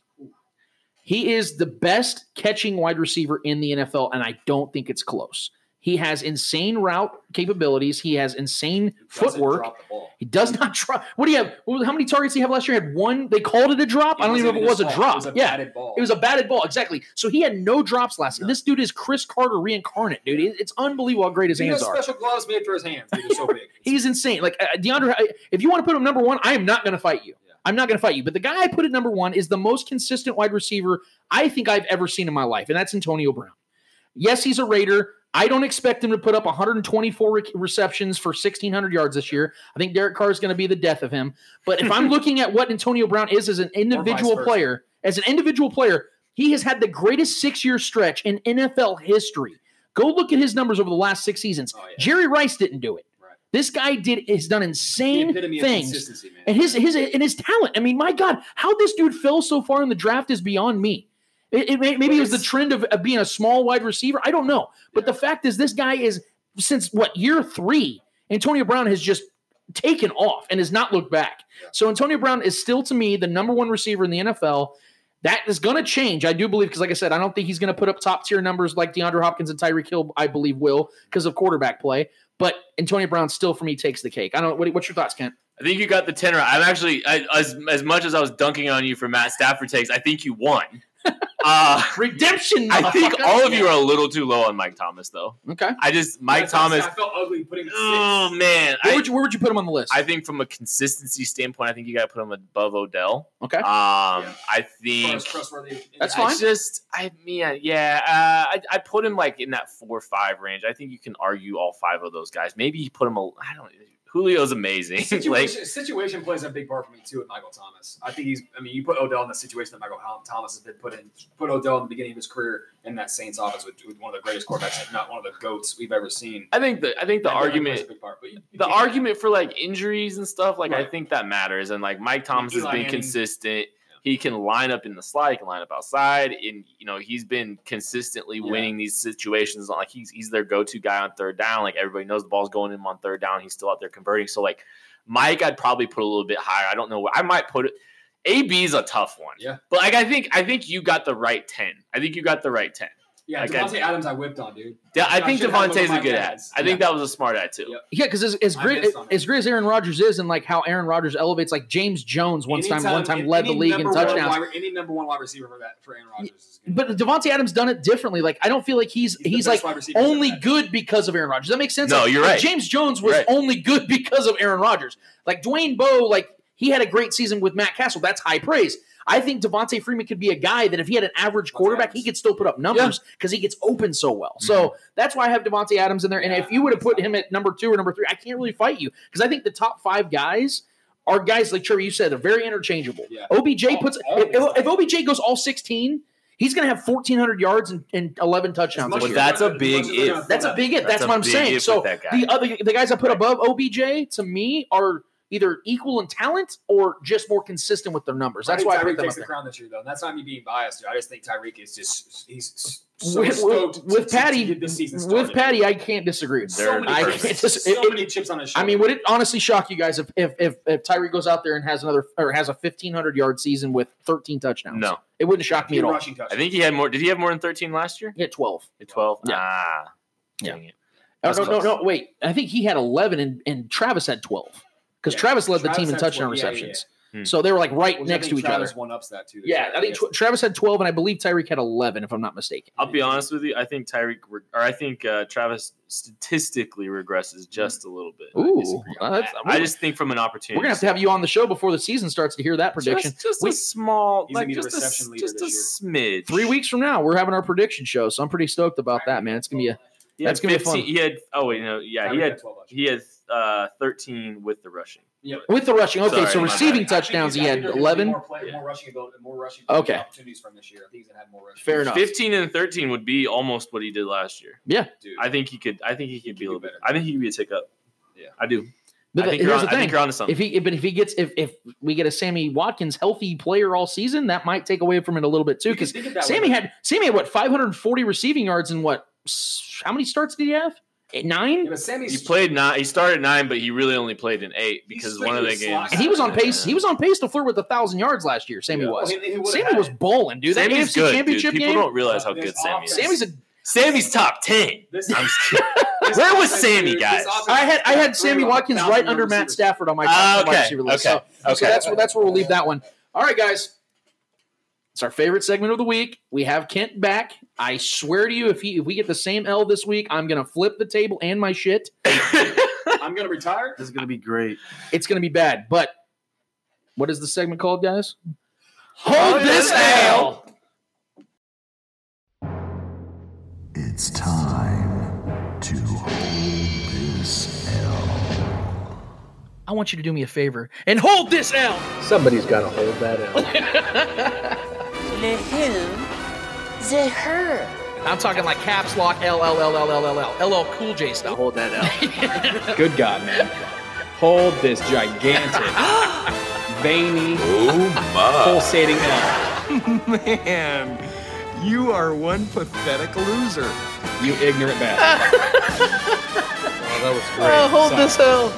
He is the best catching wide receiver in the NFL, and I don't think it's close. He has insane route capabilities. He has insane Doesn't footwork. drop the ball. He does not (laughs) drop. What do you have? How many targets did he have last year? Had one. They called it a drop. I don't even know if it was a his drop. It was a yeah, batted ball. it was a batted ball. Exactly. So he had no drops last year. This dude is Cris Carter reincarnate, dude. It's unbelievable how great his He has hands are. special gloves made for his hands. Dude, so big. (laughs) He's insane. Like uh, DeAndre, if you want to put him number one, I am not going to fight you. I'm not going to fight you. But the guy I put at number one is the most consistent wide receiver I think I've ever seen in my life, and that's Antonio Brown. Yes, he's a Raider. I don't expect him to put up 124 re- receptions for 1,600 yards this year. I think Derek Carr is going to be the death of him. But if I'm (laughs) looking at what Antonio Brown is as an individual player, as an individual player, he has had the greatest six year stretch in NFL history. Go look at his numbers over the last six seasons. Oh, yeah. Jerry Rice didn't do it. Right. This guy did has done insane things. man. And his his and his talent. I mean, my God, how this dude fell so far in the draft is beyond me. It, it may, maybe it was the trend of, of being a small wide receiver. I don't know, but Yeah. the fact is, this guy is since what year three Antonio Brown has just taken off and has not looked back. So Antonio Brown is still to me the number one receiver in the NFL. That is going to change, I do believe, because like I said, I don't think he's going to put up top tier numbers like DeAndre Hopkins and Tyreek Hill. I believe will because of quarterback play. But Antonio Brown still for me takes the cake. I don't. What, what's your thoughts, Kent? I think you got the ten right. I'm actually I, as as much as I was dunking on you for Matt Stafford takes, I think you won. (laughs) Uh, Redemption. I think all of you are a little too low on Mike Thomas, though. Okay. I just Mike That's why I said Thomas. I felt ugly putting him at Oh six. man, Where I, would you where would you put him on the list? I think from a consistency standpoint, I think you got to put him above Odell. okay. Um, I think Trust- trustworthy. That's I fine. just, I mean, yeah, uh, I, I put him like in that four or five range. I think you can argue all five of those guys. Maybe you put him. A, I don't. Julio's amazing. (laughs) like, Situation, situation plays a big part for me too with Michael Thomas. I think he's. I mean, you put Odell in the situation that Michael Thomas has been put in. Put Odell in the beginning of his career in that Saints office with, with one of the greatest quarterbacks, if not one of the goats we've ever seen. I think the I think the argument plays a big part, you- you the argument for like injuries and stuff, like I think that matters. And like Mike Thomas has been Manning. consistent. He can line up in the slide, he can line up outside, and you know he's been consistently Yeah. winning these situations. Like he's he's their go to guy on third down. Like everybody knows the ball's going in on third down. He's still out there converting. So like Mike, I'd probably put a little bit higher. I don't know. where I might put it. AB is a tough one. Yeah. but like I think I think you got the right ten. I think you got the right ten. Yeah, Like, Davante Adams, I whipped on, dude. Yeah, I think should've had Davante's a good ad. I think Yeah. that was a smart ad too. Yep. Yeah, because as, as great missed as great as Aaron Rodgers is, and like how Aaron Rodgers elevates, like James Jones one time Anytime- one time led the league in touchdowns. wide- any number one wide receiver for that for Aaron Rodgers. Is. But Davante Adams done it differently. Like I don't feel like he's the he's, like wide receiver in only good because of Aaron Rodgers. Does that make sense? No, Like, you're like, right. James Jones was Right. only good because of Aaron Rodgers. Like Dwayne Bowe, like he had a great season with Matt Cassel. That's high praise. I think Devontae Freeman could be a guy that if he had an average quarterback, he could still put up numbers because he gets open so well. So mm-hmm. that's why I have Davante Adams in there. And if you would have put him at number two or number three, I can't really fight you because I think the top five guys are guys like Trevor. You said they're very interchangeable. Yeah. OBJ All- oh, puts all if, if, if OBJ goes all sixteen. He's going to have 1,400 yards and, and 11 touchdowns. much But that's a big if. That's a big if. That's That's, what I'm saying. So with that guy. the other the guys I put above OBJ to me are either equal in talent or just more consistent with their numbers. I That's think why I Tyreek put them takes the there. crown this year, though. And that's not me being biased, dude. I just think Tyreek is just he's so With, with, with to- to Patty, get with. Patty, I can't disagree. so many, I can't dis- so it- it- many chips on his shoulder. I mean, would it honestly shock you guys if if if, if Tyree goes out there and has another or has a 1,500 yard season with 13 touchdowns? No. it wouldn't shock me at all. touchdowns. I think he had more. Did he have more than thirteen last year? He had 12. At Twelve. Yeah. Ah. Yeah. dang it. Oh, no, no, no, wait. I think he had 11 and, and Travis had 12 because Yeah. Travis led the team in had touchdown 12. Yeah, yeah, receptions. yeah. So they were like right Which I next to each Travis other. one ups that too. Yeah, year. I think Tra- Travis had 12, and I believe Tyreek had 11, if I'm not mistaken. I'll be honest with you. I think Tyreek, re- or I think uh, Travis statistically regresses just a little bit. Ooh, disagree well, I just think from an opportunity. we're gonna have to have you on the show before the season starts to hear that prediction. Just, just We- a small, like just, a, leader just a smidge. Three weeks from now, we're having our prediction show, so I'm pretty stoked about that, man. It's gonna be a He had that's gonna be fun. He had. Oh wait, no. Yeah, he had. 12 He had uh, thirteen with the rushing. Yeah. with the rushing. Okay, Sorry, so receiving touchdowns, he had he's- I think 11. More, play, more rushing ability, more rushing Okay. opportunities from this year. I think he's gonna have more rushing. Fair enough. Fifteen and thirteen would be almost what he did last year. Yeah, dude. I think he could. I think he could be a little bit. better. I think he could be a tick up. Yeah. I do. but I think here's on, the I thing: think you're onto something. if he, but if he gets, if if we get a Sammy Watkins healthy player all season, that might take away from it a little bit too. Because think of that Sammy way. had Sammy had what 540 receiving yards and what? How many starts did he have? Eight, nine. Yeah, but Sammy's he played nine. He started nine, but he really only played in eight because one of the games. And he was on pace. He was on pace to flirt with a thousand yards last year. Sammy Yeah. was. Well, he- he Sammy had was bowling, dude. That Sammy's AFC good, dude. People game. don't realize how Uh, good Sammy is. Sammy's a. Sammy's top ten. This, I'm (laughs) just kidding. Where was Sammy, dude, guys? I had I had Sammy Watkins right under Matt. Stafford on my Ah, top wide okay, receiver list. okay, So, so okay. that's where that's where we'll leave that one. All right, guys. It's our favorite segment of the week. We have Kent back. I swear to you, if he if we get the same L this week, I'm gonna flip the table and my shit. (laughs) I'm gonna retire. This is gonna be great. It's gonna be bad. But what is the segment called, guys? Hold this L. It's time to hold this L. I want you to do me a favor and hold this L. Somebody's got to hold that L. (laughs) Le who? The her. I'm talking like caps lock L L L L L L L L L Cool J stuff. Hold that L. (laughs) Good God, man. Hold this gigantic, (laughs) veiny, oh, pulsating L. (laughs) Man, you are one pathetic loser. You ignorant bastard. that was great. Oh, hold this L.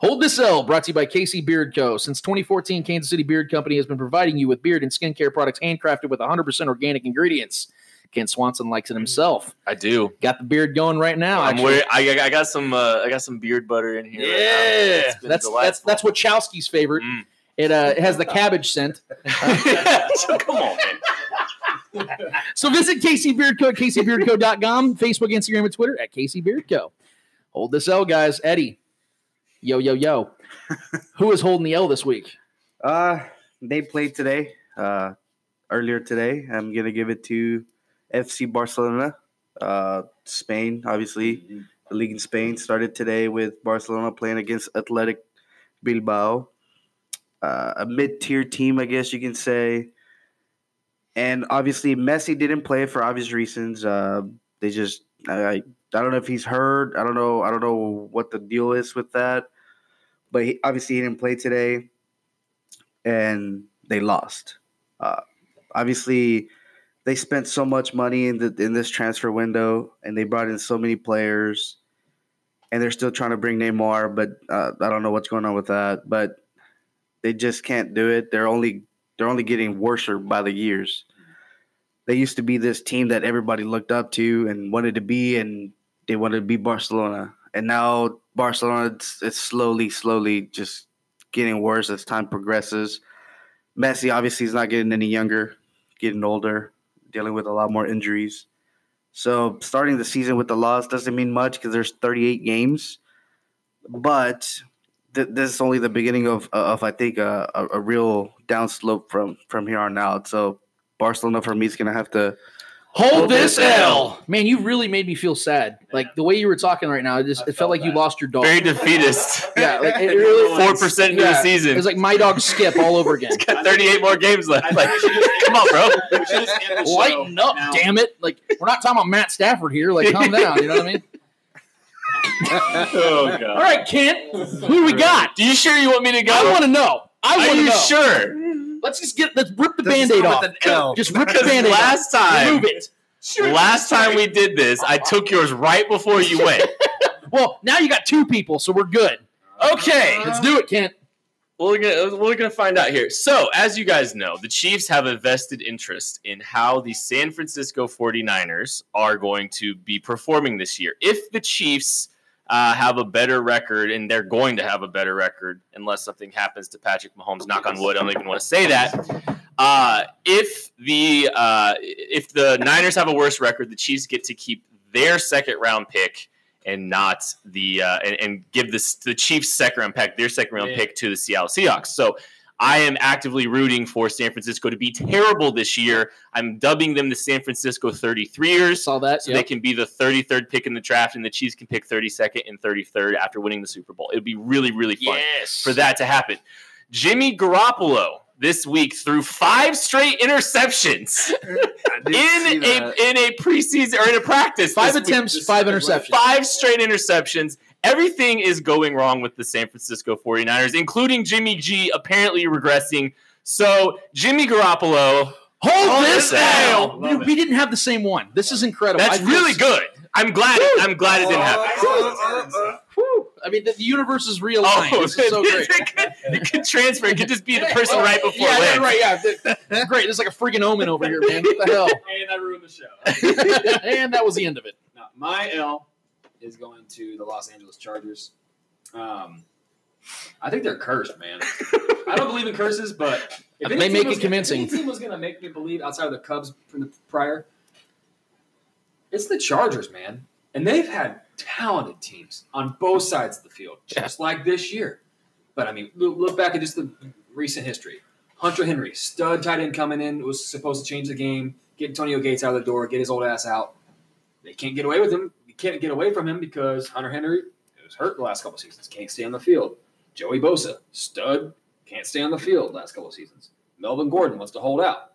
Hold this L, brought to you by KC Beard Co. Since 2014, Kansas City Beard Company has been providing you with beard and skincare products handcrafted with 100% organic ingredients. Kent Swanson likes it himself. I do. Got the beard going right now. I'm wearing, I, I got some uh, I got some beard butter in here. Yeah, been that's that's that's Wachowski's favorite. Mm. It uh, it has the cabbage scent. (laughs) so, Come on, man. So visit KC Beard Co. at CaseyBeardCo.com, Facebook, Instagram, and Twitter at KC Beard Co. Hold this L, guys. Eddie, yo yo yo. (laughs) Who is holding the L this week? Uh, they played today. Uh, earlier today. I'm gonna give it to FC Barcelona. Uh, Spain, obviously, the league in Spain started today with Barcelona playing against Athletic Bilbao, uh, a mid-tier team, I guess you can say. And obviously, Messi didn't play for obvious reasons. Uh, they just, I, I, don't know if he's hurt. I don't know. I don't know what the deal is with that. But he, obviously, he didn't play today, and they lost. Uh, obviously, they spent so much money in the in this transfer window, and they brought in so many players, and they're still trying to bring Neymar, but uh, I don't know what's going on with that. But they just can't do it. They're only they're only getting worse by the years. They used to be this team that everybody looked up to and wanted to be, and they wanted to be Barcelona. And now Barcelona, it's, slowly, slowly just getting worse as time progresses. Messi obviously is not getting any younger, getting older, dealing with a lot more injuries. So starting the season with the loss doesn't mean much because there's 38 games, but th- this is only the beginning of of I think a, a, a real downslope from from here on out. So Barcelona for me is gonna have to Hold this L. Man, you really made me feel sad. Like the way you were talking right now, it just it felt like you lost your dog. Very defeatist. (laughs) Yeah, like it (laughs) really Four percent into the season. It was like my dog Skip all over again. (laughs) got 38 more games left. Like, come on, bro. Lighten up, damn it! Like we're not talking about Matt Stafford here. Like calm down. You know what I mean? Oh god. All right, Kent. Who we got? Do you sure you want me to go? I want to know. I Are want to you know. sure? Let's just get let's rip the Let's band-aid go off. with an L. Just rip the Because band-aid last off. time- Remove it. Sure, Last time we did this, I took yours right before you went. (laughs) Well, now you got two people, so we're good. Okay. Let's do it, Kent. We're gonna we're gonna find out here. So, as you guys know, the Chiefs have a vested interest in how the San Francisco 49ers are going to be performing this year. If the Chiefs uh, have a better record, and they're going to have a better record, unless something happens to Patrick Mahomes, knock on wood. I don't even want to say that. Uh, if the uh, if the Niners have a worse record, the Chiefs get to keep their second round pick and not the uh, and, and give this the Chiefs second round pick their second round Yeah. pick to the Seattle Seahawks. So I am actively rooting for San Francisco to be terrible this year. I'm dubbing them the San Francisco 33ers. Saw that. So yep. they can be the 33rd pick in the draft, and the Chiefs can pick 32nd and 33rd after winning the Super Bowl. It would be really, really fun yes. for that to happen. Jimmy Garoppolo this week threw five straight interceptions (laughs) in a in a preseason or in a practice. Five this week. attempts, five interceptions. Five straight interceptions. Everything is going wrong with the San Francisco 49ers, including Jimmy G apparently regressing. So, Jimmy Garoppolo, Hold oh, this this L. L. We, we didn't have the same one. This is incredible. that's I really s- good. I'm glad I'm glad it didn't happen. Whew. I mean, the, the universe is realigned. Oh, this is so (laughs) great. it, could, it could transfer. It could just be the person oh, right before yeah, Lance. yeah, right. Yeah, great. This is like a freaking omen over here, man. What the hell? (laughs) And I ruined the show. (laughs) and that was the end of it. Now, my L is going to the Los Angeles Chargers. Um, I think they're cursed, man. I don't believe in curses, but if They make was it gonna- convincing. Team was going to make me believe outside of the Cubs from the prior, it's the Chargers, man. And they've had talented teams on both sides of the field, just like this year. But I mean, look, look back at just the recent history. Hunter Henry, stud tight end coming in, was supposed to change the game, get Antonio Gates out of the door, get his old ass out. They can't get away with him. Can't get away from him because Hunter Henry was hurt the last couple seasons, can't stay on the field. Joey Bosa, stud, can't stay on the field last couple seasons. Melvin Gordon wants to hold out.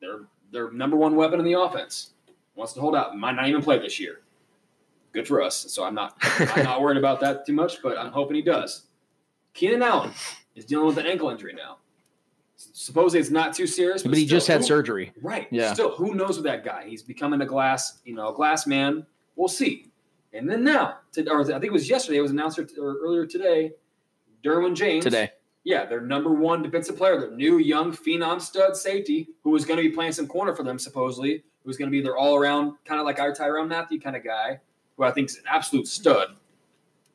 Their their number one weapon in the offense wants to hold out. Might not even play this year. Good for us. So I'm not I'm not worried about that too much, but I'm hoping he does. Keenan Allen is dealing with an ankle injury now. Supposedly it's not too serious, But he still, just had who- surgery. Right. Yeah. Still, who knows with that guy? He's becoming a glass, you know, a glass man We'll see. And then now, to, or I think it was yesterday, it was announced or, earlier today, Derwin James. Today. Yeah, their number one defensive player, their new young phenom stud safety, who was going to be playing some corner for them, supposedly, who's going to be their all around, kind of like our Tyrann Mathieu kind of guy, who I think is an absolute stud,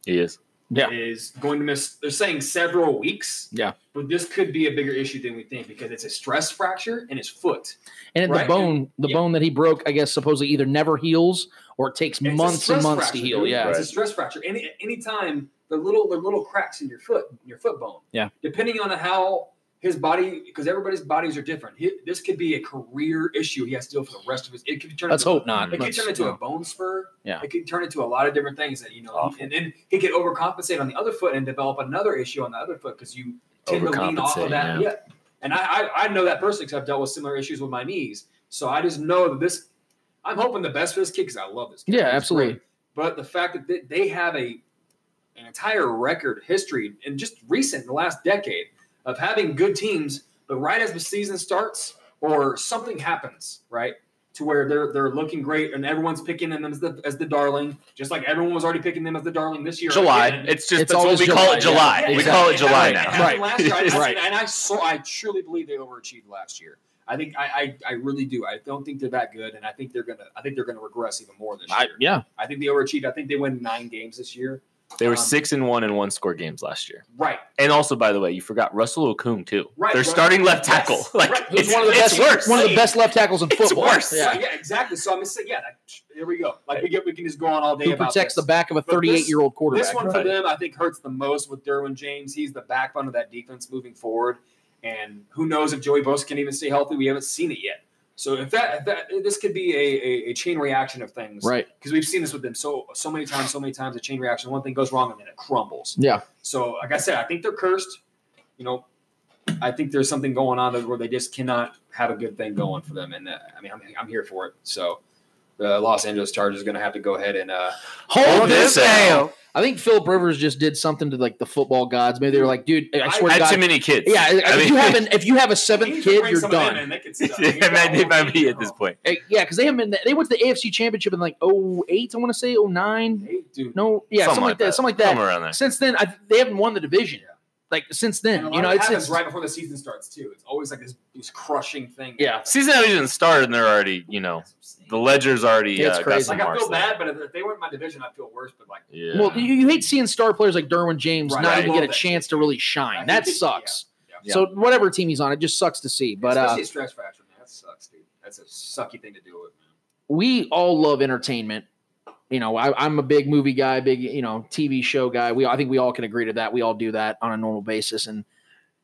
He is. Yeah. is going to miss, they're saying several weeks. Yeah. But this could be a bigger issue than we think because it's a stress fracture in his foot. And Right. the bone, the Yeah. bone that he broke, I guess supposedly either never heals or it takes It's months and months to heal. dude. Yeah. It's a stress fracture. Any anytime the little the little cracks in your foot, your foot bone. Yeah. Depending on how his body, because everybody's bodies are different. He, this could be a career issue he has to deal for the rest of his. It could turn. Let's into, hope not. It could turn into no. a bone spur. Yeah. It could turn into a lot of different things that you know, and then he could overcompensate on the other foot and develop another issue on the other foot because you tend to lean off of that. yeah. Yeah. And I, I I know that personally because I've dealt with similar issues with my knees. So I just know that this. I'm hoping the best for this kid because I love this kid. Yeah, absolutely. great. But the fact that they, they have a an entire record history and just recent in the last decade of having good teams, but right as the season starts or something happens, right, to where they're they're looking great and everyone's picking them as the as the darling, just like everyone was already picking them as the darling this year. July. again. It's just It's that's what always we call it July, July. yeah. We call it July And now. Right. Last year, I, Right. and I so I truly believe they overachieved last year. I think I, I I really do. I don't think they're that good, and I think they're gonna I think they're gonna regress even more this year. I, yeah. I think they overachieved. I think they win nine games this year. They were Um, six and one in one score games last year. Right. And also, by the way, you forgot Russell Okung too. Right, Their right. starting left Yes, tackle. Like right. Who's it's, one of the it's best, worse. one of the best left tackles in It's football. worse. Yeah. Yeah. yeah, exactly. So I'm gonna say, yeah, that, there we go. Like we get, we can just go on all day Who about protects this. the back of a But this- 38 year old quarterback? This one Right. for them, I think, hurts the most with Derwin James. He's the backbone of that defense moving forward, and who knows if Joey Bosa can even stay healthy? We haven't seen it yet. So if that, if that this could be a, a, a chain reaction of things, Right. Because we've seen this with them so so many times, so many times. A chain reaction. One thing goes wrong and then it crumbles. Yeah. So, like I said, I think they're cursed. You know, I think there's something going on where they just cannot have a good thing going for them. And uh, I mean, I'm, I'm here for it. So, the Los Angeles Chargers are going to have to go ahead and uh, Hold this this L. L. I think Philip Rivers just did something to like the football gods. Maybe they were like, dude, I swear to Had God. too many kids. yeah, if mean, you have an, if you have a seventh kid, you're some of them done. in. They could stuff. it might, might be at this point. Eh, Yeah, because they haven't been. They went to the AFC Championship in like 08, I want to say 09. Hey, dude. No, yeah, something, like that. Something like that. Somewhere around there. Since then, I, they haven't won the division. Like since And a then, lot you know, of it it's, it's right before the season starts too. It's always like this, this crushing thing. yeah. Season hasn't even started, and they're already, you know, the ledger's already Yeah, It's uh, got crazy. some Like I feel marks there. bad, but if, if they weren't my division, I'd feel worse. But like, Yeah. Well, you, you hate seeing star players like Derwin James Right. not I even get a chance shit. to really shine. think That they- sucks. yeah. So whatever team he's on, it just sucks to see. But uh, especially a stress fracture, man, that sucks, dude. That's a sucky thing to deal with. Man. we all love entertainment. You know, I, I'm a big movie guy, big you know TV show guy. We I think we all can agree to that. We all do that on a normal basis. And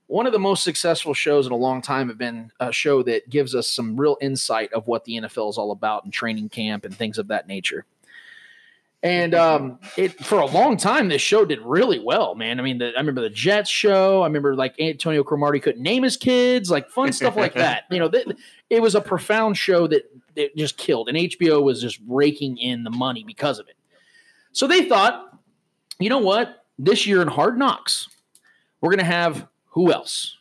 one of the most successful shows in a long time have been a show that gives us some real insight of what the NFL is all about and training camp and things of that nature. And um, it for a long time, this show did really well, man. I mean, the, I remember the Jets show. I remember like Antonio Cromartie couldn't name his kids, like fun stuff like (laughs) that. You know, th- it was a profound show that, that just killed, and HBO was just raking in the money because of it. So they thought, you know what? This year in Hard Knocks, we're gonna have who else?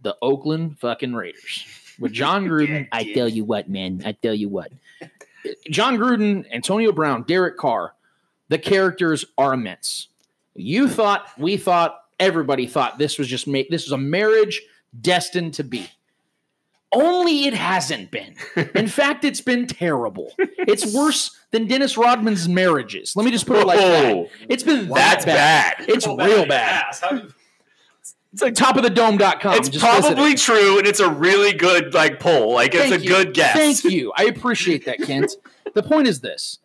The Oakland fucking Raiders with Jon (laughs) Gruden. I tell you what, man. I tell you what. Jon Gruden, Antonio Brown, Derek Carr, the characters are immense. You thought, we thought, everybody thought this was just made. This was a marriage destined to be. Only it hasn't been. In (laughs) fact, it's been terrible. It's worse than Dennis Rodman's marriages. Let me just put it like that. It's been that That's bad. It's Feel real in bad. ass. How do you- It's like top of the dome.com. It's Just visit it. probably true, and it's a really good like poll. Like it's a you. good guess. Thank you. I appreciate that, Kent. the point is this: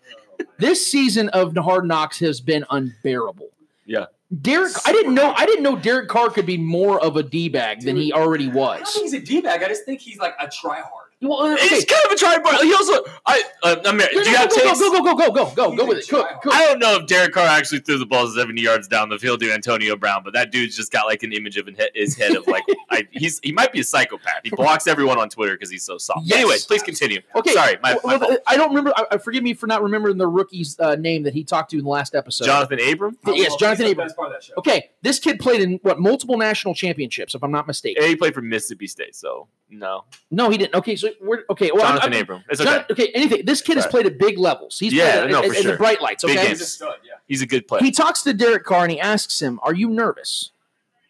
this season of Hard Knocks has been unbearable. Yeah. Derek, I didn't know. I didn't know Derek Carr could be more of a d bag than he already was. I don't was. think he's a d bag. I just think he's like a tryhard. Well, uh, He's kind of a try, but he also I uh, I mean, do you have go, go, takes? go, go, go, go, go, go, He's go with it. Go, tryhard. go. I don't know if Derek Carr actually threw the ball 70 yards down the field to Antonio Brown, but that dude's just got like an image of his head of like (laughs) I, he's he might be a psychopath. He blocks everyone on Twitter because he's so soft. Yes. Anyway, please continue. Okay, sorry, my, my well, fault. I don't remember. I, I- forgive me for not remembering the rookie's uh, name that he talked to in the last episode. Johnathan Abram. Yes, Well, Johnathan he's the Abram. best part of that show. Okay, this kid played in what multiple national championships, if I'm not mistaken. Yeah, he played for Mississippi State, so no. No, he didn't. Okay, so So we're okay. Well, Johnathan I'm, Abram. It's Jon- okay. Anything. This kid has played at big levels. He's Yeah, played at, no, at- for at the bright lights. Okay. games. He's a stud, yeah. He's a good player. He talks to Derek Carr and he asks him, "Are you nervous?"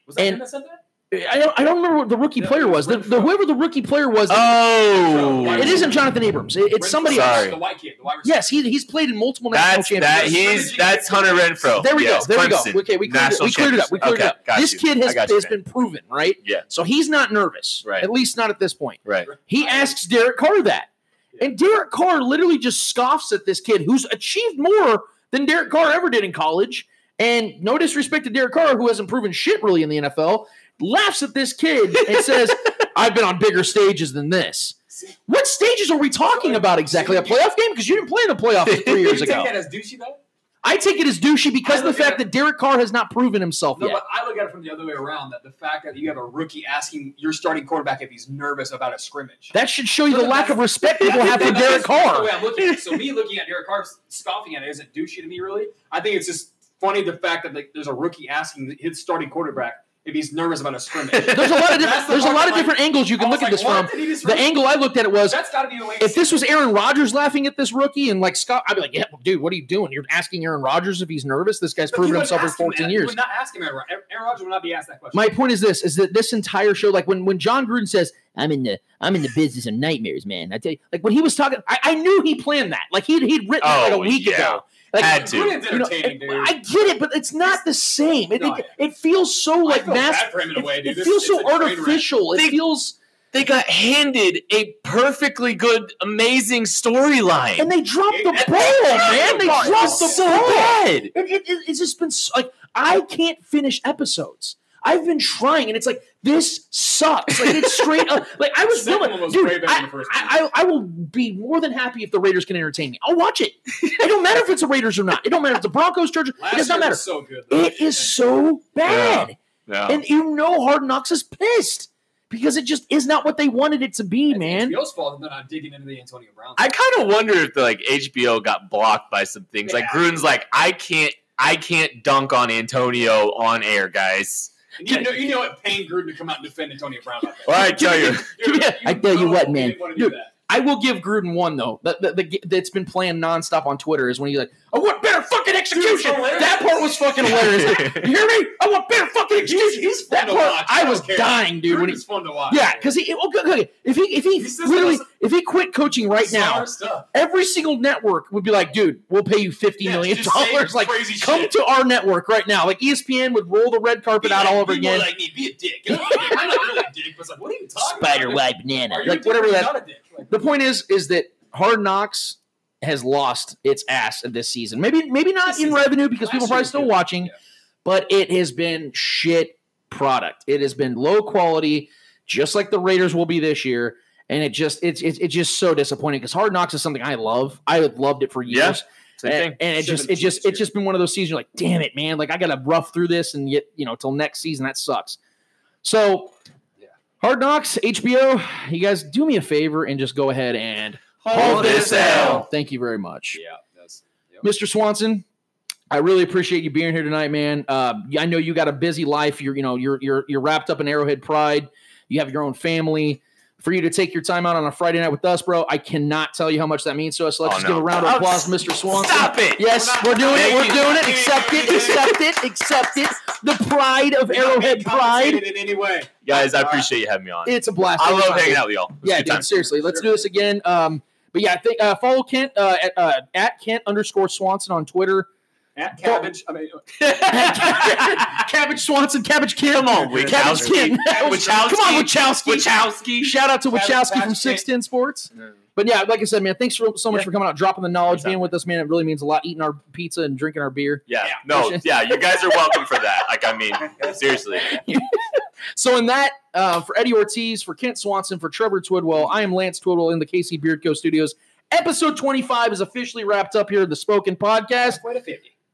Was that And- him that said that? I don't, I don't remember what the rookie No, player was. was The, the, whoever the rookie player was, oh, it isn't Johnathan Abrams. It- it's somebody Sorry. else. The white kid, the wide receiver. Yes, he, he's played in multiple national that. championships. He's that's Hunter Renfrow. There we Yes, go. There we go. Okay, we cleared, it, national we cleared it up. We cleared champions. it up. Got This you. kid has, got you, has been proven, right? Yeah. So he's not nervous, Right. at least not at this point. right. He asks Derek Carr that. And Derek Carr literally just scoffs at this kid who's achieved more than Derek Carr ever did in college. And no disrespect to Derek Carr, who hasn't proven shit really in the NFL, laughs at this kid and says, (laughs) I've been on bigger stages than this. What stages are we talking about exactly? A playoff game? Because you didn't play in the playoffs three (laughs) years you take ago. that as douchey though? I take it as douchey because of the fact it- that Derek Carr has not proven himself No, yet. but I look at it from the other way around. That the fact that you have a rookie asking your starting quarterback if he's nervous about a scrimmage. That should show you the lack of respect people have for Derek that's The Carr. way I'm looking at it. So me (laughs) looking at Derek Carr scoffing at it isn't douchey to me really. I think it's just funny the fact that like, there's a rookie asking his starting quarterback if he's nervous about a scrimmage. There's a lot of (laughs) different, there's a lot that, of like, different angles you can was look at this from. Did The angle I looked at it was That's got to be the way. if this was Aaron Rodgers laughing at this rookie and like Scott, I'd be like, yeah, well, dude, what are you doing? You're asking Aaron Rodgers if he's nervous. This guy's But proven himself for wouldn't him 14 that. You years. would not ask him Aaron Rodgers. Aaron Rodgers would not be asked that question. My point is this: is that this entire show, like when when Jon Gruden says, "I'm in the I'm in the business of nightmares, man," I tell you, like when he was talking, I, I knew he planned that. Like he'd he'd written it like a Oh, week yeah. ago. Like, Had to. Gruden's you know, entertaining, dude. I get it, but it's not the same. It, No, it, it feels so like feel mass. bad for him in a way, it, dude. it This- feels it's so a train wreck. artificial. It They- feels, They got handed a perfectly good, amazing storyline. and they dropped the ball, man. They It was dropped the so ball. bad. It, it, it- it's just been so, like I can't finish episodes. I've been trying, and it's like this sucks. Like it's straight up. Like I was (laughs) Second willing, dude. I, than the first I, I, I will be more than happy if the Raiders can entertain me. I'll watch it. It don't matter if it's the Raiders or not. It don't matter if it's the Broncos, Chargers. Last it does not matter. was so good. though. It is so bad, Yeah. and you know Hard Knocks is pissed because it just is not what they wanted it to be, It's man. HBO's fault they're not digging into the Antonio Brown. I kind of wonder if the like HBO got blocked by some things. Like Yeah. Gruden's like, I can't, I can't dunk on Antonio on air, guys. And you know, you know what? Paying Gruden to come out and defend Antonio Brown. Like that. Well, I tell you, I tell you what, man. didn't wanna do Dude, that. I will give Gruden one though. That, that, that that's been playing nonstop on Twitter is when he's like, "I want better fucking execution." hilarious. that part was fucking hilarious. (laughs) you hear me? I want better fucking execution. He's fun that to part, watch. I don't was care. dying, dude. When he, Gruden's fun to watch. yeah, because he okay, okay, if he if he, He literally those- if he quit coaching right now, stuff. every single network would be like, "Dude, we'll pay you fifty Yeah, million dollars. Like, crazy come shit. to our network right now." Like ESPN would roll the red carpet Be out like- all over be more again. Like me, be a dick. I'm not really a dick, but it's like, what are you talking Spider about? white banana, Are you like a dick whatever that. Not a dick? Like, the point is is that Hard Knocks has lost its ass this season. Maybe maybe not This in revenue because people are probably still good. watching, Yeah. but it has been shit product. It has been low quality, just like the Raiders will be this year. And it just it's it's, it's just so disappointing because Hard Knocks is something I love. I have loved it for years. Yeah, and, and it just it just it's just been one of those seasons. You're like, damn it, man! Like I got to rough through this, and yet you know till next season that sucks. So. Hard Knocks, HBO, you guys do me a favor and just go ahead and Hold this L. Thank you very much, yeah, that's. Yep. Mr. Swanson. I really appreciate you being here tonight, man. Uh, I know you got a busy life. You're you know you're you're you're wrapped up in Arrowhead Pride. You have your own family. For you to take your time out on a Friday night with us, bro, I cannot tell you how much that means to us. Let's Oh, just no. give a round of Oh, applause to Mr. Swanson. Stop it. Yes, We're we're, doing it. We're you. doing it. Accept it. Accept it. Accept it. The pride of Arrowhead Pride. in any way. guys, I appreciate you having me on. It's a blast. I love hanging out with y'all. It Yeah, dude. Seriously, let's do this again. Um, but yeah, I think uh, follow Kent uh, at, uh, at Kent underscore Swanson on Twitter. At cabbage. I mean, (laughs) Cabbage Swanson, Cabbage Kent. Come on, Cabbage Wachowski. Kent. Wachowski. Come on, Wachowski. Wachowski. Shout out to Cabbage Wachowski Patch from Kent. Six Ten Sports. But yeah, like I said, man, thanks for, so much Yeah. for coming out, dropping the knowledge, Anytime. being with us, man. It really means a lot. Eating our pizza and drinking our beer. Yeah, no, yeah, you guys are welcome for that. Like, I mean, seriously. (laughs) So in that, uh, for Eddie Ortiz, for Kent Swanson, for Trevor Twidwell, I am Lance Twidwell in the KC Beard Co. Studios. Episode 25 is officially wrapped up here at the Spoken Podcast. Quite a 50.